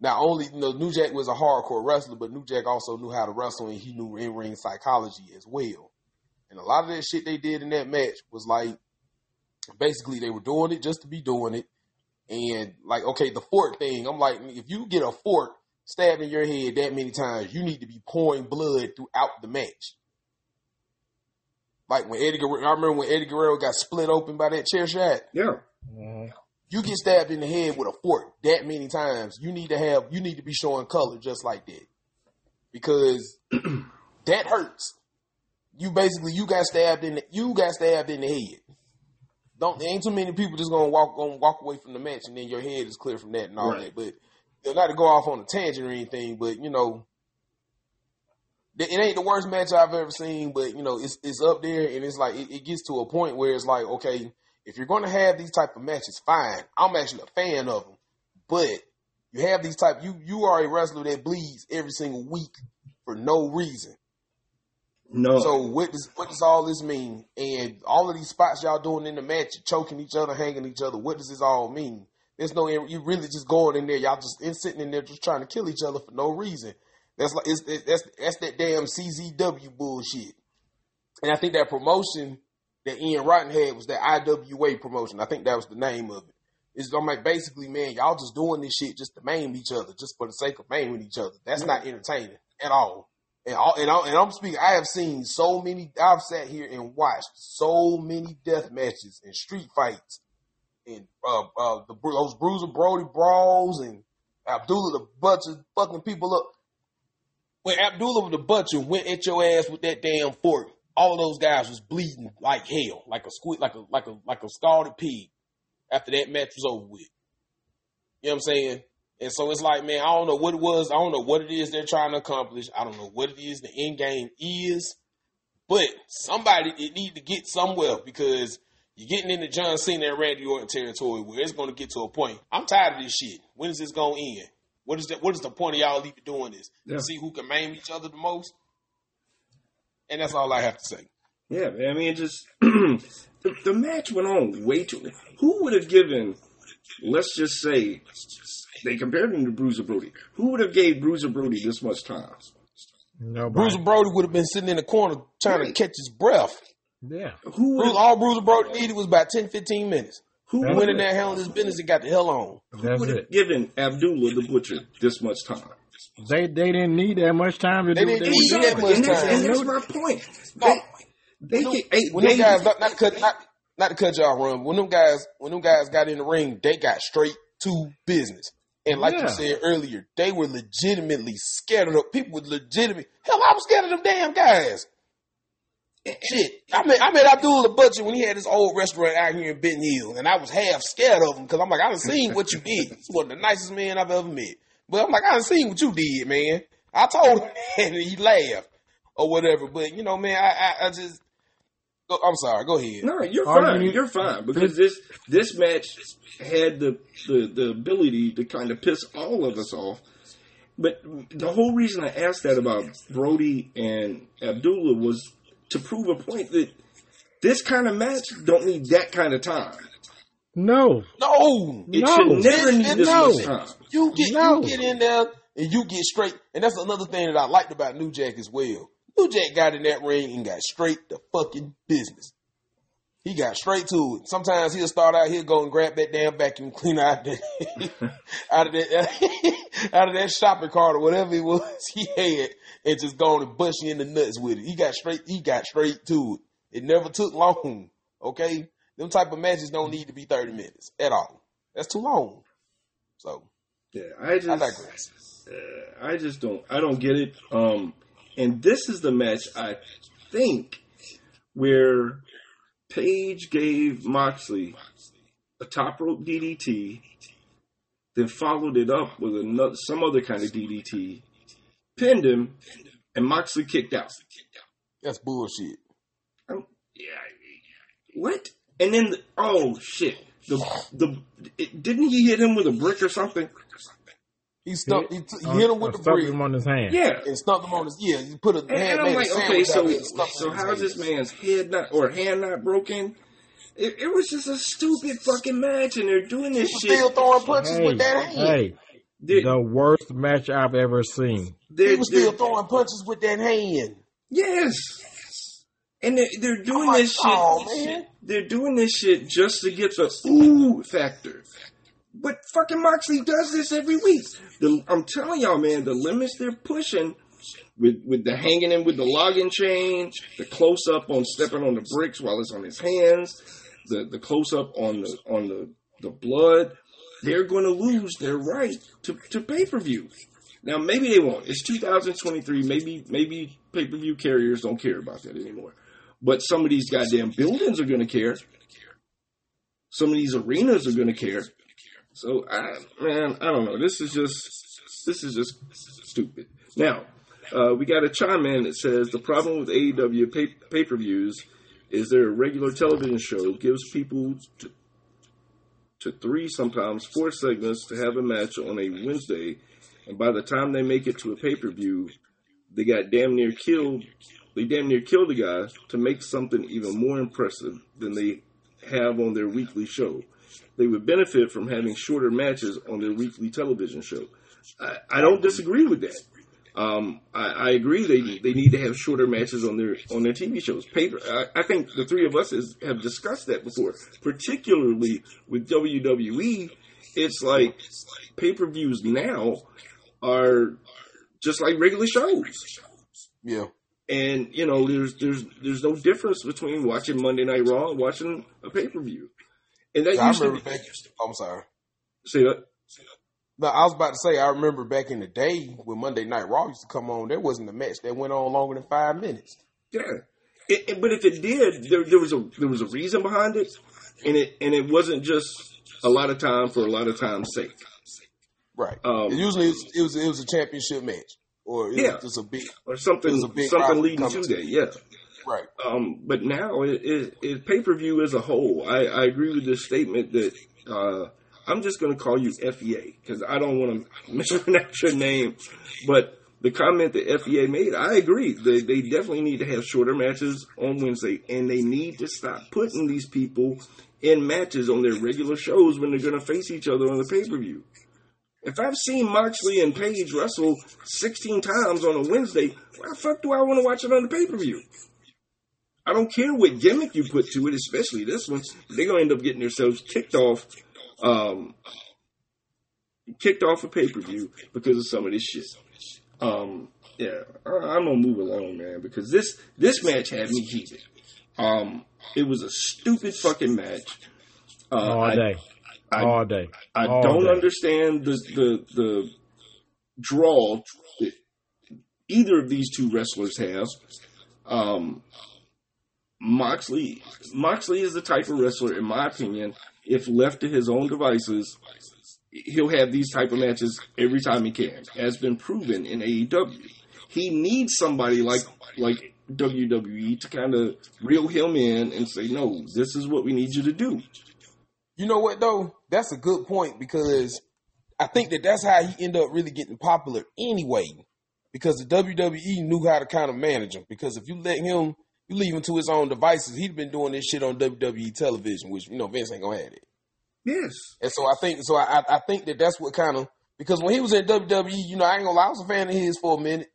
not only you know New Jack was a hardcore wrestler, but New Jack also knew how to wrestle and he knew in ring psychology as well. And a lot of that shit they did in that match was like basically they were doing it just to be doing it. And like, okay, the fork thing, I'm like, if you get a fork stabbed in your head that many times, you need to be pouring blood throughout the match. Like when Eddie Guerrero, I remember when Eddie Guerrero got split open by that chair shot Yeah. Mm-hmm. you get stabbed in the head with a fork that many times, you need to have you need to be showing color just like that. Because that hurts. You basically you got stabbed in the you got stabbed in the head. Don't there ain't too many people just gonna walk gonna walk away from the match and then your head is clear from that and all Right. that. But know, not to go off on a tangent or anything, but you know it it ain't the worst match I've ever seen, but you know, it's it's up there and it's like it, it gets to a point where it's like, okay, if you're gonna have these type of matches, fine. I'm actually a fan of them. But you have these type you you are a wrestler that bleeds every single week for no reason. No. So what does what does all this mean? And all of these spots y'all doing in the match, choking each other, hanging each other. What does this all mean? There's no you really just going in there. Y'all just in, sitting in there just trying to kill each other for no reason. That's like it's, it- that's that's that damn CZW bullshit. And I think that promotion that Ian Rotten had was that IWA promotion. I think that was the name of it. It's I'm like basically, man, y'all just doing this shit just to maim each other, just for the sake of maiming each other. That's not entertaining at all. And all, and, I, and I'm speaking. I have seen so many. I've sat here and watched so many death matches and street fights, and uh, uh, the those Bruiser Brody brawls and Abdullah the butcher fucking people up. When Abdullah the butcher went at your ass with that damn fork, all those guys was bleeding like hell, like a squid, like a like a like a scalded pig. After that match was over with, you know what I'm saying? And so it's like, man, I don't know what it was. I don't know what it is they're trying to accomplish. I don't know what it is the end game is. But somebody it need to get somewhere because you're getting into John Cena and Randy Orton territory where it's going to get to a point. I'm tired of this shit. When is this going to end? What is that? What is the point of y'all even doing this? Yeah. To see who can maim each other the most. And that's all I have to say. Yeah, man, I mean, just the, the match went on way too. Long. Who would have given? Let's just say they compared him to Bruiser Brody. Who would have gave Bruiser Brody this much time? Nobody. Bruiser Brody would have been sitting in the corner trying to catch his breath. Yeah. Who Bruce, all Bruiser Brody needed was about 10, 15 minutes. who He That's would went in there, handled his business, and got the hell on. That's would have given Abdullah the Butcher this much time? They they didn't need that much time to They do what didn't they need that much and that's, time. and that's my point. No. They, they, When they, them- when them guys, not, not to cut, not, not to cut y'all run, when them guys, when them guys got in the ring, they got straight to business. And like Yeah. you said earlier, they were legitimately scared of them. People were legitimate. Hell, I was scared of them damn guys. Shit, I met I met Abdullah Butcher when he had his old restaurant out here in Benton Hill, and I was half scared of him because I'm like, I done seen what you did. He's one of the nicest men I've ever met. But I'm like, I done seen what you did, man. I told him, and he laughed or whatever. But you know, man, I I, I just, oh, I'm sorry. Go ahead. No, you're Are fine. you- You're fine because this this match had the, the the ability to kind of piss all of us off. But the whole reason I asked that about Brody and Abdullah was to prove a point that this kind of match don't need that kind of time. No, No, It No. should never It- need this no. much time. You get No. you get in there and you get straight. And that's another thing that I liked about New Jack as well. New Jack got in that ring and got straight to fucking business. He got straight to it. Sometimes he'll start out, he'll go and grab that damn vacuum cleaner out of that, out of that, out of that shopping cart or whatever it was he had, and just go on and bust you in the nuts with it. He got straight, he got straight to it. It never took long. Okay, them type of matches don't need to be thirty minutes at all. That's too long. So Yeah, I just I digress. uh, I just don't I don't get it. Um, and this is the match I think where Page gave Moxley a top rope DDT, then followed it up with another some other kind of DDT, pinned him, and Moxley kicked out. That's bullshit. Um, yeah, what? And then the, oh shit, the the it, didn't he hit him with a brick or something? He stumped. He, t- he hit him with the stuck him on his hand. Yeah, and stumped him on his. Yeah, he put a And, hand and I'm like, okay, sandwich so of it and stuffed it so in his how's this man's head not or hand not broken? It, it was just a stupid fucking match, and they're doing this He was still throwing punches Hey, with that hand. hey, They're, the worst match I've ever seen. they're- he was still throwing punches with that hand. yes, and they're, they're doing I'm like, this shit. oh, man. They're doing this shit just to get the ooh factor. But fucking Moxley does this every week. The, I'm telling y'all, man, the limits they're pushing with with the hanging in with the logging chain, the close up on stepping on the bricks while it's on his hands, the the close up on the on the the blood, they're going to lose their right to to pay per view. Now maybe they won't. It's 2023. Maybe maybe pay per view carriers don't care about that anymore. But some of these goddamn buildings are going to care. Some of these arenas are going to care. So, I, man, I don't know. This is just this is just stupid. Now, uh, we got a chime in that says the problem with AEW pay, pay per views is their regular television show gives people to, to three, sometimes four segments to have a match on a Wednesday, and by the time they make it to a pay per view, they got damn near killed. They damn near killed the guy to make something even more impressive than they have on their weekly show. They would benefit from having shorter matches on their weekly television show. I, I don't disagree with that. Um, I, I agree they they need to have shorter matches on their on their TV shows. Paper, I, I think the three of us is, have discussed that before, particularly with WWE. It's like pay per views now are just like regular shows. Yeah. And you know, there's there's there's no difference between watching Monday Night Raw and watching a pay per view. And that I used to remember be, back. I'm sorry. say that. No, I was about to say I remember back in the day when Monday Night Raw used to come on. There wasn't a match that went on longer than five minutes. Yeah, it, it- but if it did, there, there was a there was a reason behind it, and it and it wasn't just a lot of time for a lot of time's sake. Right. Um, Usually it was, it was it was a championship match or it Yeah. was just a big or something was a big something leading to that. Yeah. Right. Um, but now it, it, it pay per view as a whole. I, I agree with this statement that uh, I'm just going to call you FEA because I don't want to mispronounce your name. But the comment that FEA made, I agree. They, they definitely need to have shorter matches on Wednesday, and they need to stop putting these people in matches on their regular shows when they're going to face each other on the pay per view. If I've seen Moxley and Page wrestle 16 times on a Wednesday, why the fuck do I want to watch it on the pay per view? I don't care what gimmick you put to it, especially this one. They're gonna end up getting themselves kicked off, um, kicked off a pay per view because of some of this shit. Um, yeah, I, I'm gonna move along, man, because this this match had me heated. Um, it was a stupid fucking match. Uh, All I- day. I- all day. I All don't day. understand the the the draw that either of these two wrestlers have. Um, Moxley Moxley is the type of wrestler, in my opinion, if left to his own devices, he'll have these type of matches every time he can, as been proven in AEW. He needs somebody like like WWE to kind of reel him in and say, "No, this is what we need you to do." You know what though? That's a good point because I think that that's how he ended up really getting popular anyway. Because the WWE knew how to kind of manage him. Because if you let him, you leave him to his own devices, he'd been doing this shit on WWE television, which you know Vince ain't gonna have it. Yes, And so I think, so I, I think that that's what kind of because when he was in WWE, you know, I ain't gonna lie, I was a fan of his for a minute,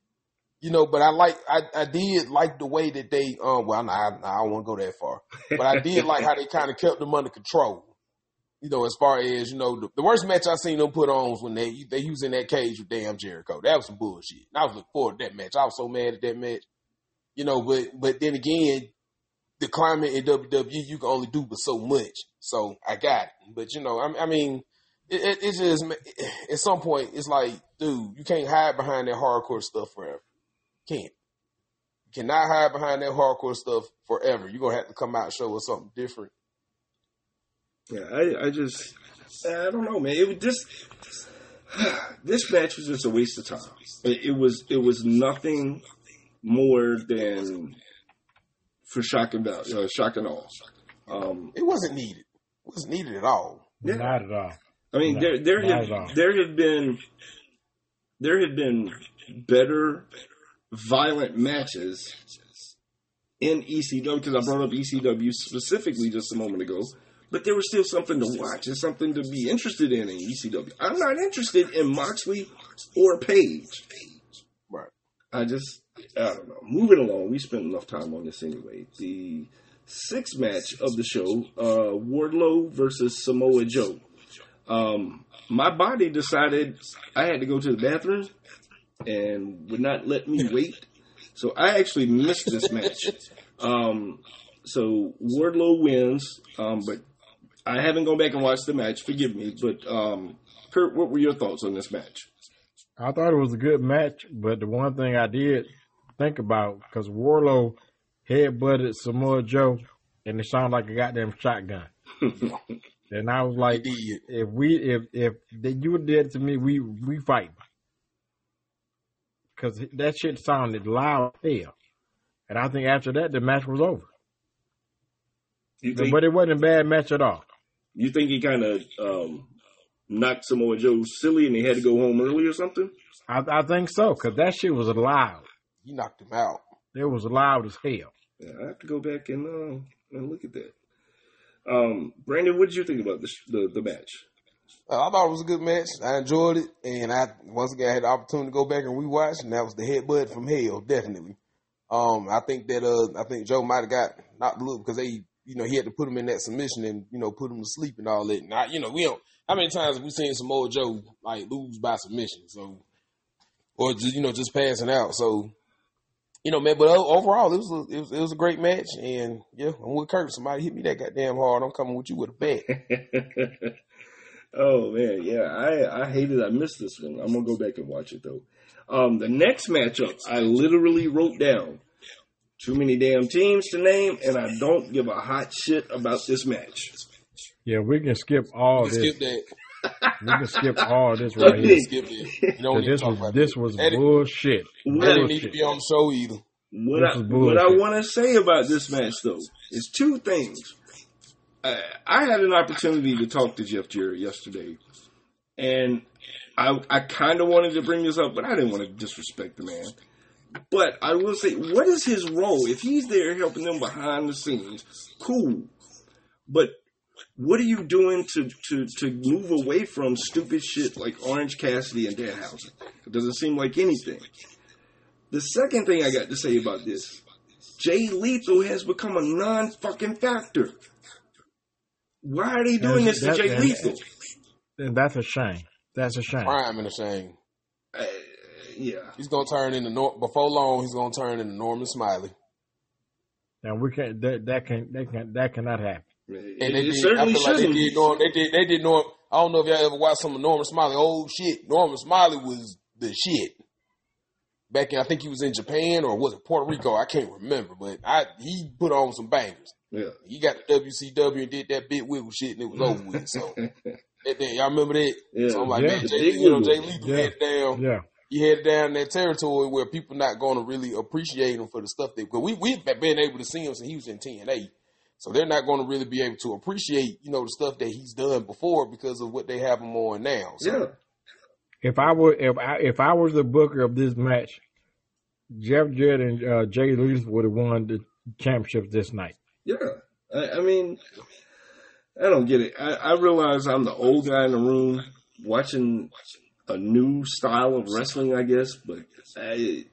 you know, but I like, I, I did like the way that they, um, well, nah, I, I don't want to go that far, but I did like how they kind of kept them under control. You know, as far as you know, the, the worst match I seen them put on was when they they he was in that cage with damn Jericho. That was some bullshit. And I was looking forward to that match. I was so mad at that match. You know, but but then again, the climate in WWE you can only do but so much. So I got it. But you know, I, I mean, it, it, it's just at some point it's like, dude, you can't hide behind that hardcore stuff forever. Can't. You cannot hide behind that hardcore stuff forever. You're gonna have to come out and show us something different. yeah. I, I just, I don't know, man. It was just this match was just a waste of time. It was, it was nothing more than for shock and val- uh, shock and awe. Um, It wasn't needed. It wasn't needed at all. Yeah. Not at all. I mean, No, there there not have there have been there have been better violent matches in ECW because I brought up ECW specifically just a moment ago. But there was still something to watch and something to be interested in in ECW. I'm not interested in Moxley or Page. Right. I just I don't know. Moving along, we spent enough time on this anyway. The sixth match of the show, uh, Wardlow versus Samoa Joe. Um, my body decided I had to go to the bathroom and would not let me wait. So I actually missed this match. Um, so Wardlow wins, um, but I haven't gone back and watched the match. Forgive me, but um, Kurt, what were your thoughts on this match? I thought it was a good match, but the one thing I did think about because Wardlow headbutted Samoa Joe, and it sounded like a goddamn shotgun. and I was like, if we if if that you did to me, we we fight because that shit sounded loud as hell. And I think after that, the match was over. Think, But it wasn't a bad match at all. you think he kind of um, knocked Samoa Joe silly and he had to go home early or something? I, I think so because that shit was loud. He knocked him out. It was loud as hell. Yeah, I have to go back and uh, and look at that. Um, Brandon, what did you think about the the, the match? Uh, I thought it was a good match. I enjoyed it, and I once again I had the opportunity to go back and rewatch, and that was the headbutt from hell, definitely. Um, I think that uh, I think Joe might have got knocked a little because they, you know, he had to put him in that submission and you know put him to sleep and all that. And I, you know, we don't. How many times have we seen Samoa Joe like lose by submission? So, or just you know just passing out. So, you know, man. But overall, it was a, it was it was a great match, and yeah, I'm with Kurt. Somebody hit me that goddamn hard. I'm coming with you with a bat. oh man, yeah, I I hated I missed this one. I'm gonna go back and watch it though. Um, the next matchup, I literally wrote down too many damn teams to name, and I don't give a hot shit about this match. Yeah, we can skip all Let's this. skip that. We can skip all this right here. Skip that. You don't 'Cause This was this was That didn't- bullshit. What- That didn't need to be on the show either. What This I, is what I want to say about this match, though, is two things. I, I had an opportunity to talk to Jeff Jarrett yesterday, and I, I kind of wanted to bring this up, but I didn't want to disrespect the man. But I will say, what is his role? If he's there helping them behind the scenes, cool. But what are you doing to, to, to move away from stupid shit like Orange Cassidy and Danhausen? It doesn't seem like anything. The second thing I got to say about this, Jay Lethal has become a non fucking factor. Why are they doing this to That- Jay that- Lethal? And that's a shame. That's a shame. Prime in a shame. Uh, yeah. He's gonna turn into Nor- before long. He's gonna turn into Norman Smiley. And we can't. That, that can. That can. That cannot happen. It, And they it did. I certainly feel like they did. Norm, they did. They did Norm. I don't know if y'all ever watched some of Norman Smiley. Oh shit, Norman Smiley was the shit. back in I think he was in Japan or was it Puerto Rico? I can't remember, but I he put on some bangers. Yeah. He got the WCW and did that bit wiggle shit and it was over with. So that, that- y'all remember that? Yeah. So I'm like, Yeah. man, Jay, you know. Jay Lethal Yeah. had it down. Yeah. He had it down that territory where people not going to really appreciate him for the stuff that. Because we we've been able to see him since he was in TNA, so they're not going to really be able to appreciate you know the stuff that he's done before because of what they have him on now. So, Yeah. If I were if I if I was the booker of this match, Jeff Jarrett and uh, Jay Lethal would have won the championship this night. Yeah. I, I mean, I don't get it. I, I realize I'm the old guy in the room watching a new style of wrestling, I guess, but I,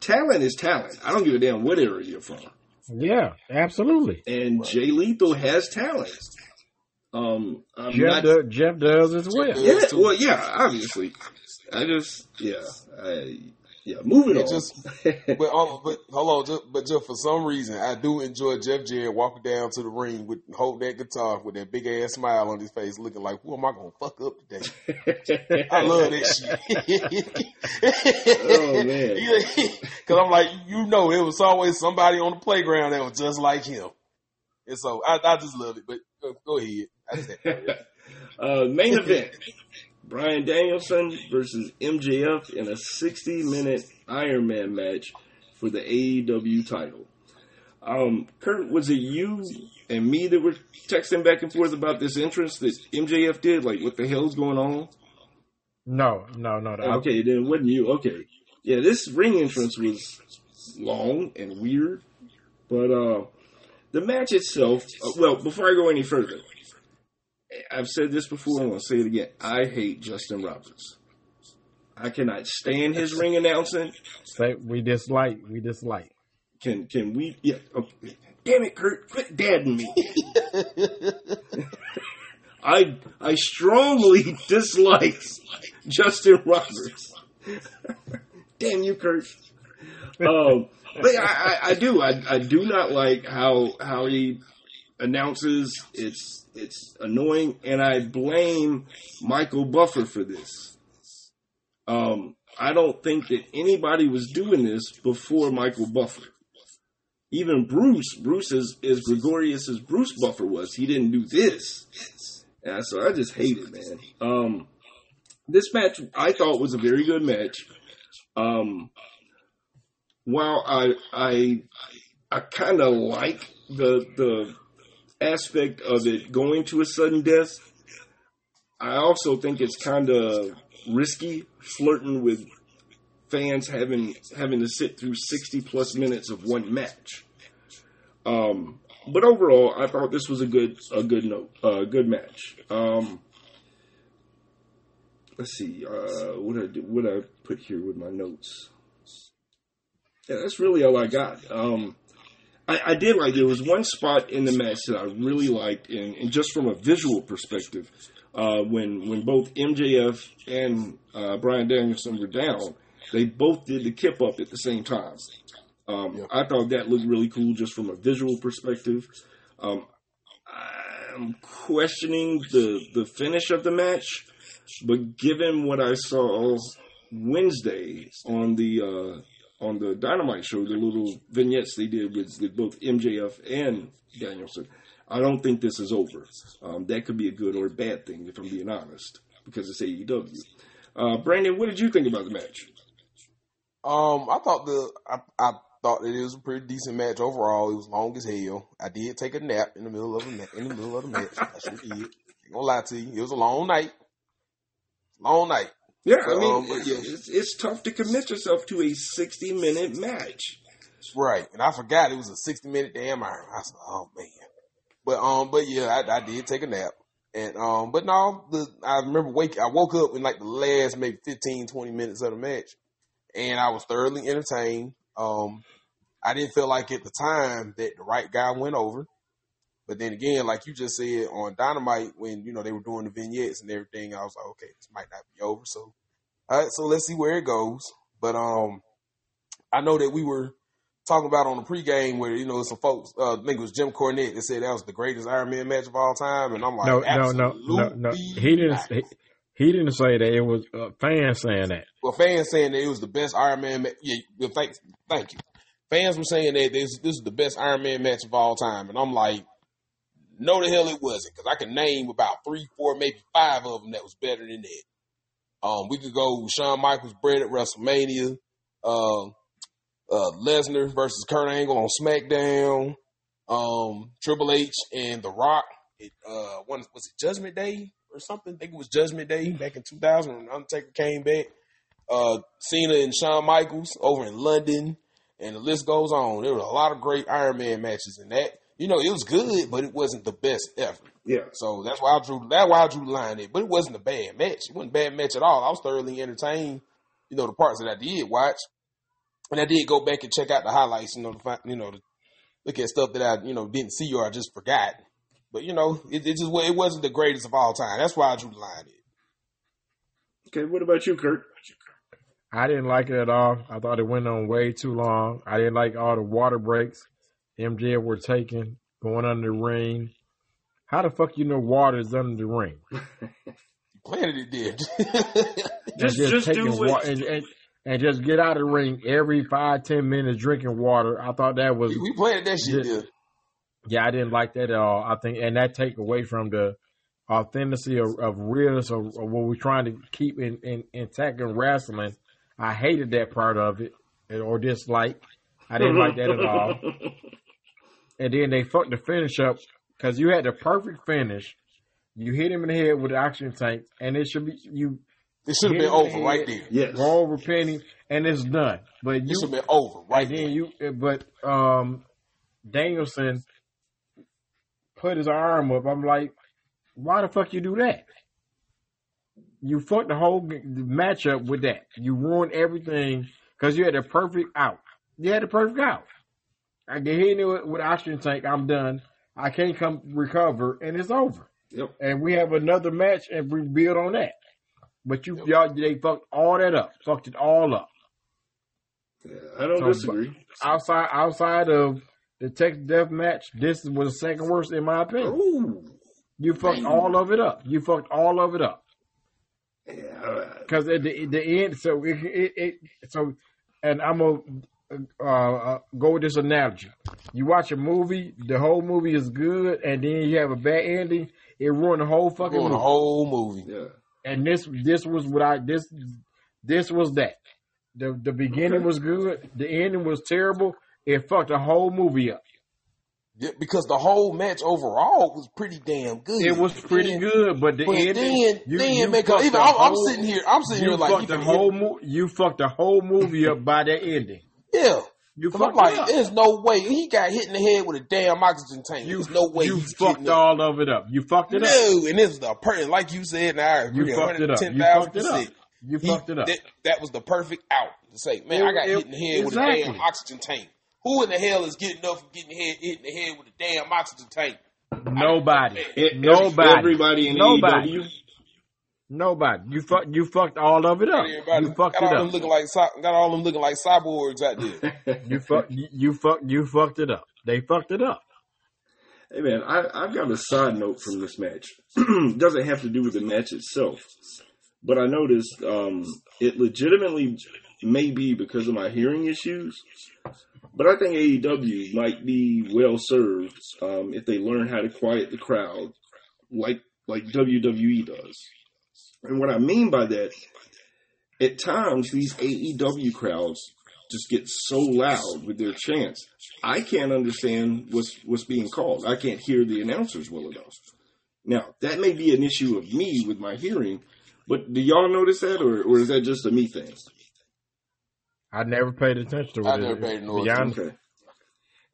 talent is talent. I don't give a damn what area you're from. Yeah, absolutely. And Jay Lethal has talent. Um, I'm Jeff not. does, Jeff does as well. yeah, well, yeah, obviously. I just, yeah, I, yeah. Moving It on. just- but um, but hold on, just, but just for some reason, I do enjoy Jeff Jarrett walking down to the ring with holding that guitar with that big ass smile on his face, looking like, "Who am I gonna fuck up today?" I love that shit. Oh, man. because I'm like, you know, it was always somebody on the playground that was just like him, and so I, I just love it. But go, go ahead. Uh, main event: Bryan Danielson versus MJF in a 60-minute Iron Man match for the AEW title. Um, Kurt, was it you and me that were texting back and forth about this entrance that MJF did? Like, what the hell's going on? No, no, no. no. Okay, then it wasn't you. Okay, yeah, this ring entrance was long and weird, but uh, the match itself. Uh, well, before I go any further, I've said this before. I'm going to say it again. I hate Justin Roberts. I cannot stand his ring announcing. Say we dislike, we dislike. Can can we? Yeah. Okay. Damn it, Kurt! Quit dadding me. I I strongly dislike Justin Roberts. Damn you, Kurt. Um, but I, I, I do I, I do not like how how he announces. It's it's annoying, and I blame Michael Buffer for this. Um, I don't think that anybody was doing this before Michael Buffer. Even Bruce, Bruce is as gregarious as Bruce Buffer was. He didn't do this. So I just hate it, man. Um, this match I thought was a very good match. Um, while I I I kind of like the the aspect of it going to a sudden death, I also think it's kind of risky flirting with fans having having to sit through 60 plus minutes of one match. Um, but overall, I thought this was a good a good note, a good match. Um, let's see, uh, what I what I put here with my notes. Yeah, that's really all I got. Um, I, I did like there was one spot in the match that I really liked, and, and just from a visual perspective, uh, when when both MJF and uh, Bryan Danielson were down, they both did the kip up at the same time. Um, Yeah. I thought that looked really cool just from a visual perspective. Um, I'm questioning the the finish of the match, but given what I saw Wednesday on the uh, on the Dynamite show, the little vignettes they did with, both MJF and Danielson, I don't think this is over. Um, that could be a good or a bad thing, if I'm being honest, because it's AEW. Uh, Brandon, what did you think about the match? Um, I thought the I, I thought it was a pretty decent match overall. It was long as hell. I did take a nap in the middle of the in the middle of the match. I sure did. Ain't gonna lie to you, it was a long night. Long night. Yeah, I Um, mean, but yeah. it's, it's tough to commit yourself to a 60 minute match. Right, and I forgot it was a sixty minute damn hour. I said, "Oh man," but um, but yeah, I, I did take a nap, and um, but no, the I remember wake I woke up in like the last maybe 15, 20 minutes of the match, and I was thoroughly entertained. Um, I didn't feel like at the time that the right guy went over, but then again, like you just said on Dynamite when you know they were doing the vignettes and everything, I was like, okay, this might not be over. So, all right, so let's see where it goes. But um, I know that we were talking about on the pregame where you know some folks, uh, I think it was Jim Cornette that said that was the greatest Iron Man match of all time, and I'm like, No, no, no, no, no. He didn't. not." He, He didn't say that. It was a fan saying that. Well, fans saying that it was the best Iron Man. Ma- yeah, well, thank, thank you. Fans were saying that this this is the best Iron Man match of all time, and I'm like, no, the hell it wasn't, because I can name about three, four, maybe five of them that was better than that. Um, we could go Shawn Michaels, Bret at WrestleMania, uh, uh, Lesnar versus Kurt Angle on SmackDown, um, Triple H and The Rock. It, uh, when, was it Judgment Day or something? I think it was Judgment Day back in 2000 when Undertaker came back. Uh, Cena and Shawn Michaels over in London, and the list goes on. There were a lot of great Iron Man matches in that. You know, it was good, but it wasn't the best ever. Yeah. So that's why I drew that's why I drew the line there. But it wasn't a bad match. It wasn't a bad match at all. I was thoroughly entertained. You know, the parts that I did watch, and I did go back and check out the highlights. You know, to find, you know, to look at stuff that I you know didn't see or I just forgot. But you know, it, it just it wasn't the greatest of all time. That's why I drew the line there. Okay. What about you, Kurt? I didn't like it at all. I thought it went on way too long. I didn't like all the water breaks MJF were taking going under the ring. How the fuck you know water is under the ring? Planet it did. And Just, just taking do wa- what. and, and, and just get out of the ring every five ten minutes drinking water. I thought that was we planted that shit Yeah. there. yeah. I didn't like that at all. I think and that take away from the authenticity of, of realness of, of what we're trying to keep in, in intact in wrestling. I hated that part of it or dislike. I didn't like that at all. and then they fucked the finish up because you had the perfect finish. You hit him in the head with the oxygen tank, and it should be you It should have been over the right head, there. Yes. Go over Penny, and it's done. But you should have been over right then there. you, but um, Danielson put his arm up. I'm like, why the fuck you do that? You fucked the whole g- matchup with that. You ruined everything because you had the perfect out. You had the perfect out. I get hit with, with oxygen tank. I'm done. I can't come recover, and it's over. Yep. And we have another match, and we build on that. But you, y'all, they fucked all that up. Fucked it all up Yeah, I don't So, disagree. outside outside of the Texas Death Match, this was the second worst in my opinion. Ooh. You fucked all of it up. You fucked all of it up Yeah. because at the the end, so it, it, it so, and I'm gonna uh, uh, go with this analogy. You watch a movie, the whole movie is good, and then you have a bad ending. It ruined the whole fucking Doing movie. the whole movie. Yeah. and this this was what I this this was that. The the beginning was good. The ending was terrible. It fucked the whole movie up. Yeah, because the whole match overall was pretty damn good. It was pretty Then- good, but the But ending, then, you, then you make fucked even the I'm, I'm sitting here, I'm sitting here like the whole hit- mo- You fucked the whole movie up by that ending. Yeah. You 'Cause I'm fucked like, up. there's no way he got hit in the head with a damn oxygen tank. You, there's no way you he's fucked getting up. all of it up. You fucked it up. No, and this is the perfect, like you said, and I agree, You fucked it up. You fucked it up. You He- fucked it up. That, that was the perfect out to say, man, It- I got it- hit in the head with a damn oxygen tank. Who in the hell is getting up from getting hit, hit in the head with a damn oxygen tank? Nobody. E- Nobody. Everybody in Nobody. AEW. Nobody. You fucked. You fucked all of it up. Everybody You fucked got it all them up. looking like got all them looking like cyborgs out there. You fucked. You, you fucked. You fucked it up. They fucked it up. Hey man, I, I've got a side note from this match. Doesn't have to do with the match itself, but I noticed um, it legitimately may be because of my hearing issues. But I think AEW might be well served um, if they learn how to quiet the crowd, like like WWE does. And what I mean by that, at times these AEW crowds just get so loud with their chants. I can't understand what's what's being called. I can't hear the announcers well enough. Now that may be an issue of me with my hearing, but do y'all notice that, or, or is that just a me thing? I never paid attention to it. I never paid no To Okay.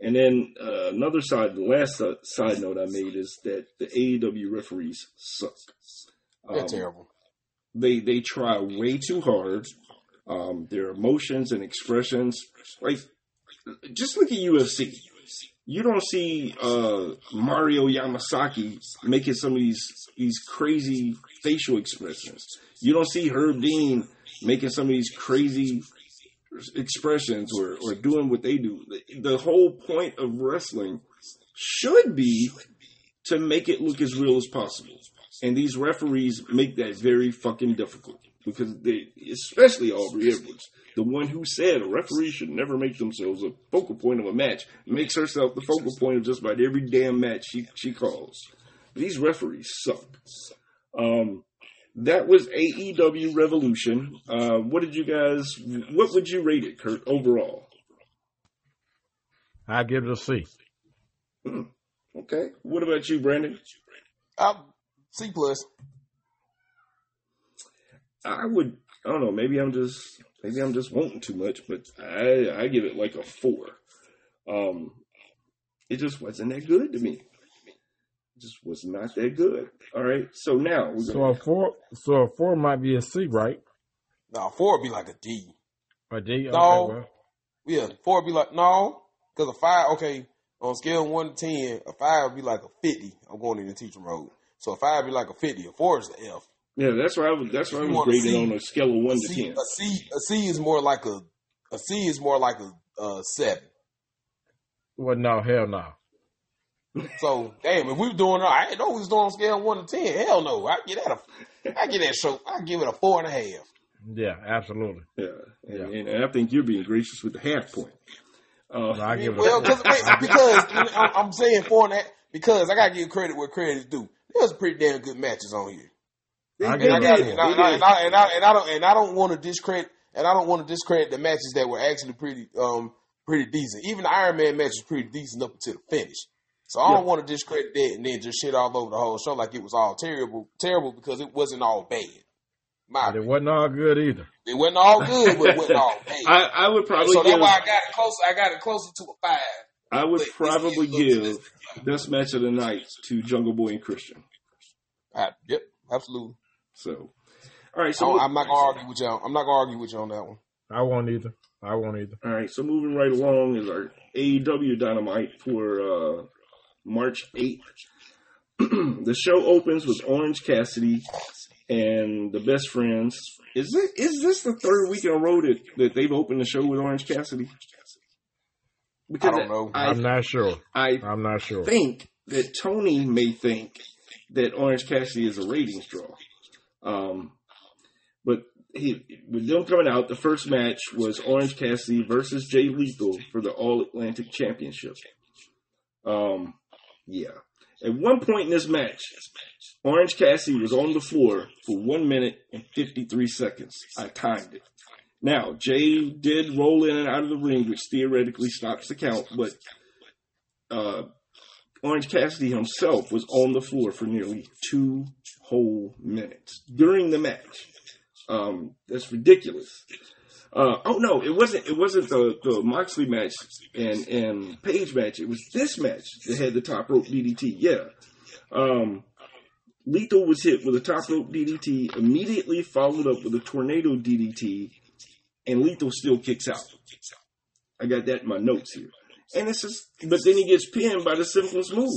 And then uh, another side, the last uh, side note I made is that the AEW referees suck. They're Um, terrible. They they try way too hard. Um, their emotions and expressions, like just look at UFC. You don't see uh, Mario Yamasaki making some of these these crazy facial expressions. You don't see Herb Dean making some of these crazy expressions or, or doing what they do. The, the whole point of wrestling should be to make it look as real as possible. And these referees make that very fucking difficult because they, especially Aubrey Edwards, the one who said a referee should never make themselves a focal point of a match, makes herself the focal point of just about every damn match she, she calls. These referees suck. Um, that was AEW Revolution. Uh, what did you guys? What would you rate it, Kurt? Overall, I give it a C. okay. What about you, Brandon? I'm C plus. I would. I don't know. Maybe I'm just. Maybe I'm just wanting too much, but I I give it like a four. Um, it just wasn't that good to me. It just was not that good. All right. So now we're So gonna. a four, so a four might be a C, right? No, four would be like a D. A D. Okay, No. well, Yeah, four would be like no, because a five. Okay, on scale of one to ten, a five would be like a fifty. I'm going in the teacher mode, so a five would be like a fifty. A four is the F. Yeah, that's why I was. That's why I You was want a rating C? on a scale of one A to ten. a C, a C is more like a a C is more like a, uh seven. well, no, hell no. So damn, if we were doing, I didn't know we was doing scale one to ten. Hell no, I get that a, I get that show. I give it a four and a half. Yeah, absolutely. Yeah, and, Yeah. and, and I think you're being gracious with the half point. Uh, No, I give it. Well, a, cause, because I'm, I'm saying four and a half because I gotta give credit where credit is due. There was pretty damn good matches on here. they, I get And I, it. and, I, and. I, and, I, and I don't and I don't want to discredit and I don't want to discredit the matches that were actually pretty um pretty decent. Even the Iron Man match was pretty decent up until the finish. So I don't want to discredit that and then just shit all over the whole show like it was all terrible terrible because it wasn't all bad. My it wasn't all good either. it wasn't all good, but it wasn't all bad. I, I would probably so that's give. why I got it closer. I got it closer to a five. I would But probably getting close to give best match of the night to Jungle Boy and Christian. I, yep, absolutely. So, all right. So So I'm not gonna argue with y'all. I'm not gonna argue with you on that one. I won't either. I won't either. All right, so moving right along is our AEW Dynamite for uh, March 8th. the show opens with Orange Cassidy and the Best Friends. Is it is this the third week in a row that, that they've opened the show with Orange Cassidy? I don't know. I, I'm not sure. I I'm not sure. think that Tony may think that Orange Cassidy is a ratings draw. Um, but he, with them coming out, the first match was Orange Cassidy versus Jay Lethal for the All Atlantic Championship. Um, yeah. At one point in this match, Orange Cassidy was on the floor for one minute and 53 seconds. I timed it. Now, Jay did roll in and out of the ring, which theoretically stops the count, but uh, Orange Cassidy himself was on the floor for nearly two whole minutes during the match. Um, that's ridiculous. Uh, oh no, it wasn't. It wasn't the, the Moxley match and and Page match. It was this match that had the top rope DDT. Yeah. Um, Lethal was hit with a top rope DDT, immediately followed up with a tornado DDT, and Lethal still kicks out. I got that in my notes here. And it's just, but then he gets pinned by the simplest move.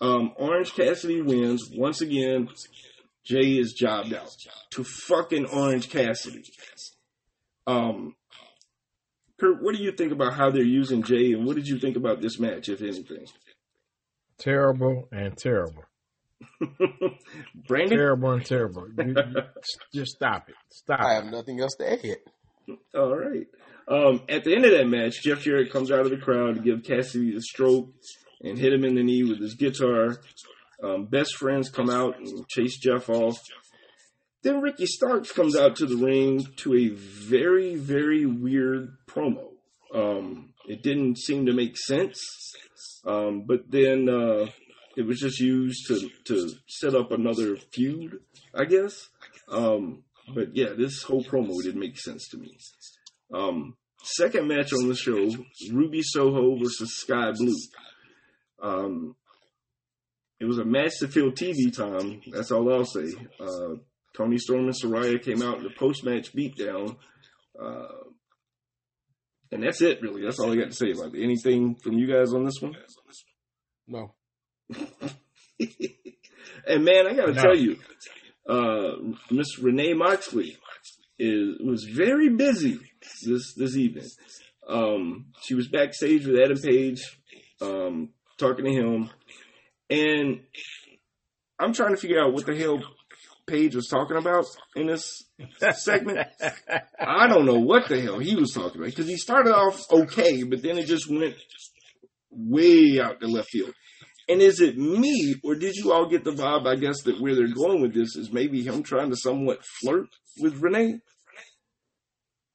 Um, Orange Cassidy wins once again. Jay is jobbed out to fucking Orange Cassidy. Um, Kurt, what do you think about how they're using Jay, and what did you think about this match, if anything? Terrible and terrible. Brandon, Terrible and terrible. You- you- just stop it. Stop. I have nothing else to add. All right. Um, at the end of that match, Jeff Jarrett comes out of the crowd to give Cassidy a stroke and hit him in the knee with his guitar. Um, best friends come out and chase Jeff off. Then Ricky Starks comes out to the ring to a very, very weird promo. Um, it didn't seem to make sense, um, but then uh, it was just used to to set up another feud, I guess. Um, but yeah, this whole promo didn't make sense to me. Um, second match on the show: Ruby Soho versus Skye Blue. Um, it was a match to fill TV time. That's all I'll say. Uh, Toni Storm and Saraya came out in the post match beatdown. Uh, and that's it, really. That's all I got to say about it. Anything from you guys on this one? No. and man, I got to No. tell you, uh, Miss Renee Moxley is was very busy this this evening. Um, she was backstage with Adam Page, um, talking to him, and I'm trying to figure out what the hell Page was talking about in this segment. I don't know what the hell he was talking about because he started off okay, but then it just went way out the left field. And is it me, or did you all get the vibe? I guess that where they're going with this is maybe him trying to somewhat flirt with Renee.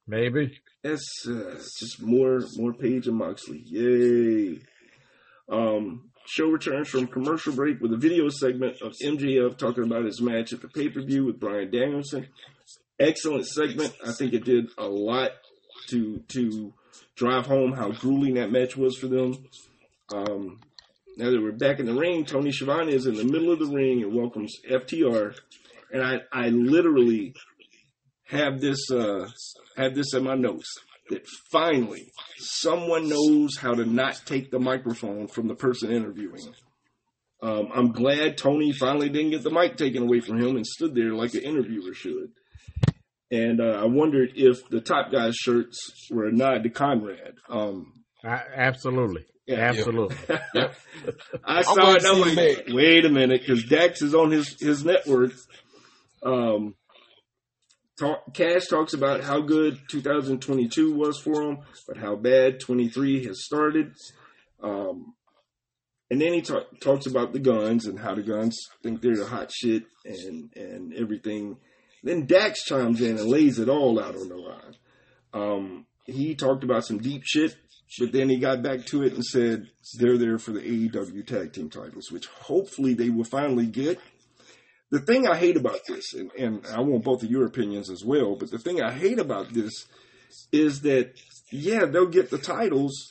Maybe. That's uh, just more more Page and Moxley. Yay! Um, show returns from commercial break with a video segment of MJF talking about his match at the pay per view with Bryan Danielson. Excellent segment. I think it did a lot to to drive home how grueling that match was for them. Um, now that we're back in the ring, Tony Schiavone is in the middle of the ring and welcomes FTR. And I, I literally have this uh, have this in my notes that finally someone knows how to not take the microphone from the person interviewing. Um, I'm glad Tony finally didn't get the mic taken away from him and stood there like an interviewer should. And uh, I wondered if the top guy's shirts were a nod to Conrad. Um, I, absolutely. Yeah. Absolutely. I saw it. I'm like, wait a minute, because Dax is on his his network. Um, talk, Cash talks about how good 2022 was for him, but how bad 23 has started. Um, and then he talk, talks about the guns and how the guns think they're the hot shit and and everything. Then Dax chimes in and lays it all out on the line. Um, he talked about some deep shit but then he got back to it and said they're there for the AEW tag team titles, which hopefully they will finally get. The thing I hate about this, and, and I want both of your opinions as well, but the thing I hate about this is that, yeah, they'll get the titles,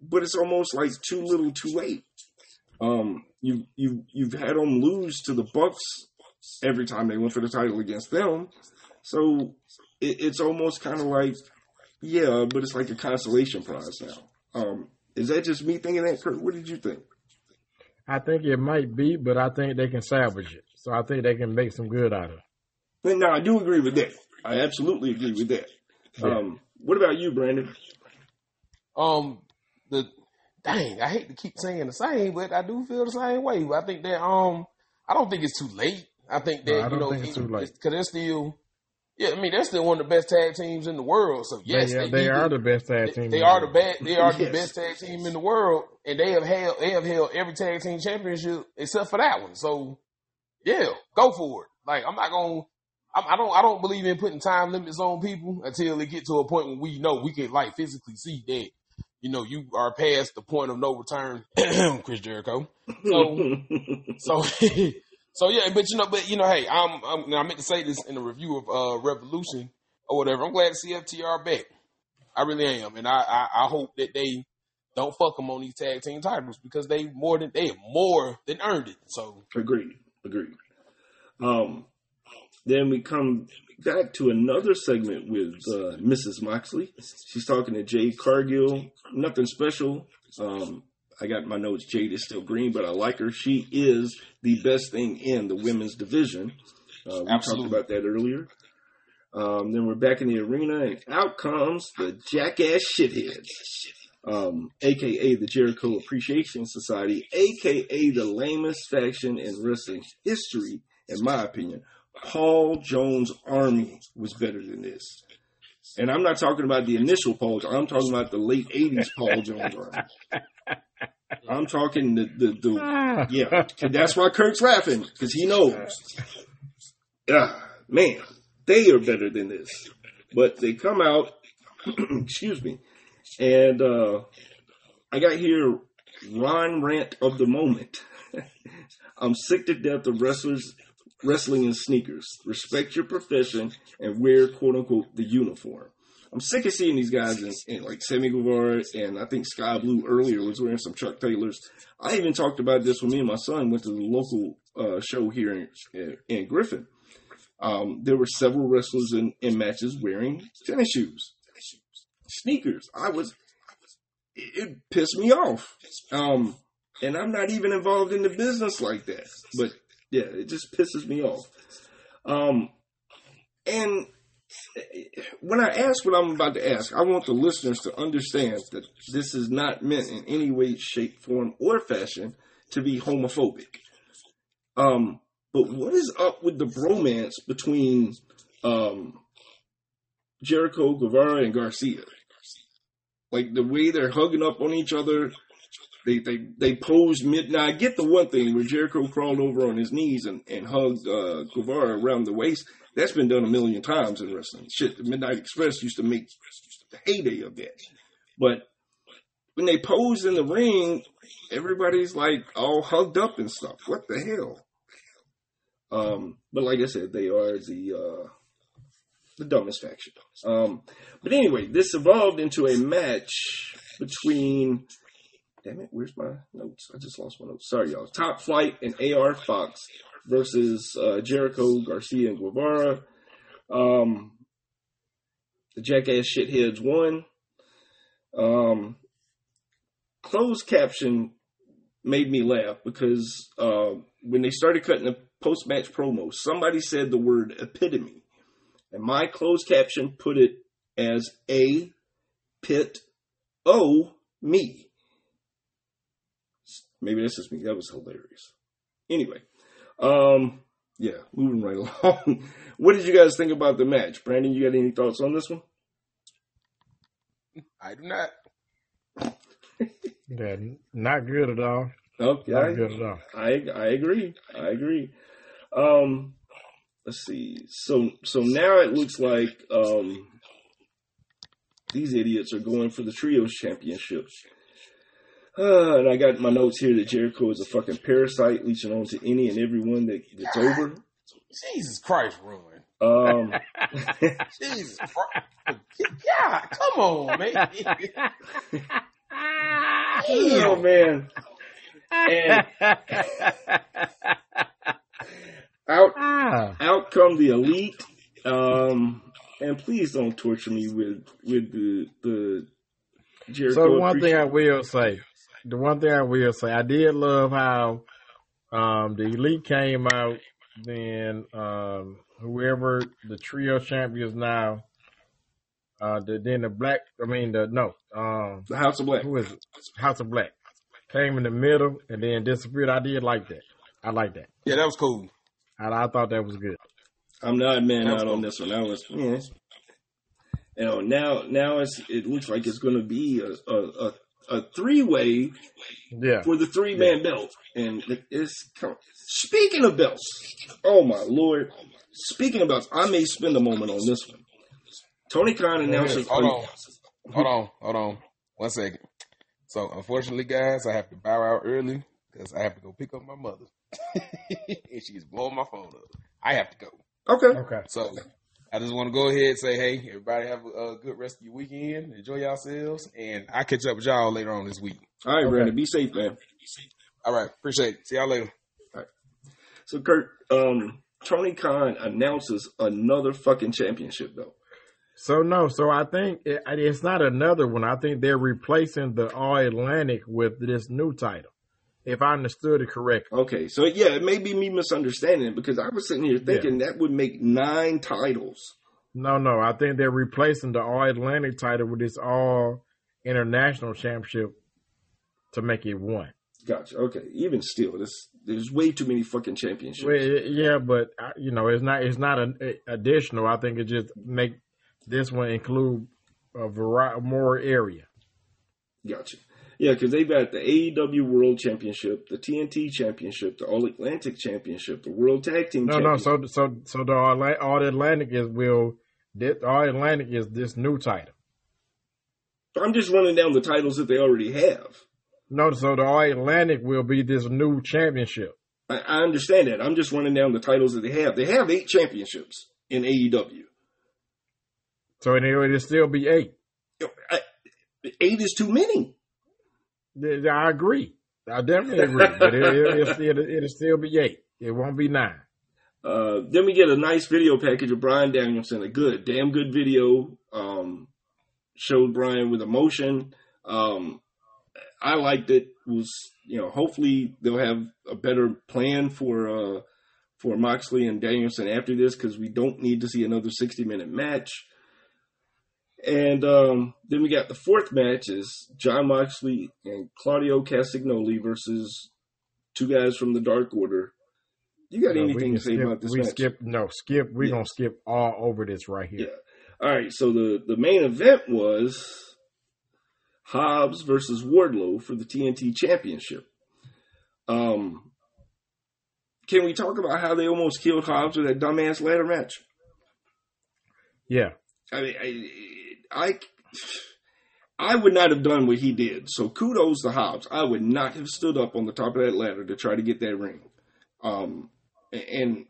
but it's almost like too little too late. Um, you, you, you've had them lose to the Bucks every time they went for the title against them. So it, it's almost kind of like yeah, but it's like a consolation prize now. Um, is that just me thinking that, Kurt? What did you think? I think it might be, but I think they can salvage it. So I think they can make some good out of it. But no, I do agree with that. I absolutely agree with that. Yeah. Um, what about you, Brandon? Um, the dang, I hate to keep saying the same, but I do feel the same way. I think that um, I don't think it's too late. I think that no, I you know, because they're still yeah, I mean they're still one of the best tag teams in the world. So yes, they, they, they are the best tag team. They, they are the best. They are the best tag team in the world, and they have held they have held every tag team championship except for that one. So yeah, go for it. Like I'm not gonna. I, I don't. I don't believe in putting time limits on people until they get to a point when we know we can like physically see that you know you are past the point of no return, Chris Jericho. So so. So yeah, but you know, but you know, hey, I'm, I'm I meant to say this in the review of uh, Revolution or whatever. I'm glad to see FTR back. I really am, and I, I, I hope that they don't fuck them on these tag team titles because they more than they more than earned it. So agreed, agreed. Um, then we come back to another segment with uh, Mrs. Moxley. She's talking to Jade Cargill. Nothing special. Um, I got my notes. Jade is still green, but I like her. She is the best thing in the women's division. Uh, we Absolutely. talked about that earlier. Um, then we're back in the arena, and out comes the jackass shitheads, um, aka the Jericho Appreciation Society, aka the lamest faction in wrestling history, in my opinion. Paul Jones Army was better than this. And I'm not talking about the initial Paul, Jones, I'm talking about the late 80s Paul Jones Army. I'm talking the the, the ah. yeah. And that's why Kirk's laughing because he knows. Yeah, man, they are better than this. But they come out. excuse me, and uh, I got here Ron rant of the moment. I'm sick to death of wrestlers wrestling in sneakers. Respect your profession and wear quote unquote the uniform. I'm sick of seeing these guys in, in like Sammy Guevara and I think Skye Blue earlier was wearing some Chuck Taylors. I even talked about this when me and my son went to the local uh, show here in, in, in Griffin. Um, there were several wrestlers in, in matches wearing tennis shoes, sneakers. I was, it, it pissed me off. Um, and I'm not even involved in the business like that, but yeah, it just pisses me off. Um, and when I ask what I'm about to ask, I want the listeners to understand that this is not meant in any way, shape, form, or fashion to be homophobic. Um, but what is up with the bromance between um, Jericho, Guevara, and Garcia? Like the way they're hugging up on each other. They they they pose mid. Now I get the one thing where Jericho crawled over on his knees and and hugged uh, Guevara around the waist. That's been done a million times in wrestling. Shit, the Midnight Express used to make the heyday of that. But when they pose in the ring, everybody's like all hugged up and stuff. What the hell? Um, but like I said, they are the uh, the dumbest faction. Um, but anyway, this evolved into a match between. Damn it, where's my notes? I just lost my notes. Sorry, y'all. Top Flight and AR Fox versus uh, Jericho, Garcia, and Guevara. Um, the jackass shitheads won. Um, closed caption made me laugh because uh, when they started cutting the post match promo, somebody said the word epitome. And my closed caption put it as A pit O me. Maybe that's just me. That was hilarious. Anyway, um, yeah, moving right along. what did you guys think about the match? Brandon, you got any thoughts on this one? I do not. Yeah, not good at all. Okay, Not good at all. I I agree. I agree. Um, let's see. So so now it looks like um these idiots are going for the trios championship. Uh, and I got my notes here that Jericho is a fucking parasite leeching onto any and everyone that, that's over. Jesus Christ, ruin. Um, Jesus Christ. God, come on, man. oh man. And out Ah. out come the elite. Um, and please don't torture me with with the the Jericho. So one thing I will say, the one thing I will say, I did love how um, the elite came out. Then um, whoever the trio champions now, uh, the, then the black, I mean the no, um, the House of Black. who is it? House of Black came in the middle and then disappeared. I did like that. I like that. Yeah, that was cool. I, I thought that was good. I'm not man That was out on this one. I was, yeah. You know, now now it's it looks like it's going to be a a, a, a three way Yeah. for the three man belt, and it's speaking of belts. Oh my lord! Speaking of belts, I may spend a moment on this one. Tony Khan announces. Hold on. Hold on. Hold on. One second. So, unfortunately, guys, I have to bow out early because I have to go pick up my mother. and she's blowing my phone up. I have to go. Okay. Okay. So, I just want to go ahead and say, hey, everybody have a, a good rest of your weekend. Enjoy yourselves. And I'll catch up with y'all later on this week. All right, Okay. Brandon. Be safe, man. All right. Appreciate it. See y'all later. All right. So, Kurt, um, Tony Khan announces another fucking championship though. So no, so I think it, it's not another one. I think they're replacing the All Atlantic with this new title, if I understood it correctly. Okay, so yeah, it may be me misunderstanding it because I was sitting here thinking that would make nine titles. No, no, I think they're replacing the All Atlantic title with this All International Championship to make it one. Gotcha. Okay, even still, this there's way too many fucking championships. Well, yeah, but uh, you know, it's not it's not an additional. I think it just make this one include a variety more area. Gotcha. Yeah, because they've got the AEW World Championship, the TNT Championship, the All Atlantic Championship, the World Tag Team No, no. So, so, so the All, All Atlantic is will. All Atlantic is this new title. I'm just running down the titles that they already have. No, so the All Atlantic will be this new championship. I, I understand that. I'm just running down the titles that they have. They have eight championships in AEW. So it will still be eight. I, eight is too many. I agree. I definitely agree. But it, it, it'll, still, be eight. It won't be nine. Uh, then we get a nice video package of Bryan Danielson, a good, damn good video. Um, showed Bryan with emotion. Um, I liked it. Was you know, hopefully they'll have a better plan for uh, for Moxley and Danielson after this because we don't need to see another sixty minute match. And um, then we got the fourth match is Jon Moxley and Claudio Castagnoli versus two guys from the Dark Order, You got No, anything to say skip, about this we match? skip no skip. We're Yeah. gonna skip all over this right here. Yeah. All right. So the the main event was Hobbs versus Wardlow for the TNT Championship. Um, can we talk about how they almost killed Hobbs with that dumbass ladder match? Yeah. I mean, I, I, I would not have done what he did. So kudos to Hobbs. I would not have stood up on the top of that ladder to try to get that ring, um, and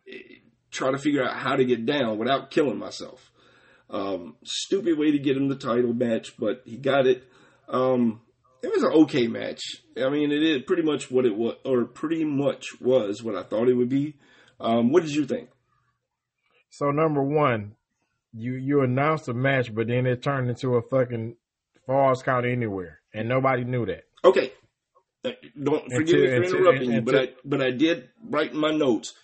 try to figure out how to get down without killing myself. Um, stupid way to get him the title match, but he got it. Um, it was an okay match. I mean, it is pretty much what it was, or pretty much was what I thought it would be. Um, what did you think? So number one, you you announced a match, but then it turned into a fucking falls count anywhere, and nobody knew that. Okay. Uh, Don't forgive me for Until- interrupting until- you, but I but I did write in my notes.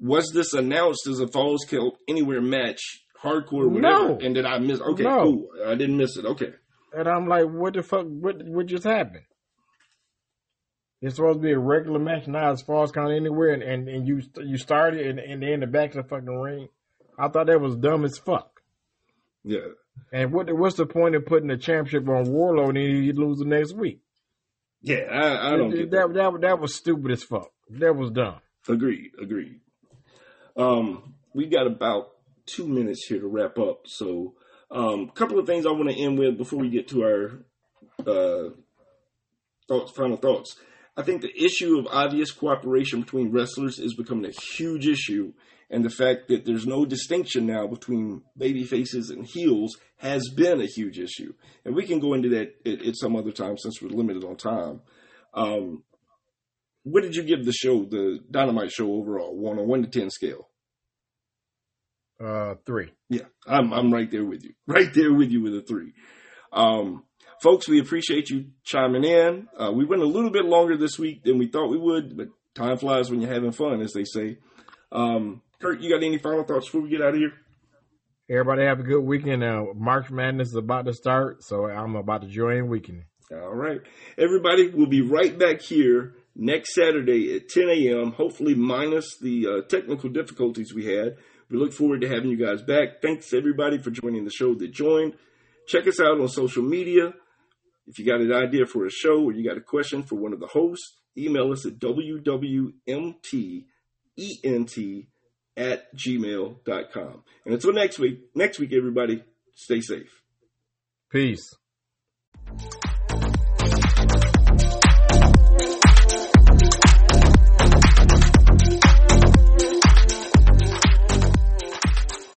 Was this announced as a Falls count Anywhere match, hardcore, whatever? No. And did I miss? Okay, No. cool. I didn't miss it. Okay. And I'm like, what the fuck? What what just happened? It's supposed to be a regular match now. It's falls count anywhere, and, and, and you you started and, and they're in the back of the fucking ring. I thought that was dumb as fuck. Yeah. And what what's the point of putting the championship on Wardlow and then you lose the next week? Yeah, I, I don't get that. that, that. That was stupid as fuck. That was dumb. Agreed. Agreed. Um, we got about two minutes here to wrap up. So, um, a couple of things I want to end with before we get to our uh, thoughts, final thoughts. I think the issue of obvious cooperation between wrestlers is becoming a huge issue, and the fact that there's no distinction now between baby faces and heels has been a huge issue. And we can go into that at, at some other time since we're limited on time. Um, what did you give the show, the Dynamite show overall, one on one to ten scale? Uh, three. Yeah, I'm I'm right there with you, right there with you with a three. Um, folks, we appreciate you chiming in. Uh, we went a little bit longer this week than we thought we would, but time flies when you're having fun, as they say. Um, Kurt, you got any final thoughts before we get out of here? Everybody have a good weekend. Now March Madness is about to start, so I'm about to join weekend. All right. Everybody, we'll be right back here next Saturday at 10 a.m., hopefully minus the uh, technical difficulties we had. We look forward to having you guys back. Thanks, everybody, for joining the show that joined. Check us out on social media. If you got an idea for a show or you got a question for one of the hosts, email us at wwmtent at gmail.com. And until next week, next week, everybody, stay safe. Peace.